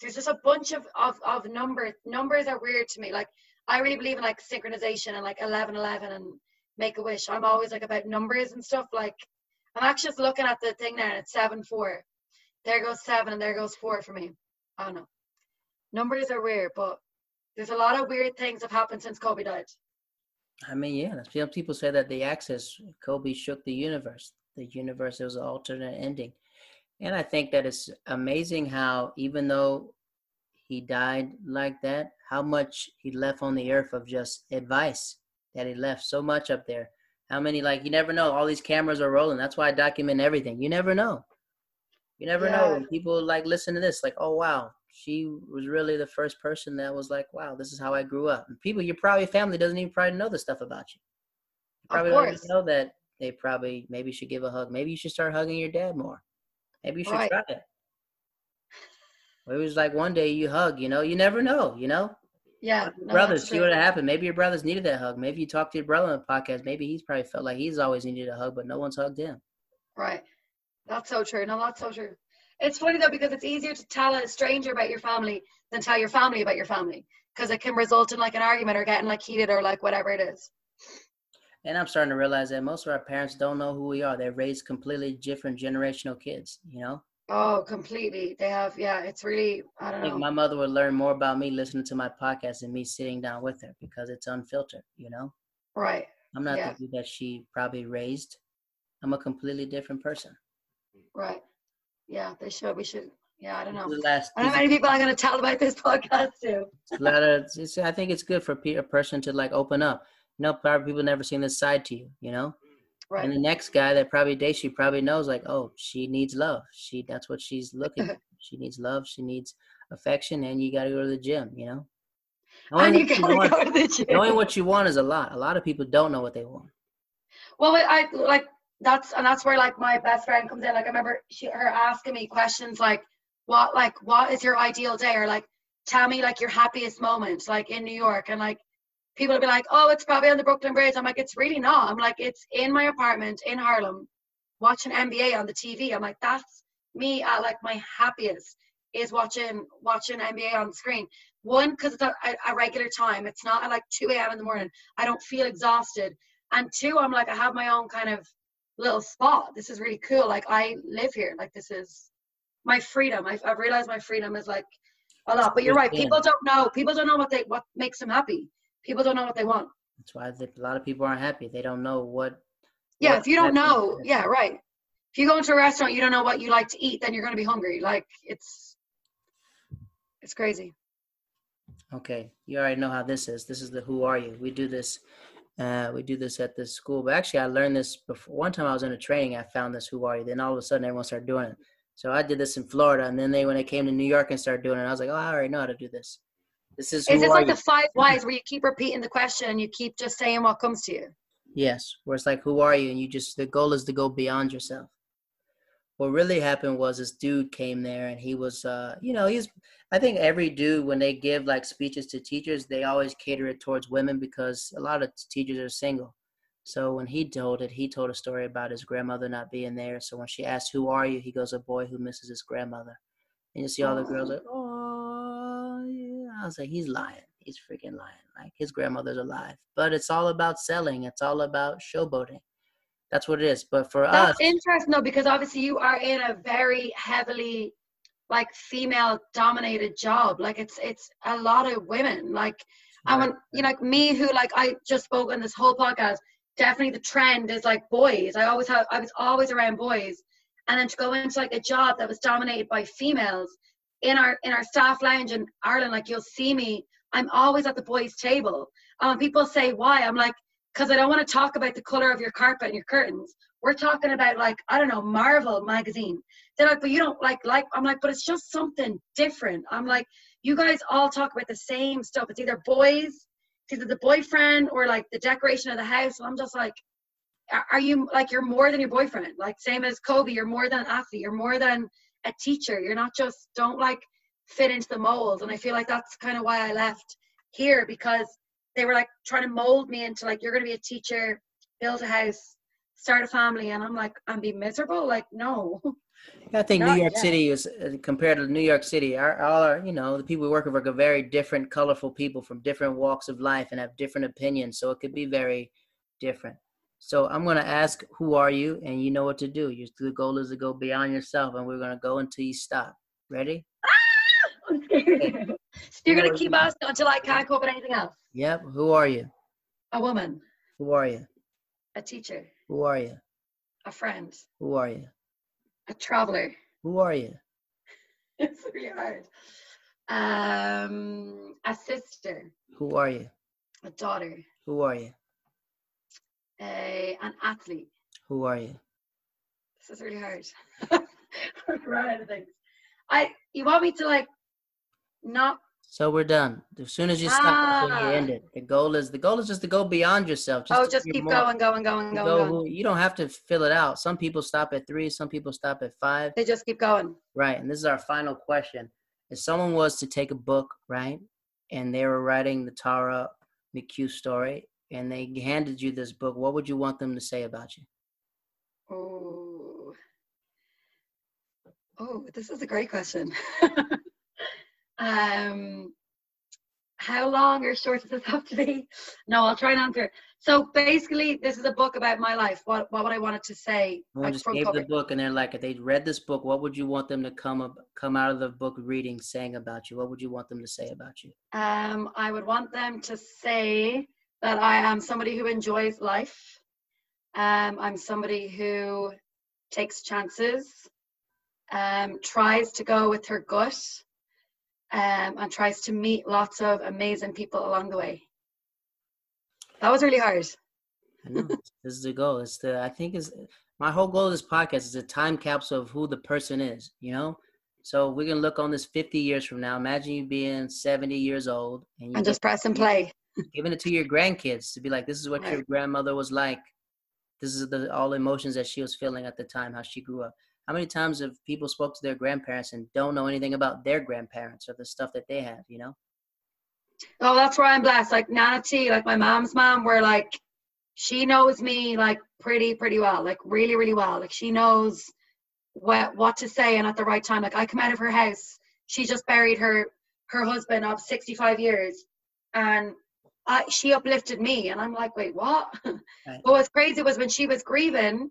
there's just a bunch of of of numbers. Numbers are weird to me. Like I really believe in like synchronization and like 11 11 and make a wish. I'm always like about numbers and stuff. Like I'm actually just looking at the thing there and it's seven four. There goes seven and there goes four for me. I don't know. Numbers are weird, but there's a lot of weird things have happened since Kobe died. I mean, yeah. know, People say that the access Kobe shook the universe. The universe was an alternate ending, and I think that it's amazing how even though he died like that, how much he left on the earth of just advice that he left so much up there. How many like you never know. All these cameras are rolling. That's why I document everything. You never know. You never know. Yeah. When people like listen to this, like, oh wow, she was really the first person that was like, wow, this is how I grew up. And people, your probably family doesn't even probably know this stuff about you. You Of probably don't know that they probably maybe should give a hug. Maybe you should start hugging your dad more. Maybe you should Right. try it. Maybe it's like one day you hug, you know, you never know, you know. Yeah, no, brothers, see what happened. Maybe your brothers needed that hug. Maybe you talked to your brother on the podcast. Maybe he's probably felt like he's always needed a hug, but no one's hugged him. Right. That's so true. No, that's so true. It's funny though because it's easier to tell a stranger about your family than tell your family about your family because it can result in like an argument or getting like heated or like whatever it is. And I'm starting to realize that most of our parents don't know who we are. They're raised completely different generational kids, you know? Oh, completely. They have. Yeah, it's really. I I don't think know. my mother would learn more about me listening to my podcast than me sitting down with her because it's unfiltered, you know? Right. I'm not Yeah. the dude that she probably raised. I'm a completely different person. Right. Yeah, they should. We should. Yeah, I don't know. The last, I don't know how many people I'm going to tell about this podcast to. a lot of, it's, I think it's good for a person to like open up. You know, probably people never seen this side to you, you know? Right. And the next guy that probably dates you probably knows like, oh, she needs love. She that's what she's looking for. She needs love. She needs affection, and you got to go to the gym. You know. and Knowing you what you gotta want- go to the gym. knowing what you want is a lot. A lot of people don't know what they want. Well, I I- like that's and that's where like my best friend comes in. Like I remember she her asking me questions like, what like what is your ideal day or like tell me like your happiest moment like in New York and like people will be like, oh, it's probably on the Brooklyn Bridge. I'm like, it's really not. I'm like, it's in my apartment in Harlem, watching NBA on the TV. I'm like, that's me at like my happiest is watching watching NBA on the screen. One, because it's a, a regular time. It's not at like 2 a.m. in the morning. I don't feel exhausted. And two, I'm like, I have my own kind of little spot. This is really cool. Like I live here. Like this is my freedom. I've, I've realized my freedom is like a lot. But you're right. People don't know. People don't know what they what makes them happy. People don't know what they want. That's why a lot of people aren't happy. They don't know what. Yeah, what if you don't know, yeah, right. If you go into a restaurant, you don't know what you like to eat, then you're gonna be hungry. Like it's it's crazy. Okay, you already know how this is. This is the Who Are You? We do this. Uh, we do this at this school. But actually, I learned this before. One time I was in a training, I found this Who Are You? Then all of a sudden, everyone started doing it. So I did this in Florida, and then they, when they came to New York and started doing it, I was like, oh, I already know how to do this. This is Is this like You? the five whys where you keep repeating the question and you keep just saying what comes to you? Yes, where it's like, who are you? And you just, the goal is to go beyond yourself. What really happened was this dude came there and he was, uh, you know, he's, I think every dude, when they give like speeches to teachers, they always cater it towards women because a lot of teachers are single. So when he told it, he told a story about his grandmother not being there. So when she asked, who are you? He goes, a boy who misses his grandmother. And you see all the girls like, oh. I was like, he's lying. He's freaking lying. Like his grandmother's alive. But it's all about selling. It's all about showboating. That's what it is. But for That's us, interesting though, because obviously you are in a very heavily like female dominated job. Like it's it's a lot of women. Like and when you know like me who like I just spoke on this whole podcast, definitely the trend is like boys. I always have I was always around boys. And then to go into like a job that was dominated by females in our in our staff lounge in Ireland, like you'll see me, I'm always at the boys' table. Um, people say why? I'm like, because I don't want to talk about the color of your carpet and your curtains. We're talking about like I don't know Marvel magazine. They're like, but you don't like like. I'm like, but it's just something different. I'm like, you guys all talk about the same stuff. It's either boys, it's either the boyfriend or like the decoration of the house. I'm just like, are you like you're more than your boyfriend? Like same as Kobe, you're more than an athlete. You're more than a teacher. You're not just don't like fit into the mold. And I feel like that's kind of why I left here because they were like trying to mold me into like you're to be a teacher, build a house, start a family, and I'm like I'm be miserable. Like no. I think New York yet. City is uh, compared to New York City. Our, all our, you know, the people we work with are very different, colorful people from different walks of life and have different opinions. So it could be very different. So I'm going to ask, who are you? And you know what to do. Your the goal is to go beyond yourself, and we're going to go until you stop. Ready? Ah! I'm scared. so you're going to keep asking until I can't up with anything else. Yep. Who are you? A woman. Who are you? A teacher. Who are you? A friend. Who are you? A traveler. Who are you? it's really hard. Um, a sister. Who are you? A daughter. Who are you? A, an athlete. Who are you? This is really hard. I you want me to like not so we're done. As soon as you stop, ah. you end it. The goal is the goal is just to go beyond yourself. Just oh, just keep more, going, going, going, going, go, going. You don't have to fill it out. Some people stop at three. Some people stop at five. They just keep going. Right, and this is our final question: If someone was to take a book, right, and they were writing the Tara McHugh story, and they handed you this book, what would you want them to say about you? Oh, oh, this is a great question. um, how long or short does this have to be? No, I'll try and answer. So basically, this is a book about my life. What what would I wanted to say? I just gave cover. the book, and they're like, if they read this book, what would you want them to come up, come out of the book reading, saying about you? What would you want them to say about you? Um, I would want them to say that I am somebody who enjoys life. Um, I'm somebody who takes chances, um, tries to go with her gut, um, and tries to meet lots of amazing people along the way. That was really hard. I know. this is the goal. It's the I think is my whole goal of this podcast is a time capsule of who the person is. You know, so we can look on this 50 years from now. Imagine you being 70 years old and, you and just press and play giving it to your grandkids to be like, this is what your grandmother was like. This is the all emotions that she was feeling at the time, how she grew up. How many times have people spoke to their grandparents and don't know anything about their grandparents or the stuff that they have, you know? Oh, that's where I'm blessed. Like Nana T, like my mom's mom, where like she knows me like pretty, pretty well, like really, really well. Like she knows what what to say and at the right time. Like I come out of her house, she just buried her her husband of 65 years, and I, she uplifted me. And i'm like wait what? Right. but what's crazy was when she was grieving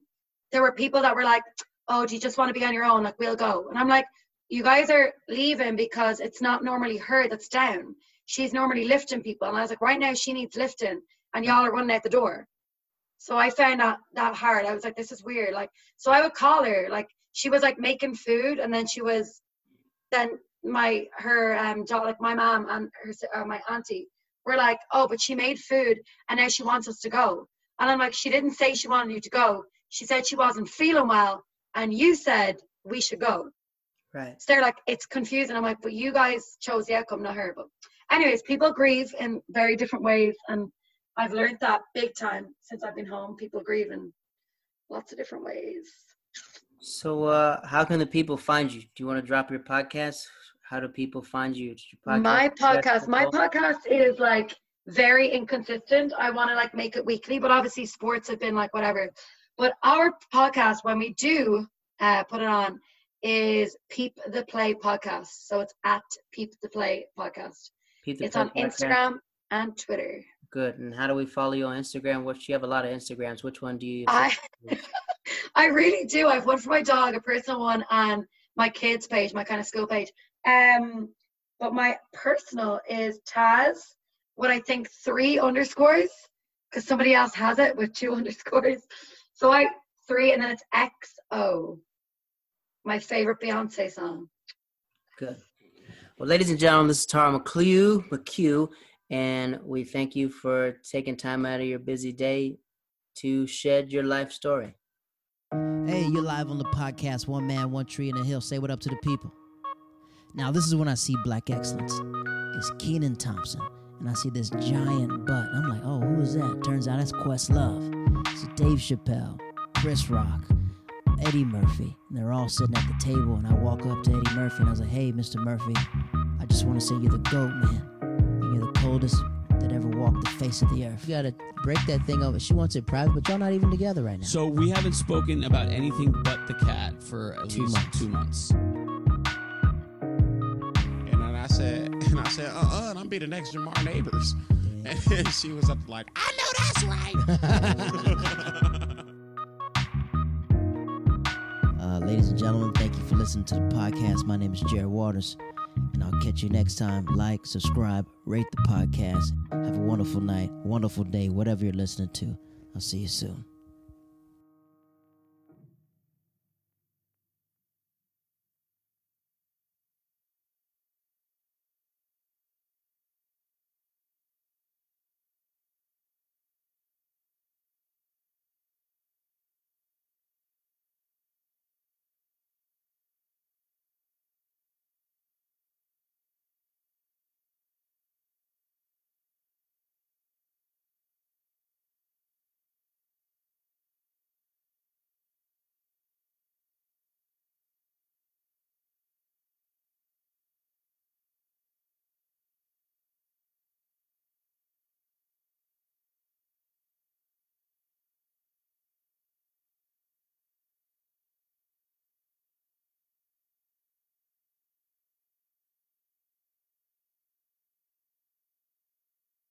there were people that were like oh do you just want to be on your own? Like we'll go. And i'm like you guys are leaving because it's not normally her that's down. She's normally lifting people. And i was like right now she needs lifting and y'all are running out the door. So i found that that hard. I was like this is weird. Like so i would call her. Like she was like making food and then she was then my her um like my mom and her uh, my auntie we're like, oh, but she made food and now she wants us to go. And I'm like, she didn't say she wanted you to go. She said she wasn't feeling well. And you said we should go. Right. So they're like, it's confusing. I'm like, but you guys chose the outcome, not her. But anyways, people grieve in very different ways. And I've learned that big time since I've been home. People grieve in lots of different ways. So uh how can the people find you? Do you want to drop your podcast? How do people find you? Podcast my podcast, my podcast is like very inconsistent. I want to like make it weekly, but obviously sports have been like whatever. But our podcast, when we do uh, put it on, is Peep the Play podcast. So it's at Peep the Play podcast. Peep the it's Play on podcast. Instagram and Twitter. Good. And how do we follow you on Instagram? Which you have a lot of Instagrams. Which one do you use? I, I really do. I have one for my dog, a personal one, and my kids page, my kind of school page. Um, but my personal is Taz, what I think three underscores, because somebody else has it with two underscores. So I three and then it's XO. My favorite Beyonce song. Good. Well, ladies and gentlemen, this is Tara McClue, McHugh, and we thank you for taking time out of your busy day to shed your life story. Hey, you're live on the podcast, One Man, One Tree in a Hill. Say what up to the people. Now, this is when I see black excellence. It's Kenan Thompson, and I see this giant butt. I'm like, oh, who is that? Turns out it's Questlove. It's Dave Chappelle, Chris Rock, Eddie Murphy. And they're all sitting at the table, and I walk up to Eddie Murphy, and I was like, hey, Mr. Murphy, I just want to say you're the GOAT, man. And You're the coldest that ever walked the face of the earth. You gotta break that thing over. She wants it private, but y'all not even together right now. So we haven't spoken about anything but the cat for at Two least months. two months. And I said, uh, uh, and I'm be the next Jamar Neighbors. And she was up like, I know that's right. Uh, ladies and gentlemen, thank you for listening to the podcast. My name is Jared Waters, and I'll catch you next time. Like, subscribe, rate the podcast. Have a wonderful night, wonderful day, whatever you're listening to. I'll see you soon.